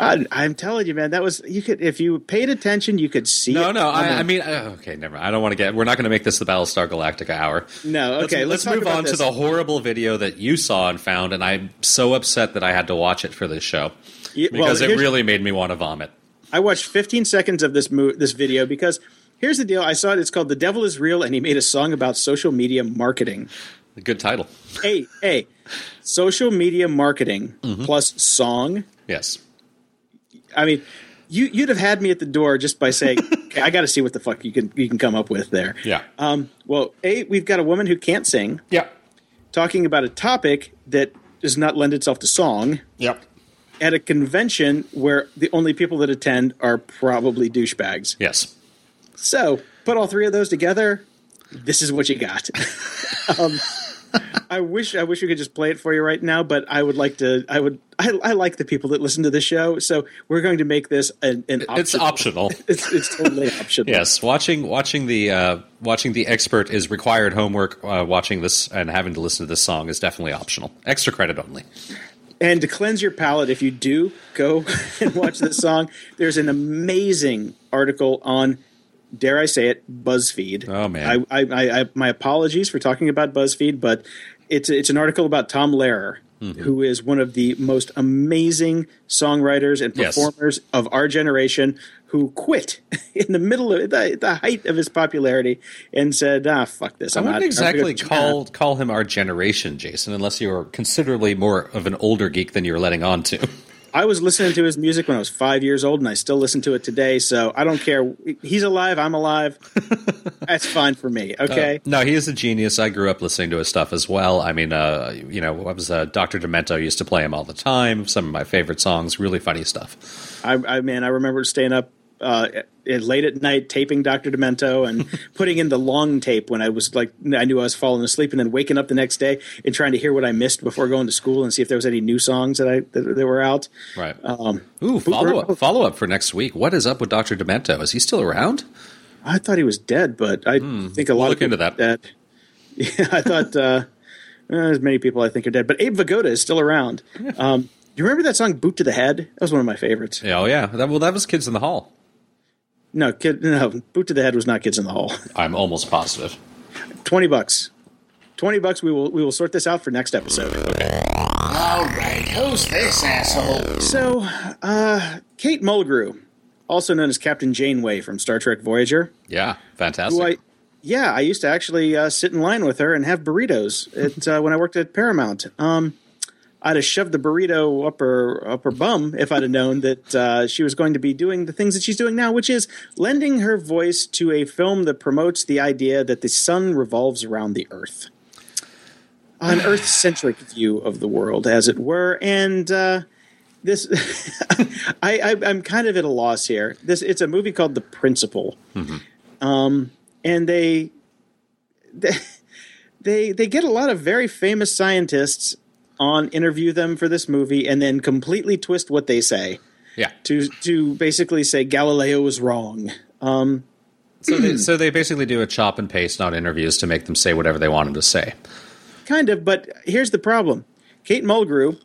Speaker 3: I, I'm telling you, man, that was you could if you paid attention, you could see.
Speaker 2: No,
Speaker 3: it
Speaker 2: no. I. I mean, uh, okay, never. mind. I don't want to get. We're not going to make this the Battlestar Galactica hour.
Speaker 3: no. Okay,
Speaker 2: let's, let's,
Speaker 3: talk
Speaker 2: move on to the horrible video that you saw and found, and I'm so upset that I had to watch it for this show
Speaker 3: Yeah, well,
Speaker 2: because it really made me want to vomit.
Speaker 3: I watched 15 seconds of this mo- this video because here's the deal. I saw it. It's called "The Devil Is Real," and he made a song about social media marketing.
Speaker 2: A good title.
Speaker 3: hey, hey, social media marketing
Speaker 2: Mm-hmm.
Speaker 3: plus song.
Speaker 2: Yes.
Speaker 3: I mean, you you'd have had me at the door just by saying, okay, "I got to see what the fuck you can you can come up with there."
Speaker 2: Yeah.
Speaker 3: Um. Well, a we've got a woman who can't sing
Speaker 2: Yep.
Speaker 3: talking about a topic that does not lend itself to song
Speaker 2: Yep.
Speaker 3: at a convention where the only people that attend are probably douchebags.
Speaker 2: Yes.
Speaker 3: So put all three of those together. This is what you got. um, I wish I wish we could just play it for you right now, but I would like to. I would. I, I like the people that listen to the show, so we're going to make this an, an
Speaker 2: It's optional.
Speaker 3: It's, it's totally optional.
Speaker 2: Yes, watching watching the uh, watching the expert is required homework. Uh, watching this and having to listen to this song is definitely optional. Extra credit only.
Speaker 3: And to cleanse your palate, if you do go and watch this song, there's an amazing article on, dare I say it, BuzzFeed.
Speaker 2: Oh, man.
Speaker 3: I, I, I, I my apologies for talking about BuzzFeed, but it's it's an article about Tom Lehrer,
Speaker 2: Mm-hmm.
Speaker 3: who is one of the most amazing songwriters and
Speaker 2: Yes.
Speaker 3: performers of our generation. Who quit in the middle of the, the height of his popularity and said, "Ah, fuck this!
Speaker 2: I
Speaker 3: I'm
Speaker 2: wouldn't
Speaker 3: not
Speaker 2: exactly call call him our generation, Jason, unless you're considerably more of an older geek than you're letting on to.
Speaker 3: I was listening to his music when I was five years old, and I still listen to it today. So I don't care. He's alive. I'm alive. That's fine for me. Okay.
Speaker 2: no, he is a genius. I grew up listening to his stuff as well. I mean, uh, you know, what was uh, Dr. Demento used to play him all the time. Some of my favorite songs, really funny stuff.
Speaker 3: I, I man, I remember staying up uh, late at night taping Dr. Demento and putting in the long tape when I was like I knew I was falling asleep, and then waking up the next day and trying to hear what I missed before going to school and see if there was any new songs that I that, that were out.
Speaker 2: Right.
Speaker 3: Um,
Speaker 2: Ooh, follow up, follow up for next week. What is up with Dr. Demento? Is he still around?
Speaker 3: I thought he was dead, but I think a lot
Speaker 2: we'll
Speaker 3: of
Speaker 2: look into
Speaker 3: people are
Speaker 2: that.
Speaker 3: Dead. Yeah, I thought uh, as many people I think are dead, but Abe Vigoda is still around. Um, do you remember that song "Boot to the Head"? That was one of my favorites.
Speaker 2: Yeah, oh yeah. That, well, that was Kids in the Hall.
Speaker 3: No, kid, no, "Boot to the Head" was not "Kids in the Hall."
Speaker 2: I'm almost positive.
Speaker 3: Twenty bucks. Twenty bucks. We will we will sort this out for next episode.
Speaker 1: All right, who's this asshole?
Speaker 3: So, uh, Kate Mulgrew, also known as Captain Janeway from Star Trek Voyager,
Speaker 2: Yeah,
Speaker 3: who
Speaker 2: fantastic.
Speaker 3: I yeah, I used to actually uh, sit in line with her and have burritos at uh, when I worked at Paramount. Um, I'd have shoved the burrito up her up her bum if I'd have known that uh, she was going to be doing the things that she's doing now, which is lending her voice to a film that promotes the idea that the sun revolves around the Earth, an Earth-centric view of the world, as it were, and. Uh, this I, I I'm kind of at a loss here. This it's a movie called The Principle, um, and they, they they they get a lot of very famous scientists on interview them for this movie, and then completely twist what they say
Speaker 2: yeah.
Speaker 3: to to basically say Galileo was wrong. Um,
Speaker 2: So they, so they basically do a chop and paste on interviews to make them say whatever they want them to say.
Speaker 3: kind of, but here's the problem: Kate Mulgrew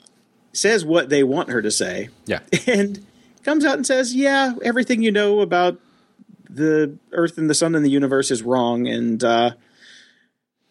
Speaker 3: says what they want her to say.
Speaker 2: Yeah.
Speaker 3: and comes out and says, "Yeah, everything you know about the Earth and the Sun and the universe is wrong." And uh,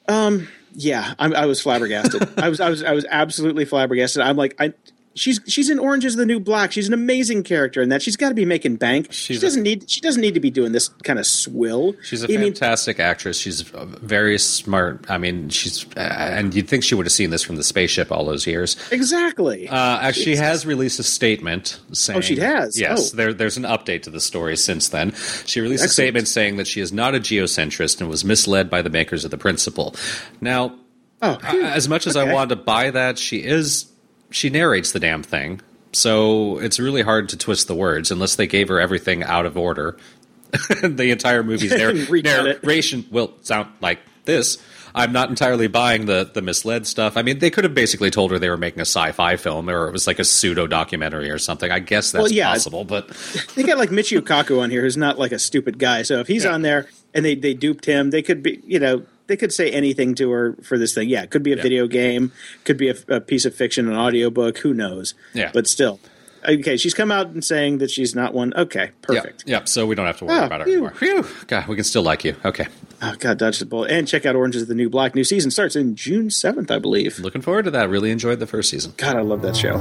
Speaker 3: um, yeah, I'm, I was flabbergasted. I was, I was, I was absolutely flabbergasted. I'm like, I, she's she's in Orange is the New Black. She's an amazing character in that. She's got to be making bank.
Speaker 2: She's
Speaker 3: she doesn't need she doesn't need to be doing this kind of swill.
Speaker 2: She's a
Speaker 3: I mean,
Speaker 2: fantastic actress. She's very smart. I mean, she's and you'd think she would have seen this from the spaceship all those years.
Speaker 3: exactly.
Speaker 2: Uh, she has released a statement saying.
Speaker 3: Oh, she has?
Speaker 2: Yes,
Speaker 3: Oh.
Speaker 2: there, there's an update to the story since then. She released a statement saying that she is not a geocentrist and was misled by the makers of the principle. Now,
Speaker 3: oh,
Speaker 2: uh, as much as I
Speaker 3: Okay.
Speaker 2: wanted to buy that, she is she narrates the damn thing. So it's really hard to twist the words unless they gave her everything out of order. the entire movie's narr- narration will sound like this. I'm not entirely buying the the misled stuff. I mean, they could have basically told her they were making a sci-fi film, or it was like a pseudo documentary or something. I guess that's
Speaker 3: Well, yeah.
Speaker 2: possible, but
Speaker 3: they got like Michio Kaku on here, who's not like a stupid guy. So if he's
Speaker 2: Yeah.
Speaker 3: on there and they they duped him, they could be you know they could say anything to her for this thing. Yeah, it could be a video game, could be a, a piece of fiction, an audiobook, who knows?
Speaker 2: Yeah.
Speaker 3: but still. Okay, she's come out and saying that she's not one. Okay, perfect.
Speaker 2: Yeah, yeah. So we don't have to worry
Speaker 3: Ah,
Speaker 2: about it
Speaker 3: phew.
Speaker 2: anymore. Phew. God, we can still like you. Okay,
Speaker 3: Oh, God, dodge the bullet. And check out Orange is the New Black. New season starts in June 7th, I believe.
Speaker 2: looking forward to that. Really enjoyed the first season.
Speaker 3: God, I love that show.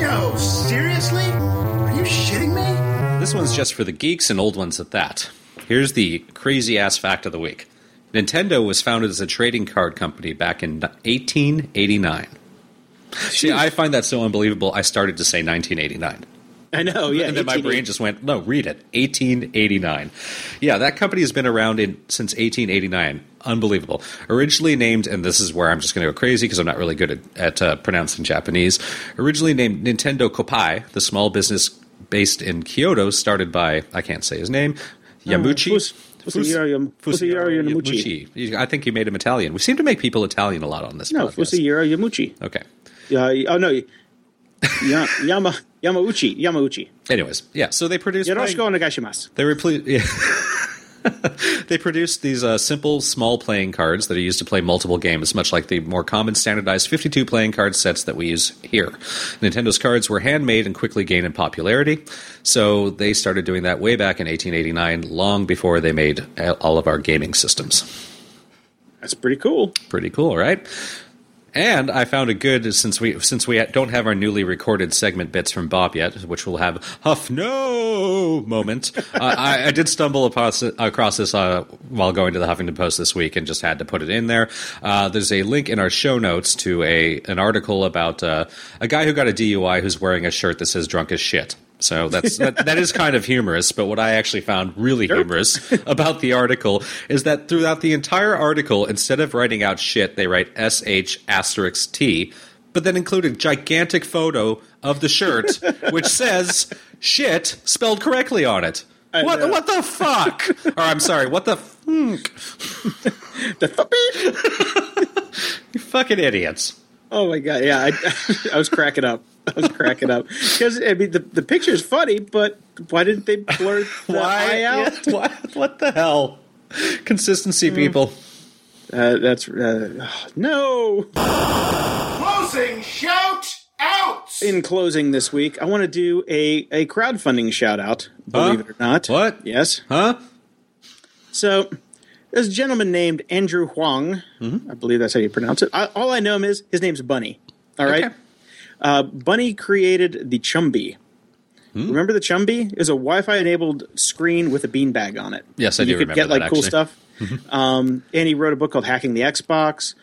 Speaker 1: No, seriously? Are you shitting me?
Speaker 2: This one's just for the geeks and old ones at that. Here's the crazy ass fact of the week Nintendo was founded as a trading card company back in 1889. See, I find that so unbelievable, I started to say 1989.
Speaker 3: I know, yeah.
Speaker 2: and then my brain just went, no, read it. 1889. Yeah, that company has been around in since 1889. Unbelievable. Originally named, and this is where I'm just going to go crazy because I'm not really good at, at uh, pronouncing Japanese. Originally named Nintendo Koppai, the small business based in Kyoto, started by, I can't say his name, Yamuchi.
Speaker 3: Fus- Fusayaro Yam- Fusayaro Yamuchi.
Speaker 2: Yamuchi. I think you made him Italian. We seem to make people Italian a lot on this
Speaker 3: No,
Speaker 2: podcast.
Speaker 3: Fusayaro Yamuchi.
Speaker 2: Okay.
Speaker 3: Uh, oh, no. Ya- Yama, Yamauchi. Yamauchi.
Speaker 2: Anyways, yeah, so they produced.
Speaker 3: Yoroshiku onegaishimasu.
Speaker 2: They reple- yeah. they produced these uh, simple, small playing cards that are used to play multiple games, much like the more common standardized 52 playing card sets that we use here. Nintendo's cards were handmade and quickly gained in popularity, so they started doing that way back in 1889, long before they made all of our gaming systems.
Speaker 3: That's pretty cool.
Speaker 2: Pretty cool, right? And I found a good since we since we don't have our newly recorded segment bits from Bob yet, which will have Huff no moment. uh, I, I did stumble across, across this uh, while going to the Huffington Post this week, and just had to put it in there. Uh, there's a link in our show notes to a an article about uh, a guy who got a DUI who's wearing a shirt that says "drunk as shit." So that's that, that is kind of humorous, but what I actually found really humorous about the article is that throughout the entire article, instead of writing out shit, they write sh asterisk t, but then include a gigantic photo of the shirt which says shit spelled correctly on it. What
Speaker 3: know.
Speaker 2: what the fuck? or I'm sorry, what the?
Speaker 3: The th-
Speaker 2: You fucking idiots.
Speaker 3: oh my god! Yeah, I, I was cracking up. I was cracking up because I mean the the picture is funny, but why didn't they blur the eye out?
Speaker 2: Yeah, what, what the hell? Consistency, people.
Speaker 3: Uh, that's uh, no.
Speaker 1: Closing shout out!
Speaker 3: In closing this week, I want to do a a crowdfunding shout out. Believe
Speaker 2: Huh?
Speaker 3: it or not.
Speaker 2: What?
Speaker 3: Yes.
Speaker 2: Huh?
Speaker 3: So, there's a gentleman named Andrew Huang.
Speaker 2: Mm-hmm.
Speaker 3: I believe that's how you pronounce it. I, all I know him is his name's Bunny. All right.
Speaker 2: Okay.
Speaker 3: Uh, Bunny created the Chumby.
Speaker 2: Hmm.
Speaker 3: Remember the Chumby? It was a Wi-Fi enabled screen with a beanbag on it.
Speaker 2: Yes, I do
Speaker 3: You could
Speaker 2: remember
Speaker 3: get like
Speaker 2: that,
Speaker 3: cool stuff. um, and he wrote a book called Hacking the Xbox.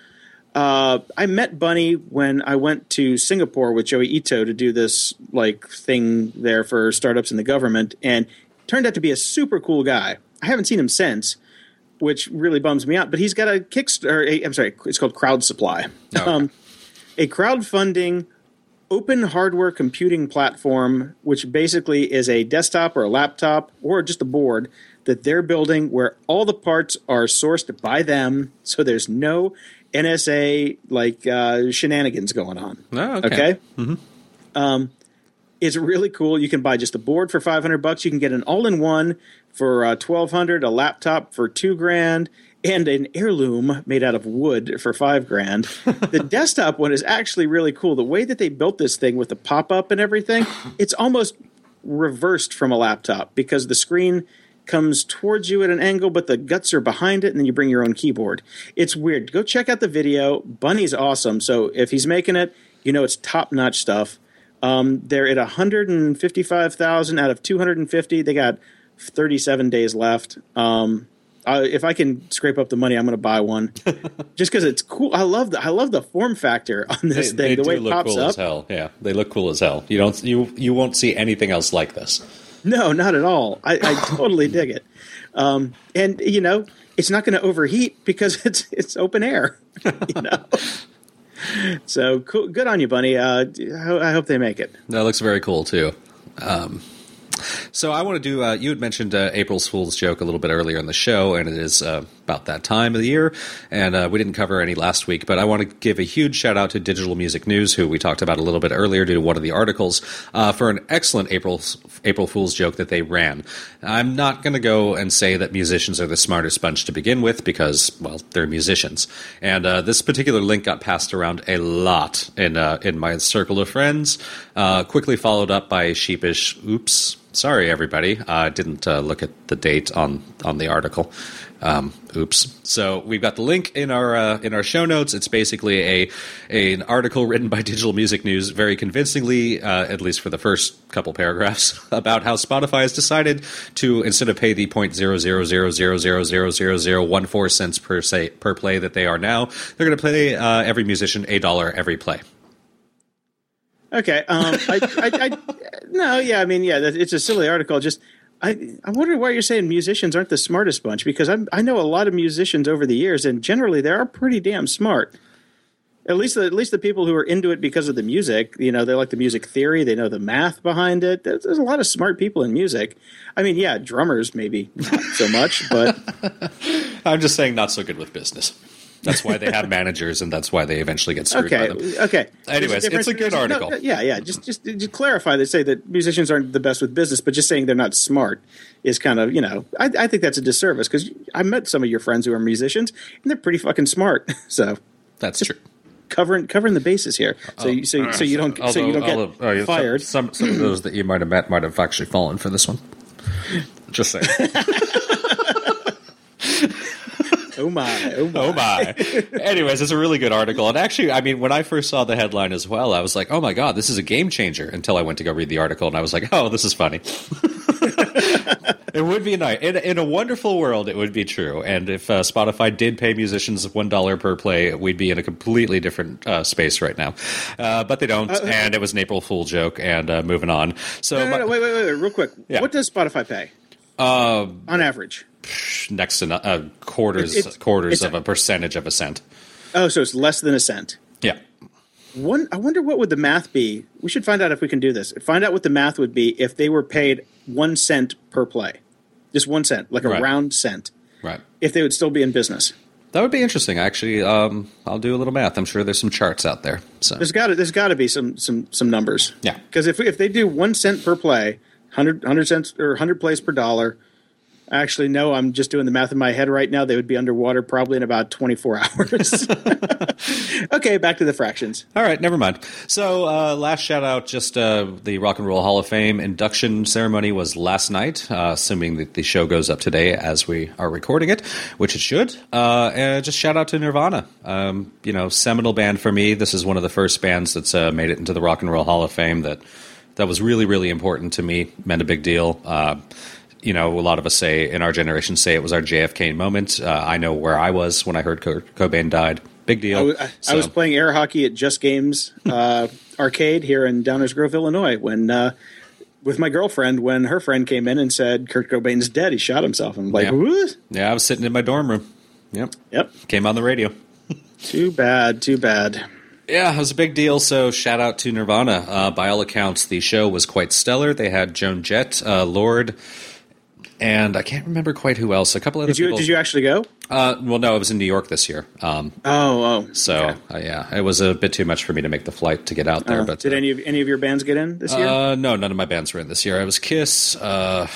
Speaker 3: Uh, I met Bunny when I went to Singapore with Joey Ito to do this like thing there for startups in the government, and turned out to be a super cool guy. I haven't seen him since, which really bums me out. But he's got a Kickstarter. I'm sorry, it's called Crowd Supply,
Speaker 2: Oh, okay.
Speaker 3: um, a crowdfunding open hardware computing platform, which basically is a desktop or a laptop or just a board that they're building where all the parts are sourced by them. So there's no NSA like uh, shenanigans going on.
Speaker 2: Oh, okay.
Speaker 3: Okay. Um, it's really cool. You can buy just a board for five hundred bucks. You can get an all-in-one for uh, twelve hundred, a laptop for two grand, and an heirloom made out of wood for five grand. the desktop one is actually really cool. The way that they built this thing with the pop-up and everything, it's almost reversed from a laptop because the screen comes towards you at an angle, but the guts are behind it, and then you bring your own keyboard. It's weird. Go check out the video. Bunny's awesome. So if he's making it, you know it's top notch stuff. Um, they're at 155,000 out of 250. They got 37 days left. Um, uh, if I can scrape up the money, I'm going to buy one, just because it's cool. I love the I love the form factor on this
Speaker 2: They,
Speaker 3: thing.
Speaker 2: they
Speaker 3: the way it
Speaker 2: look
Speaker 3: pops
Speaker 2: cool
Speaker 3: up.
Speaker 2: as hell. Yeah, they look cool as hell. You don't you you won't see anything else like this.
Speaker 3: No, not at all. I, I totally dig it. Um, and you know, it's not going to overheat because it's it's open air. you know. So cool, good on you, Bunny. Uh, I hope they make it.
Speaker 2: That looks very cool too. Um, so I want to do. Uh, you had mentioned uh, April's Fool's joke a little bit earlier in the show, and it is uh, about that time of the year, and uh, we didn't cover any last week. But I want to give a huge shout out to Digital Music News, who we talked about a little bit earlier due to one of the articles, uh, for an excellent April April Fool's joke that they ran. I'm not going to go and say that musicians are the smartest bunch to begin with because, well, they're musicians, and uh, this particular link got passed around a lot in uh, in my circle of friends. Uh, quickly followed up by sheepish "Oops." Sorry, everybody. I didn't uh, look at the date on on the article. Um, oops. So we've got the link in our uh, in our show notes. It's basically a, a an article written by Digital Music News, very convincingly, uh, at least for the first couple paragraphs, about how Spotify has decided to instead of pay the point zero zero zero zero zero zero zero zero one four cents per say per play that they are now, they're going to pay uh, every musician a dollar every play.
Speaker 3: Okay. Um, I, I, I, no, yeah, I mean, yeah, it's a silly article. Just, I, I wonder why you're saying musicians aren't the smartest bunch because I'm, I know a lot of musicians over the years, and generally they are pretty damn smart. At least, the, at least the people who are into it because of the music, you know, they like the music theory, they know the math behind it. There's, there's a lot of smart people in music. I mean, yeah, drummers maybe not so much, but
Speaker 2: I'm just saying, not so good with business. That's why they have managers, and that's why they eventually get screwed
Speaker 3: okay,
Speaker 2: by them.
Speaker 3: okay.
Speaker 2: Anyways,
Speaker 3: difference
Speaker 2: it's a good
Speaker 3: between- no,
Speaker 2: article.
Speaker 3: yeah, yeah. Just, just, just clarify. They say that musicians aren't the best with business, but just saying they're not smart is kind of, you know, I, I think that's a disservice because I met some of your friends who are musicians and they're pretty fucking smart. So
Speaker 2: That's true.
Speaker 3: covering covering the bases here. So, you, so, so you don't, so you don't get
Speaker 2: Although- oh, yeah, some-
Speaker 3: fired.
Speaker 2: Some, some of those that you might have met might have actually fallen for this one. Just saying.
Speaker 3: Oh my, oh my.
Speaker 2: oh my. Anyways, it's a really good article, and actually, I mean, when I first saw the headline as well, I was like, "Oh my god, this is a game changer!" Until I went to go read the article, and I was like, "Oh, this is funny." it would be nice in, in a wonderful world. It would be true, and if uh, Spotify did pay musicians one dollar per play, we'd be in a completely different uh, space right now. Uh, but they don't, and it was an April Fool joke. And uh, moving on, so
Speaker 3: No, no, no, wait, wait, wait, wait, real quick.
Speaker 2: Yeah.
Speaker 3: What does Spotify pay?
Speaker 2: Uh,
Speaker 3: on average.
Speaker 2: Next to uh, quarters
Speaker 3: It's-
Speaker 2: quarters
Speaker 3: it's-
Speaker 2: of a percentage of a cent.
Speaker 3: Oh, so it's less than a cent.
Speaker 2: Yeah.
Speaker 3: One, I wonder what would the math be. We should find out if we can do this. Find out what the math would be if they were paid one cent per play, just one cent, like a
Speaker 2: Right.
Speaker 3: round cent.
Speaker 2: Right.
Speaker 3: If they would still be in business,
Speaker 2: That would be interesting. Actually, um, I'll do a little math. I'm sure there's some charts out there. So
Speaker 3: there's got to there's got to be some some some numbers.
Speaker 2: Yeah.
Speaker 3: because if if they do one cent per play, 100, 100 cents or hundred plays per dollar. Actually, no. I'm just doing the math in my head right now. They would be underwater probably in about 24 hours. okay, back to the fractions.
Speaker 2: All right, never mind. So, uh, last shout out just uh, the Rock and Roll Hall of Fame induction ceremony was last night, uh, assuming that the show goes up today as we are recording it, which it should. Uh, and just shout out to Nirvana. Um, you know, seminal band for me. This is one of the first bands that's uh, made it into the Rock and Roll Hall of Fame that that was really, really important to me, meant a big deal. Uh, you know, a lot of us say in our generation say it was our JFK moment. Uh, I know where I was when I heard Kurt Cobain died. Big deal.
Speaker 3: I was, I, I was playing air hockey at Just Games uh, arcade here in Downers Grove, Illinois, when uh, with my girlfriend when her friend came in and said Kurt Cobain's dead. He shot himself. I'm like,
Speaker 2: Yeah.
Speaker 3: what?
Speaker 2: Yeah, I was sitting in my dorm room. Yep.
Speaker 3: Yep.
Speaker 2: Came on the radio.
Speaker 3: Too bad. Too bad.
Speaker 2: Yeah, it was a big deal. So shout out to Nirvana. Uh, by all accounts, the show was quite stellar. They had Joan Jett, uh, Lorde, and I can't remember quite who else. A couple other
Speaker 3: Did you
Speaker 2: people.
Speaker 3: did you actually go?
Speaker 2: Uh, well, no, it was in New York this year. Um,
Speaker 3: Oh, oh.
Speaker 2: so
Speaker 3: okay.
Speaker 2: uh, yeah, it was a bit too much for me to make the flight to get out there.
Speaker 3: Uh,
Speaker 2: but
Speaker 3: did
Speaker 2: uh,
Speaker 3: any of any of your bands get in this year?
Speaker 2: Uh, no, none of my bands were in this year. I was Kiss, uh,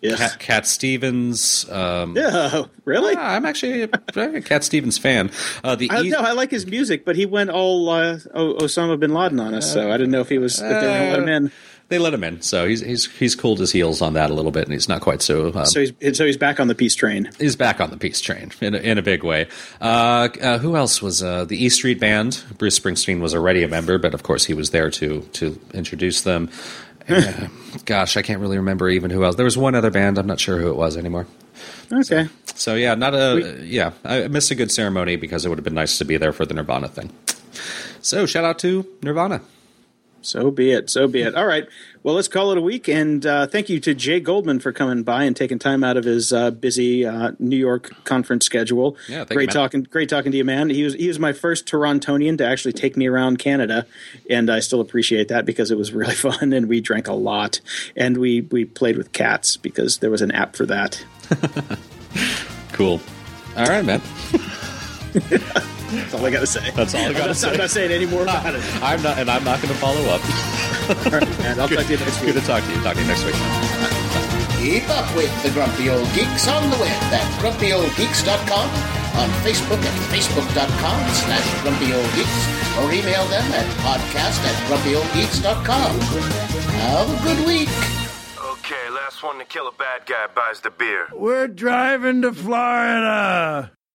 Speaker 3: yes.
Speaker 2: Cat, Cat Stevens. Um,
Speaker 3: yeah. Really?
Speaker 2: I'm actually a Cat Stevens fan. Uh, the
Speaker 3: I,
Speaker 2: East-
Speaker 3: no, I like his music, but he went all uh, Osama bin Laden on us, so I didn't know if he was if they going to let him in.
Speaker 2: They let him in, so he's he's he's cooled his heels on that a little bit, and he's not quite so. Um,
Speaker 3: So he's so he's back on the peace train.
Speaker 2: he's back on the peace train in a, in a big way. Uh, uh, who else was uh, the E Street Band? Bruce Springsteen was already a member, but of course he was there to to introduce them. Uh, gosh, I can't really remember even who else. There was one other band. I'm not sure who it was anymore.
Speaker 3: Okay.
Speaker 2: So yeah, not a yeah. I missed a good ceremony because it would have been nice to be there for the Nirvana thing. So shout out to Nirvana.
Speaker 3: So be it. So be it. All right. Well, let's call it a week. And uh, thank you to Jay Goldman for coming by and taking time out of his uh, busy uh, New York conference schedule.
Speaker 2: Yeah, thank you,
Speaker 3: great
Speaker 2: man.
Speaker 3: talking. Great talking to you, man. He was he was my first Torontonian to actually take me around Canada, and I still appreciate that because it was really fun and we drank a lot and we we played with cats because there was an app for that.
Speaker 2: Cool. All right, man.
Speaker 3: That's all I got to say.
Speaker 2: That's all I got to
Speaker 3: not,
Speaker 2: say.
Speaker 3: I'm not saying any more about it.
Speaker 2: I'm not, and I'm not going to follow up.
Speaker 3: All right, man. I'll talk to you next week.
Speaker 2: Good to talk to you. Talk to you next week.
Speaker 1: Keep up with the Grumpy Old Geeks on the web at grumpyoldgeeks.com, on Facebook at facebook.com slash grumpyoldgeeks, or email them at podcast at grumpyoldgeeks.com. Have a good week.
Speaker 5: Okay, last one to kill a bad guy buys the beer.
Speaker 6: We're driving to Florida.